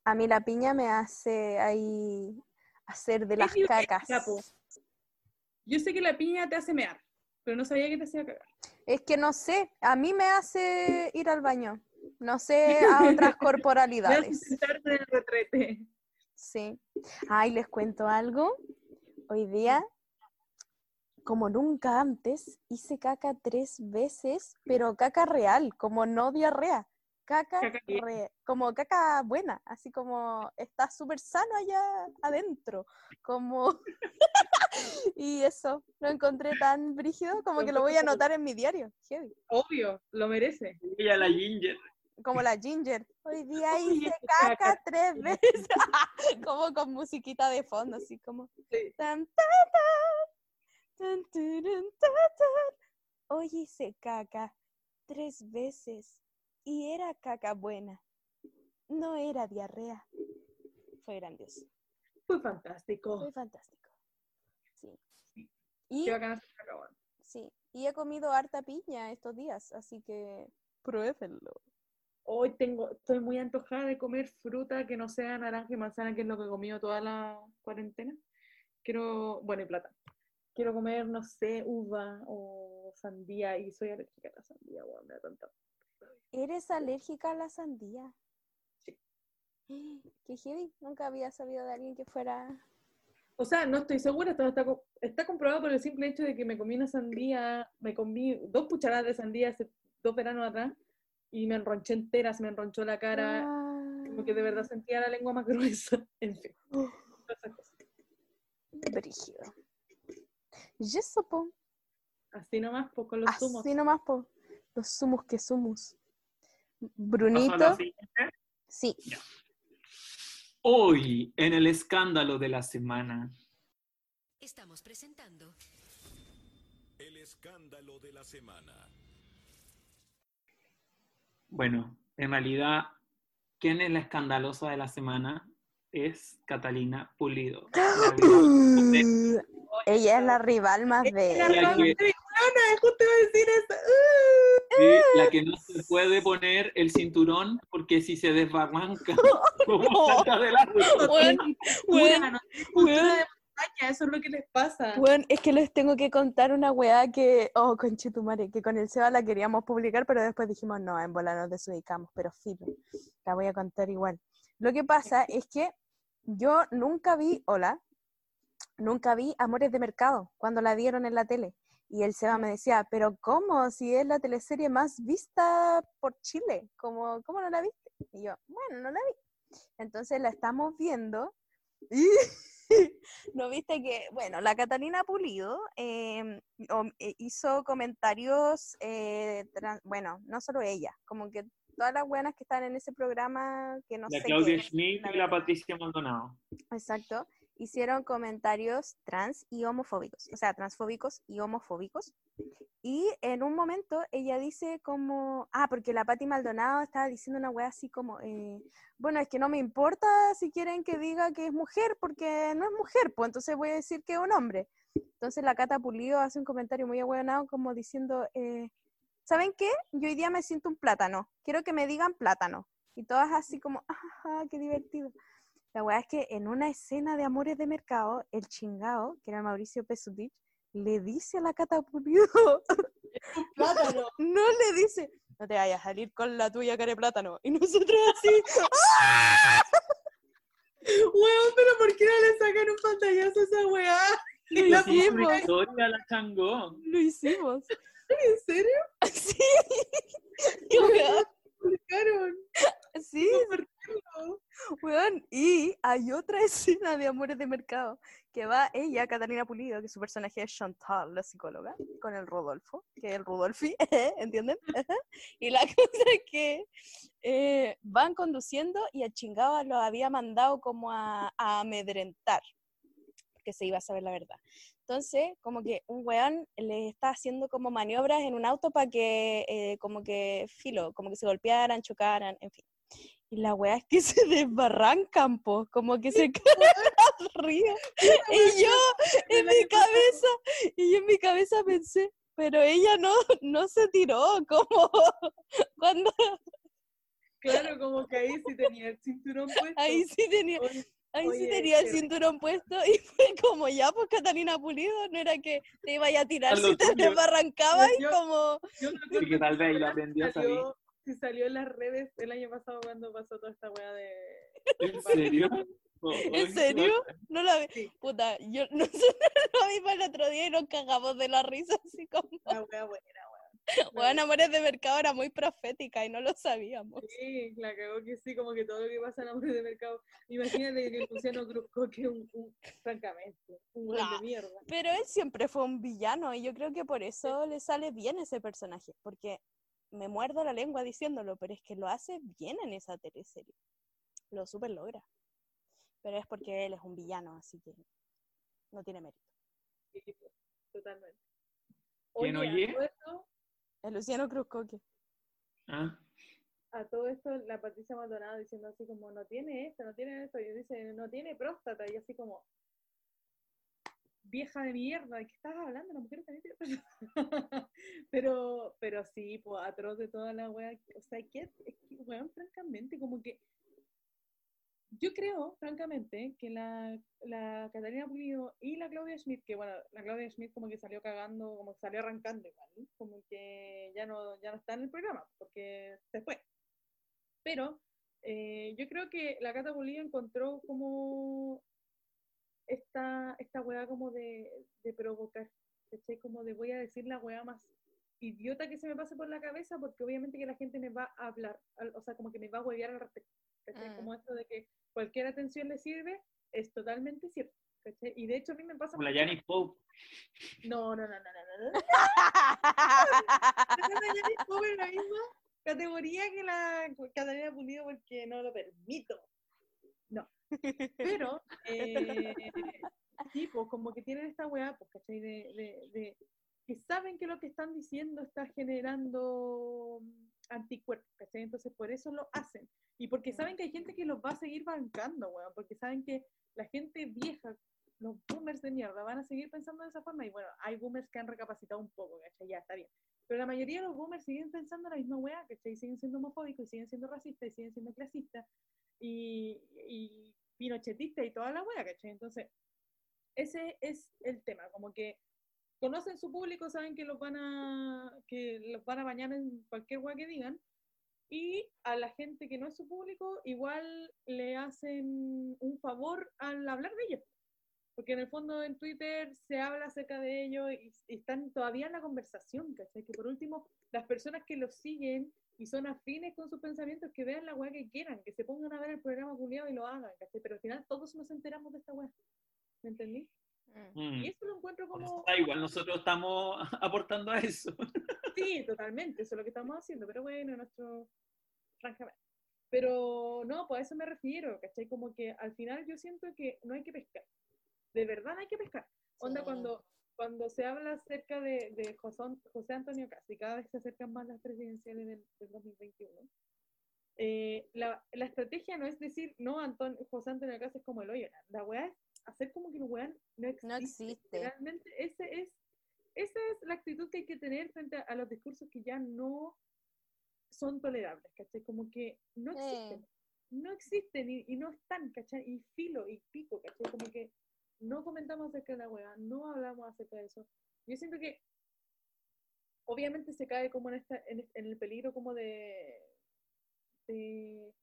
a mí la piña me hace ahí hacer de las cacas. Yo sé que la piña te hace mear, pero no sabía que te hacía cagar. Es que no sé, a mí me hace ir al baño, no sé a *laughs* otras Me hace corporalidades. sentarte en el retrete. Sí. Ay, les cuento algo. Hoy día, como nunca antes, hice caca tres veces, pero caca real, como no diarrea. Caca, Caca bien. re- como caca buena, así como está súper sano allá adentro. Como *laughs* y eso, lo encontré tan brígido como que lo voy a anotar en mi diario. Heavy. Obvio, lo merece. Ella, la ginger. Como la Ginger. Hoy día hice caca tres veces. *laughs* como con musiquita de fondo, así como. Tan, tan. Hoy hice caca tres veces y era caca buena. No era diarrea. Fue grandioso. Fue fantástico. Fue fantástico. Sí. Y, sí. y he comido harta piña estos días, así que pruébenlo. Hoy tengo, estoy muy antojada de comer fruta que no sea naranja y manzana, que es lo que he comido toda la cuarentena. Quiero, bueno, y plata. Quiero comer, no sé, uva o sandía y soy alérgica a la sandía, weón, me da tanta. ¿Eres alérgica a la sandía? Sí. *gasps* Qué heavy. Nunca había sabido de alguien que fuera. O sea, no estoy segura, está, está, está comprobado por el simple hecho de que me comí una sandía, me comí dos cucharadas de sandía hace dos veranos atrás y me enronché entera, se me enronchó la cara, como que de verdad sentía la lengua más *laughs* gruesa. En fin, cosas. Brígido. Y eso, po. Así nomás, con los zumos. Así nomás, po. Los zumos que la Brunito. Sí. Hoy, en el escándalo de la semana. Estamos presentando El escándalo de la semana. Bueno, en realidad, ¿quién es la escandalosa de la semana? Es Catalina Pulido. *laughs* Ella es la rival más de. La rival que- de Ana, justo iba a decir eso. Sí, la que no se puede poner el cinturón porque si se desbarranca, *laughs* *laughs* como salta del árbol. No montaña, eso es lo que les pasa. Bueno, es que les tengo que contar una weá que, oh, conchetumare, que con el Seba la queríamos publicar, pero después dijimos, no, en bola nos desubicamos, pero filo, la voy a contar igual. Lo que pasa es que yo nunca vi, hola, nunca vi Amores de Mercado cuando la dieron en la tele. Y el Seba me decía, pero ¿cómo? Si es la teleserie más vista por Chile, ¿cómo, cómo no la viste? Y yo, bueno, no la vi. Entonces la estamos viendo y *laughs* ¿No viste que, bueno, la Catalina Pulido om- eh, hizo comentarios, eh, bueno, no solo ella, como que todas las buenas que están en ese programa, que no La sé Claudia Schmidt y la. Patricia Maldonado. exacto, hicieron comentarios trans y homofóbicos, o sea, transfóbicos y homofóbicos. Y en un momento ella dice como, ah, porque la Pati Maldonado estaba diciendo una wea así como, eh, bueno, es que no me importa si quieren que diga que es mujer, porque no es mujer, pues entonces voy a decir que es un hombre. Entonces la Cata Pulido hace un comentario muy ahueonado como diciendo, eh, ¿saben qué? Yo hoy día me siento un plátano, quiero que me digan plátano. Y todas así como, ajá, qué divertido. La weá es que en una escena de Amores de Mercado, el chingao, que era Mauricio Pesutich, le dice a la Cata Pulido, Plátano. *laughs* no le dice, no te vayas a salir con la tuya cara de plátano. Y nosotros así, *laughs* Weón, pero ¿por qué no le sacan un pantallazo a esa weá? lo *laughs* hicimos, historia la changó. lo hicimos. ¿En serio? *laughs* Sí. *laughs* ¿Publicaron? Sí, weón. Y hay otra *laughs* escena de Amores de Mercado que va ella, Catalina Pulido, que su personaje es Chantal, la psicóloga, con el Rodolfo, que es el Rodolfi, ¿entienden? y la cosa es que eh, van conduciendo y el chingado lo había mandado como a, a amedrentar, porque se iba a saber la verdad. Entonces, como que un weón le está haciendo como maniobras en un auto para que, eh, como que, filo, como que se golpearan, chocaran, en fin. Y la weá es que *laughs* se desbarrancan, po, como que se *laughs* caen río. Y yo, en mi cabeza, y yo en mi cabeza pensé, pero ella no, no se tiró, como *laughs* cuando Claro, como que ahí sí tenía el cinturón puesto. ahí sí tenía, Oye, ahí sí tenía el cinturón puesto *laughs* y fue como ya, pues Catalina Pulido, no era que te iba a tirar si te tuyo. desbarrancabas y como, Yo que tal vez lo aprendió a salir. salió, si salió en las redes el año pasado cuando pasó toda esta weá de... ¿En serio? *laughs* Oh, ¿en serio? No la vi. Sí. Puta, yo *laughs* nosotros lo vimos el otro día y nos cagamos de la risa así como, La weá buena, *laughs* bueno, Amores de Mercado era muy profética y no lo sabíamos. Sí, la cagó que sí, como que todo lo que pasa en Amores de Mercado. Imagínate que Luciano Cruzco, que es un, un- francamente, un No. de mierda. Pero él siempre fue un villano y yo creo que por eso le sale bien ese personaje, porque me muerdo la lengua diciéndolo, pero es que lo hace bien en esa teleserie. Lo super logra. Pero es porque él es un villano, así que no tiene mérito. Sí, pues, totalmente. ¿Quién a oye? todo esto- El Luciano Cruz Coque. Ah, a todo esto la Patricia Maldonado diciendo así como no tiene esto, no tiene esto, y dice no tiene próstata, y así como vieja de mierda, ¿de qué estás hablando? La mujer también tiene próstata. *laughs* pero, pero sí, pues atroz de toda la wea, o sea, que es que, weón, francamente, como que yo creo, francamente, que la, la Catalina Pulido y la Claudia Schmidt, que bueno, la Claudia Schmidt como que salió cagando, como que salió arrancando igual, como que ya no, ya no está en el programa, porque se fue. Pero eh, yo creo que la Cata Pulido encontró como esta, esta weá como de, de provocar. Como de voy a decir la weá más idiota que se me pase por la cabeza, porque obviamente que la gente me va a hablar, o sea, como que me va a huevear al respecto. ¿Cachai? Mm. Como esto de que cualquier atención le sirve, es totalmente cierto. ¿cachai? Y de hecho a mí me pasa... como la Janis Pope. No, no, no, no, no, no. no. *laughs* Esa es la Janis Pope en la misma categoría que la Catalina Pulido porque no lo permito. No. Pero, eh, sí, pues como que tienen esta weá, pues, ¿cachai? De, de, de que saben que lo que están diciendo está generando anticuerpos, ¿cachai? Entonces por eso lo hacen. Y porque saben que hay gente que los va a seguir bancando, weón, porque saben que la gente vieja, los boomers de mierda, van a seguir pensando de esa forma. Y bueno, hay boomers que han recapacitado un poco, ¿cachai? Ya, está bien. Pero la mayoría de los boomers siguen pensando la misma weá, ¿cachai? Siguen siendo homofóbicos, y siguen siendo racistas, y siguen siendo clasistas, y, y pinochetistas, y toda la weá, ¿cachai? Entonces, ese es el tema, como que conocen su público, saben que los van a, que los van a bañar en cualquier weá que digan, y a la gente que no es su público, igual le hacen un favor al hablar de ellos. Porque en el fondo en Twitter se habla acerca de ellos y, y están todavía en la conversación, ¿cachai? Que por último, las personas que los siguen y son afines con sus pensamientos, que vean la weá que quieran, que se pongan a ver el programa culiado y lo hagan, ¿cachai? Pero al final todos nos enteramos de esta weá. ¿Me entendí? Mm. Mm. Y eso lo encuentro como... Da igual, nosotros estamos *laughs* aportando a eso. *laughs* Sí, totalmente, eso es lo que estamos haciendo, pero bueno, nuestro, francamente. Pero no, pues a eso me refiero, ¿cachai? Como que al final yo siento que no hay que pescar. De verdad no hay que pescar. Onda Sí. cuando, cuando se habla acerca de, de José, José Antonio Cast y cada vez se acercan más las presidenciales del, del 2021. eh, la, la estrategia no es decir, no, Anton, José Antonio Cast es como el hoyo. La weá es hacer como que el weá no existe. No existe. Realmente ese es, esa es la actitud que hay que tener frente a, a los discursos que ya no son tolerables, ¿cachai? Como que no existen. No existen y, y no están, ¿cachai? Y filo y pico, ¿cachai? Como que no comentamos acerca de la weá, no hablamos acerca de eso. Yo siento que obviamente se cae como en, esta, en, en el peligro como de, de,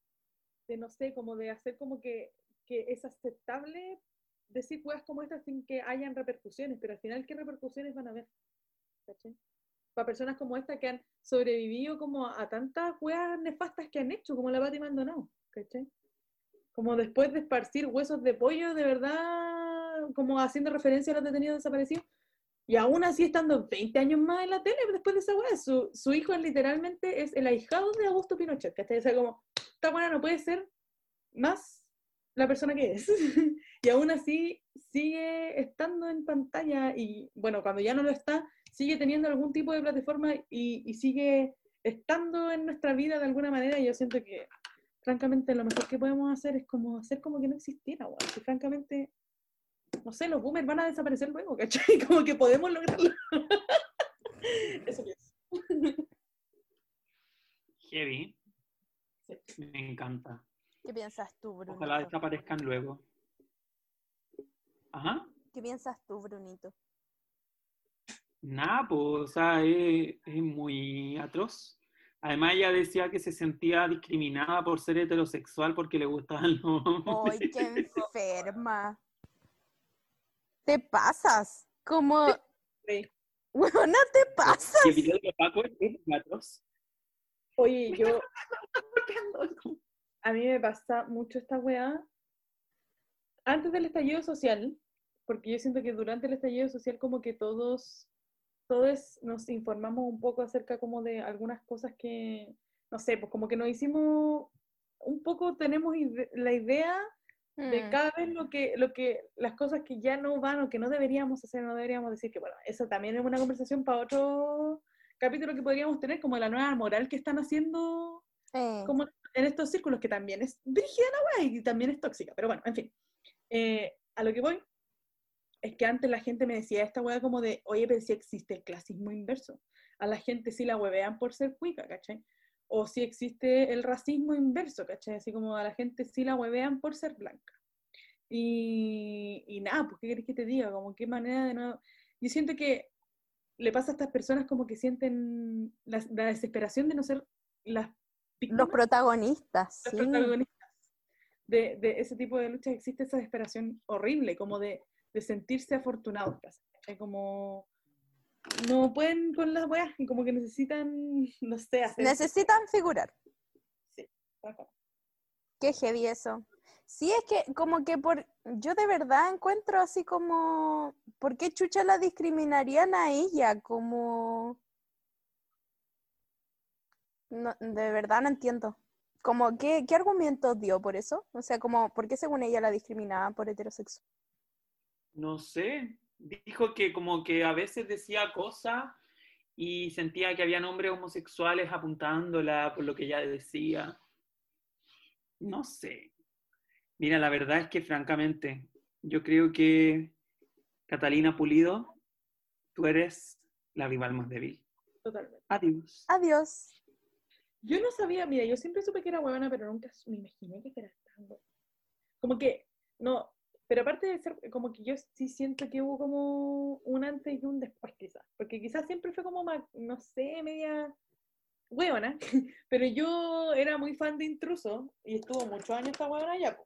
de, no sé, como de hacer como que, que es aceptable decir weas como estas sin que hayan repercusiones, pero al final, ¿qué repercusiones van a haber? ¿Cachai? para personas como esta que han sobrevivido como a tantas weas nefastas que han hecho, como la Pati Maldonado, ¿cachai? Como después de esparcir huesos de pollo, de verdad, como haciendo referencia a los detenidos desaparecidos, y aún así estando 20 años más en la tele después de esa wea, su, su hijo literalmente es el ahijado de Augusto Pinochet, ¿cachai? O sea, como, esta buena no puede ser más la persona que es. *laughs* y aún así sigue estando en pantalla y bueno, cuando ya no lo está, sigue teniendo algún tipo de plataforma y, y sigue estando en nuestra vida de alguna manera y yo siento que francamente lo mejor que podemos hacer es como hacer como que no existiera, weón. Que francamente, no sé, los boomers van a desaparecer luego, *laughs* ¿cachai? Como que podemos lograrlo. *laughs* Eso pienso. Heavy. Me encanta. ¿Qué piensas tú, Brunito? Ojalá desaparezcan luego. Ajá. ¿Qué piensas tú, Brunito? Nada, pues, o sea, es, es muy atroz. Además, ella decía que se sentía discriminada por ser heterosexual porque le gustaban los hombres. ¡Ay, qué *laughs* enferma! ¿Te pasas? Como, Sí. weona, te pasas. El video de Paco es es atroz. Oye, yo. *laughs* A mí me pasa mucho esta weá. Antes del estallido social, porque yo siento que durante el estallido social, como que todos, todos nos informamos un poco acerca como de algunas cosas que, no sé, pues como que nos hicimos, un poco tenemos ide- la idea de Mm. cada vez lo que, lo que, las cosas que ya no van o que no deberíamos hacer, no deberíamos decir, que bueno, eso también es una conversación para otro capítulo que podríamos tener, como de la nueva moral que están haciendo Eh, como en estos círculos, que también es brígida la wea y también es tóxica, pero bueno, en fin. Eh, a lo que voy es que antes la gente me decía esta wea como de, oye, pero si existe el clasismo inverso. A la gente sí la huevean por ser cuica, ¿cachai? O si existe el racismo inverso, ¿cachai? Así como a la gente sí la huevean por ser blanca. Y, y nada, pues, ¿qué querés que te diga? Como qué manera de no... Yo siento que le pasa a estas personas como que sienten la, la desesperación de no ser las los protagonistas, los sí. protagonistas de, de ese tipo de luchas. Existe esa desesperación horrible, como de, de sentirse afortunados, ¿cachai? Como no pueden con las weas y como que necesitan, *laughs* no sé, hacer... Necesitan figurar. Ajá. Qué heavy eso. Sí, es que como que por, yo de verdad encuentro así como, ¿por qué chucha la discriminarían a ella? Como, no, de verdad no entiendo. Como, ¿qué, qué argumentos dio por eso? O sea, como, ¿por qué según ella la discriminaban por heterosexual? No sé. Dijo que como que a veces decía cosas y sentía que habían hombres homosexuales apuntándola por lo que ella decía. No sé. Mira, la verdad es que francamente, yo creo que Catalina Pulido, tú eres la rival más débil. Totalmente. Adiós. Adiós. Yo no sabía, mira, yo siempre supe que era huevona, pero nunca me imaginé que era tan huevona. Como que, no, pero aparte de ser, como que yo sí siento que hubo como un antes y un después, quizás. Porque quizás siempre fue como, ma- no sé, media huevona. *laughs* Pero yo era muy fan de Intruso y estuvo muchos años esta huevona ya.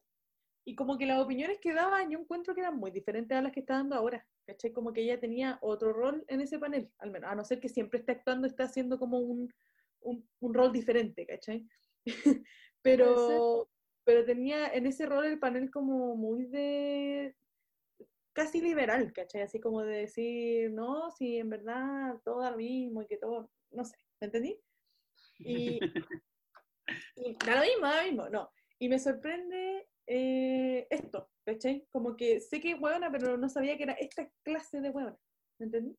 Y como que las opiniones que daba, yo encuentro que eran muy diferentes a las que está dando ahora. ¿Cachai? Como que ella tenía otro rol en ese panel, al menos. A no ser que siempre esté actuando, está haciendo como un, un, un rol diferente, ¿cachai? *laughs* pero, pero tenía en ese rol el panel como muy de casi liberal, ¿cachai? Así como de decir, no, si en verdad todo da lo mismo y que todo, no sé, ¿me entendí? Y, *laughs* y da lo mismo, da lo mismo, no. Y me sorprende eh, esto, ¿cachai? Como que sé que es huevona, pero no sabía que era esta clase de huevona, ¿me entendí?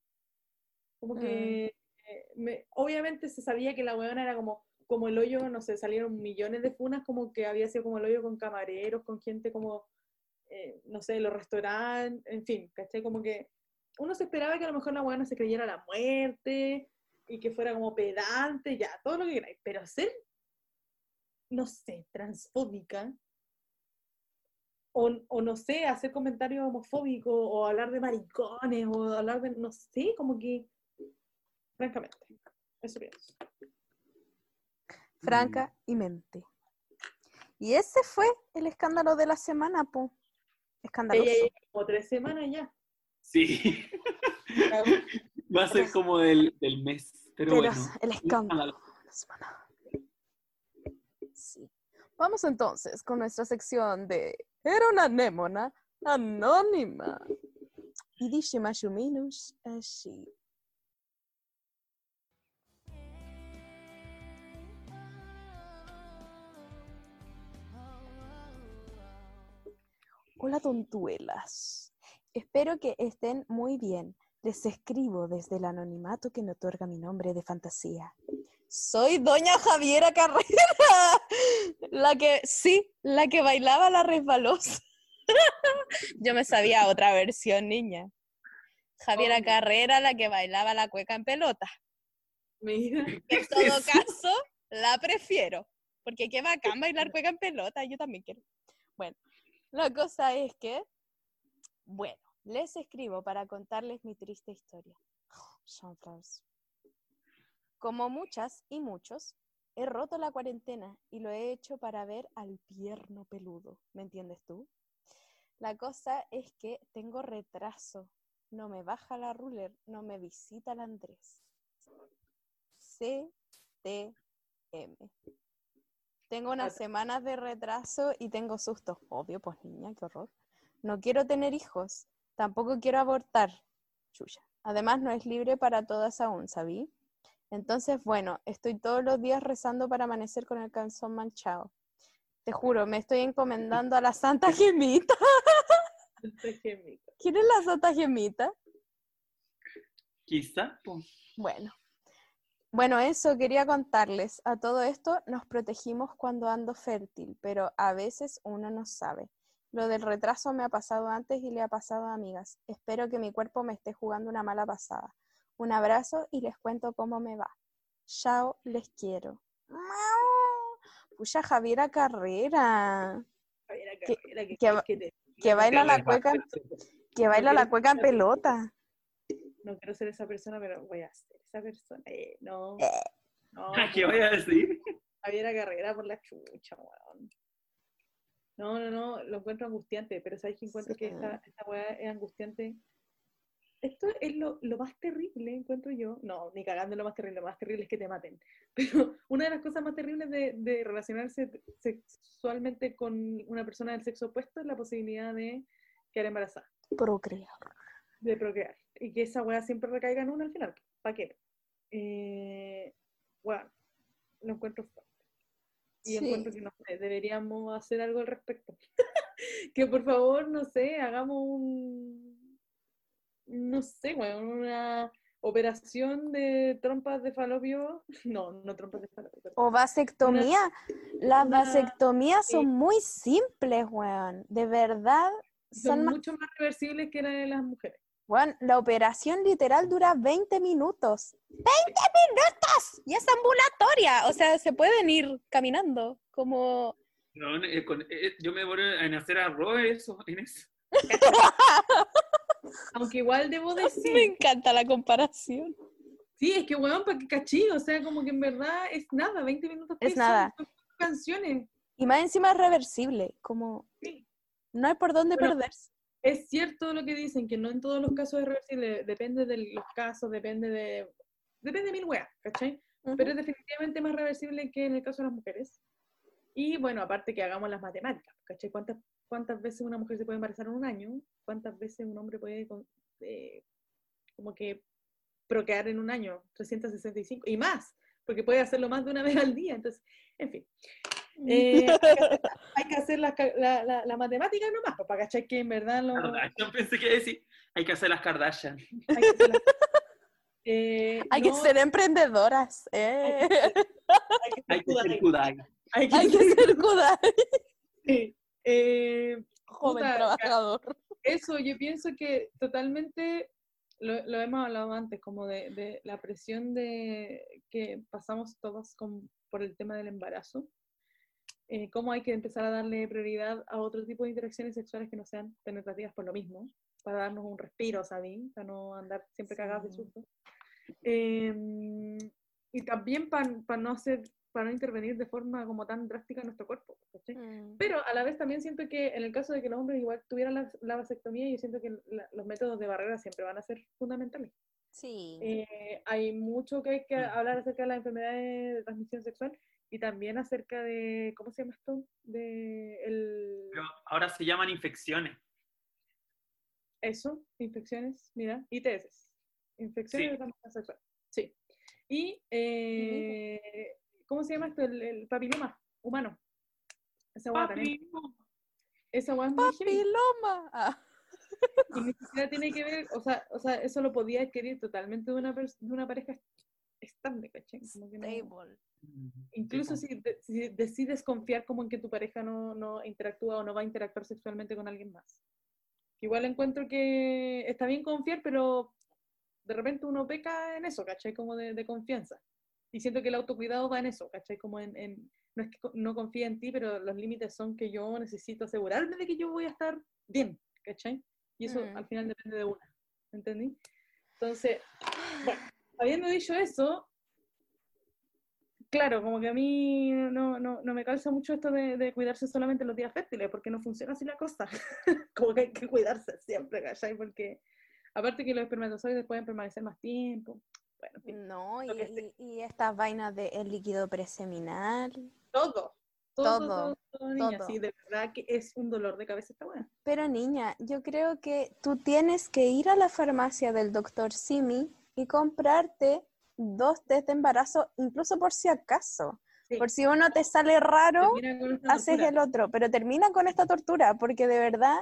Como que eh, me- obviamente se sabía que la huevona era como, como el hoyo, no sé, salieron millones de funas, como que había sido como el hoyo con camareros, con gente como, eh, no sé, los restaurantes, en fin, ¿cachai? Como que uno se esperaba que a lo mejor la huevona se creyera la muerte y que fuera como pedante, ya, todo lo que queráis, pero ser, no sé, transfóbica, o, o no sé, hacer comentarios homofóbicos, o hablar de maricones, o hablar de, no sé, como que, francamente, eso pienso. Franca y mente. Y ese fue el escándalo de la semana, po. Escandaloso. Ella lleva como tres semanas ya. Sí. *laughs* Va a ser como del, del mes. Pero, Pero bueno. el escándalo. de la semana. Sí. Vamos entonces con nuestra sección de Era una anémona anónima. Y dice más o menos así. Hola tontuelas. Espero que estén muy bien. Les escribo desde el anonimato que me otorga mi nombre de fantasía. Soy Doña Javiera Carrera, *laughs* la que, sí, la que bailaba la resbalosa. *laughs* Yo me sabía otra versión, niña. Javiera Oh. Carrera, la que bailaba la cueca en pelota. Mira. En *laughs* todo caso, la prefiero, porque qué bacán bailar cueca en pelota, yo también quiero. Bueno, la cosa es que, bueno, les escribo para contarles mi triste historia. Como muchas y muchos, he roto la cuarentena y lo he hecho para ver al pierno peludo. ¿Me entiendes tú? La cosa es que tengo retraso. No me baja la ruler, no me visita el Andrés. CTM. Tengo unas Atra- semanas de retraso y tengo sustos. Obvio, pues niña, qué horror. No quiero tener hijos. Tampoco quiero abortar. Chuya. Además, no es libre para todas aún, ¿sabí? Entonces, bueno, estoy todos los días rezando para amanecer con el calzón manchado. Te juro, me estoy encomendando a la Santa *laughs* Gemita. Gemita. ¿Quién es la Santa Gemita? Quizá, pues. Bueno. Bueno, eso quería contarles. A todo esto nos protegimos cuando ando fértil, pero a veces uno no sabe. Lo del retraso me ha pasado antes y le ha pasado a amigas. Espero que mi cuerpo me esté jugando una mala pasada. Un abrazo y les cuento cómo me va. Chao, les quiero. Pucha Javiera Carrera, Javiera Carrera, que, que va- que te- que baila la cueca, que baila la cueca en pelota. no quiero ser esa persona, pero voy a ser esa persona. Eh, no. Eh. No, *laughs* ¿Qué voy a decir? Javiera Carrera por la chucha, weón. No, no, no, lo encuentro angustiante, pero sabes que encuentro que Sí. esta, esta weá es angustiante. Esto es lo, lo más terrible, encuentro yo. No, ni cagando lo más terrible, lo más terrible es que te maten. *laughs* Pero una de las cosas más terribles de, de relacionarse sexualmente con una persona del sexo opuesto es la posibilidad de quedar embarazada, Procrear. de procrear. Y que esa weá siempre recaiga en uno al final. ¿Para qué? Eh, bueno, lo encuentro fuerte. Y Sí. encuentro que no sé, deberíamos hacer algo al respecto. *laughs* que por favor, no sé, hagamos un. No sé, bueno, una operación de trompas de falopio. *laughs* No, no trompas de falopio. perdón. O vasectomía. Las una- vasectomías son muy simples, weón. De verdad, Son son más... mucho más reversibles que la de las mujeres. Weón, la operación literal dura 20 minutos. ¡20 minutos! Y es ambulatoria. O sea, se pueden ir caminando. Como... No, eh, con- eh, yo me voy en hacer arroz eso, en eso. *laughs* Aunque igual debo Me decir. encanta la comparación. Sí, es que, weón, para que cachí, o sea, como que en verdad es nada, 20 minutos. Es nada. Son canciones. Y más encima es reversible. Como... Sí. No hay por dónde Bueno, perderse. Es cierto lo que dicen, que no en todos los casos es reversible, depende de los casos, depende de... Depende de mil weas, ¿cachai? Pero es definitivamente más reversible que en el caso de las mujeres. Y bueno, aparte que hagamos las matemáticas, ¿cachai? ¿Cuántas, cuántas veces una mujer se puede embarazar en un año? ¿Cuántas veces un hombre puede eh, como que procrear en un año? 365 y más, porque puede hacerlo más de una vez al día. Entonces, en fin. Eh, hay que hacer- *laughs* hacer la, la, la- la matemática nomás, pues, para cachar que en verdad lo, Kardashian, pensé que iba a decir, hay que hacer las Kardashian. hay que hacer *laughs* Eh, Hay que no, ser emprendedoras. eh. Hay que ser Kudai. Hay que Hay que ser- ser Kudai. sí. Eh, Joven Puta, trabajador. eso, yo pienso que totalmente lo, lo hemos hablado antes, como de, de la presión de que pasamos todos con- por el tema del embarazo. Eh, cómo hay que empezar a darle prioridad a otro tipo de interacciones sexuales que no sean penetrativas por lo mismo, para darnos un respiro, ¿sabes? Para no andar siempre cagados de Sí. susto. Eh, y también para no hacer, para no intervenir de forma como tan drástica en nuestro cuerpo. ¿cachai? Mm. Pero a la vez también siento que en el caso de que los hombres igual tuvieran la, la vasectomía, yo siento que la- los métodos de barrera siempre van a ser fundamentales. Sí. Eh, hay mucho que hay que Mm. hablar acerca de las enfermedades de transmisión sexual y también acerca de, ¿cómo se llama esto? De el, Pero ahora se llaman infecciones. eso, infecciones, mira, ITS, infecciones Sí. de transmisión sexual. Sí. Y, eh, ¿cómo se llama esto? El, el papiloma humano. Esa también. Heavy. Papiloma. Ah. Y ni siquiera tiene que ver, o sea, o sea, eso lo podía adquirir totalmente de una, de una pareja estable, ¿cachai? Como que no- Stable. Incluso si, de- si decides confiar como en que tu pareja no, no interactúa o no va a interactuar sexualmente con alguien más. Igual encuentro que está bien confiar, pero de repente uno peca en eso, ¿cachai? Como de, de confianza. Y siento que el autocuidado va en eso, ¿cachai? Como en, en- no es que no confíe en ti, pero los límites son que yo necesito asegurarme de que yo voy a estar bien, ¿cachai? Y eso Mm. al final depende de una, ¿entendí? Entonces, bueno, habiendo dicho eso, claro, como que a mí no, no, no me calza mucho esto de, de cuidarse solamente en los días fértiles, porque no funciona así la cosa. *laughs* como que hay que cuidarse siempre, ¿cachai? Porque aparte que los espermatozoides pueden permanecer más tiempo. Bueno, No, y, estas vainas del líquido preseminal. todo. Todo, Todo, todo, todo, niña. todo. Sí, de verdad que es un dolor de cabeza esta buena. Pero niña, yo creo que tú tienes que ir a la farmacia del doctor Simi y comprarte dos test de embarazo, incluso por si acaso. Por si uno te sale raro, haces el otro, pero termina con esta tortura, porque de verdad,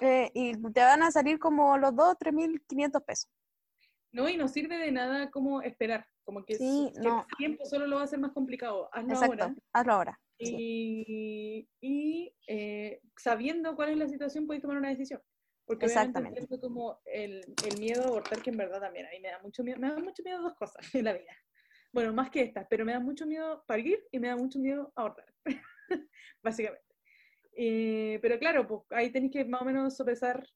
eh, y te van a salir como los dos, 3.500 pesos. No, y no sirve de nada como esperar. Como que, Sí, que no. el tiempo solo lo va a hacer más complicado. Hazlo Exacto, ahora. hazlo ahora. Y, y, eh, sabiendo cuál es la situación, podéis tomar una decisión. Porque Exactamente. como el, el miedo a abortar, que en verdad también a mí me da mucho miedo. Me da mucho miedo dos cosas en la vida. Bueno, más que estas, pero me da mucho miedo parir y me da mucho miedo abortar. *laughs* Básicamente. Eh, pero claro, pues ahí tenéis que más o menos sopesar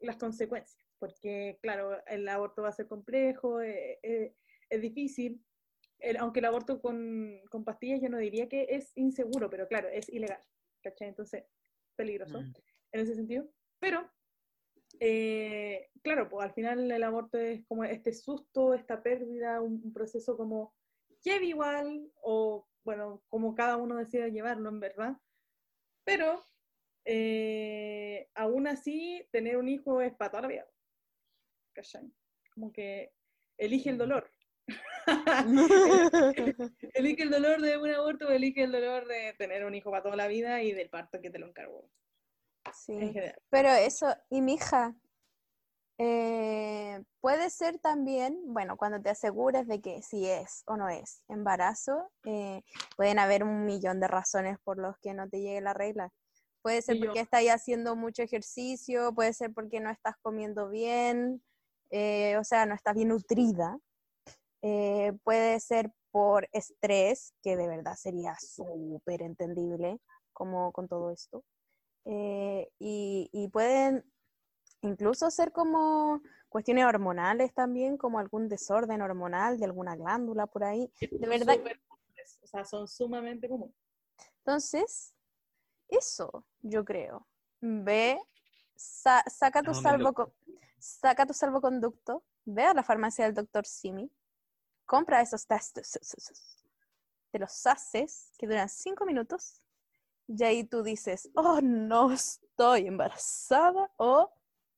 las consecuencias. Porque, claro, el aborto va a ser complejo, eh, eh, es difícil. El- aunque el aborto con, con pastillas yo no diría que es inseguro, pero claro, es ilegal. ¿Cachai? Entonces, peligroso Mm. en ese sentido. Pero, eh, claro, pues al final el aborto es como este susto, esta pérdida, un, un proceso como heavy igual, o bueno, como cada uno decida llevarlo en verdad. Pero, eh, aún así, tener un hijo es para toda la vida. ¿Cachai? Como que elige el dolor. *laughs* elige el dolor de un aborto elige el dolor de tener un hijo para toda la vida y del parto que te lo encargó. Sí. Pero eso, y mija, eh, puede ser también, bueno, cuando te asegures de que si es o no es embarazo, eh, pueden haber un millón de razones por los que no te llegue la regla. Puede ser porque estás haciendo mucho ejercicio, puede ser porque no estás comiendo bien, eh, o sea, no estás bien nutrida. puede ser por estrés, que de verdad sería súper entendible como con todo esto. Eh, y, y pueden incluso ser como cuestiones hormonales también, como algún desorden hormonal de alguna glándula por ahí. De verdad, comunes, o sea, son sumamente comunes. entonces, eso yo creo. Ve, sa- saca, tu ¿A dónde salvo saca tu salvoconducto, ve a la farmacia del doctor Simi, compra esos testes, te los haces, que duran cinco minutos, y ahí tú dices, oh, no estoy embarazada, o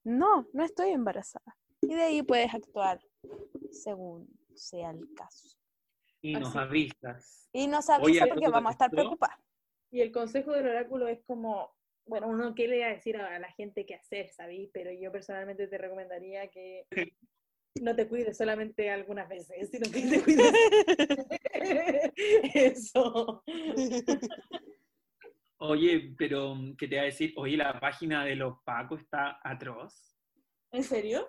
no, no estoy embarazada. Y de ahí puedes actuar según sea el caso. Y nos Así. avisas. Y nos Oye, avisa ¿algo porque vamos a estar preocupados. Y el consejo del oráculo es como, bueno, uno qué le va a decir a la gente qué hacer, ¿sabí? Pero yo personalmente te recomendaría que *laughs* no te cuides solamente algunas veces, sino que te cuides. *laughs* *laughs* Eso. Oye, pero mm, ¿qué te va a decir? Oye, la página de los Pacos está atroz. ¿En serio?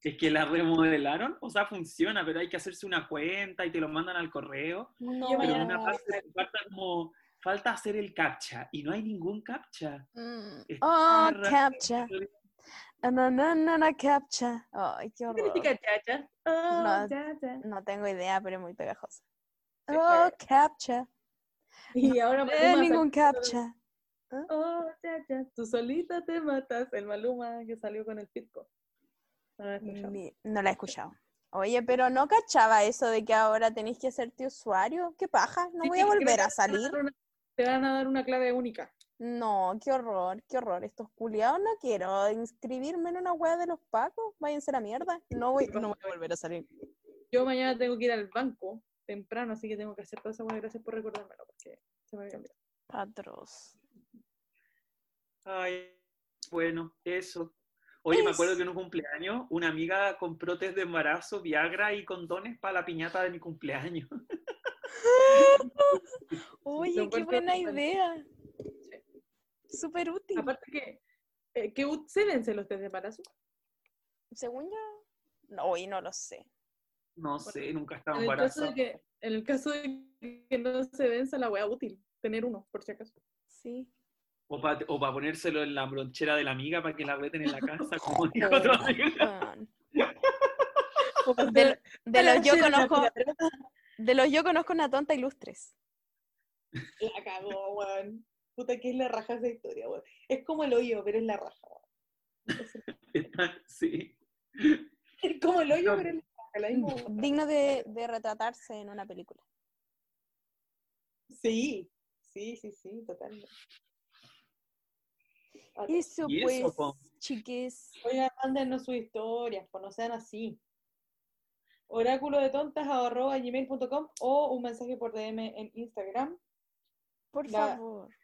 Es que la remodelaron, o sea, funciona, pero hay que hacerse una cuenta y te lo mandan al correo. No. Pero en mañana- una parte falta como, falta hacer el captcha y no hay ningún captcha. Mm. Oh, raro. captcha. No, no, no, no, captcha. Ay, qué ¿Qué horror. significa chacha? Oh, No. No tengo idea, pero es muy pegajosa. Oh, captcha. *laughs* Y ahora Eh, Maluma ningún sacó- captcha. Oh, ya, ya. Tú solita te matas. El Maluma que salió con el Pitco. No lo he escuchado. No la he escuchado. Oye, pero no cachaba eso de que ahora tenéis que hacerte usuario. ¿Qué paja? No Sí, voy a volver a salir. una- Te van a dar una clave única. No, qué horror, qué horror. Estos culiados no quiero inscribirme en una wea de los pacos. Váyanse a la mierda. No voy, no voy a volver a salir. Yo mañana tengo que ir al banco temprano, así que tengo que hacer toda esa hueá. Gracias por recordármelo, porque se me había olvidado. Atroz. Ay, bueno, eso. Oye, me acuerdo que en un cumpleaños una amiga compró test de embarazo, Viagra y condones para la piñata de mi cumpleaños. *laughs* Oye, qué buena idea. Súper útil. Aparte que, eh, que se los test de embarazo. Según yo, no, hoy no lo sé. No sé, nunca estaba En el, caso de embarazada. que, en el caso de que no se venza la hueá útil, tener uno, por si acaso. Sí. O para o pa ponérselo en la bronchera de la amiga para que la reten en la casa, *laughs* como dijo Oh, tu amiga. De, los yo conozco, de los yo conozco una tonta ilustres. La cagó, weón. Puta que es la raja esa historia, weón. Es como el hoyo, pero es la raja, weón. *laughs* Sí. Es como el hoyo, pero es la weá. *laughs* Digno de, de retratarse en una película. Sí, sí, sí, sí, totalmente. Ah, Eso Y pues, eso, po. chiques. Oigan, mándenos sus historias, pues no sean así. Oráculo de tontas arroba gmail.com o un mensaje por DM en Instagram. Por La- favor.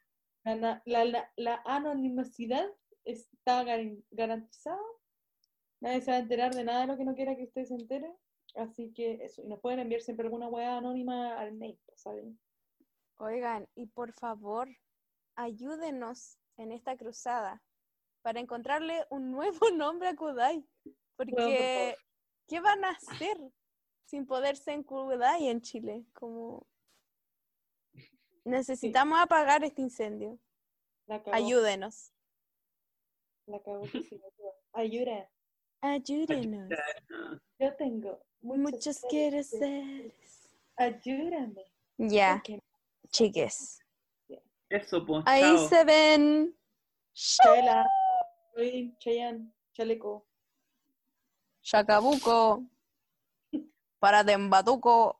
La, la, la, la anonimidad está gar- garantizada. Nadie se va a enterar de nada de lo que no quiera que usted se entere. Así que eso. Y nos pueden enviar siempre alguna weá anónima al mail, ¿saben? Oigan, y por favor, ayúdenos en esta cruzada para encontrarle un nuevo *laughs* nombre a Kudai. Porque. ¿qué van a hacer sin poder ser en Kudai en Chile? Como... Necesitamos apagar este incendio. La. Ayúdenos. La que sí, ayuda. Ayúdenos. Yo tengo Muchos quieres ser. Ayúdame. Ya, porque chiques. Eso, pues. Ahí chao. se ven. Chela, Luis, Chayanne, Chaleco. Chacabuco. Para Tembatuco.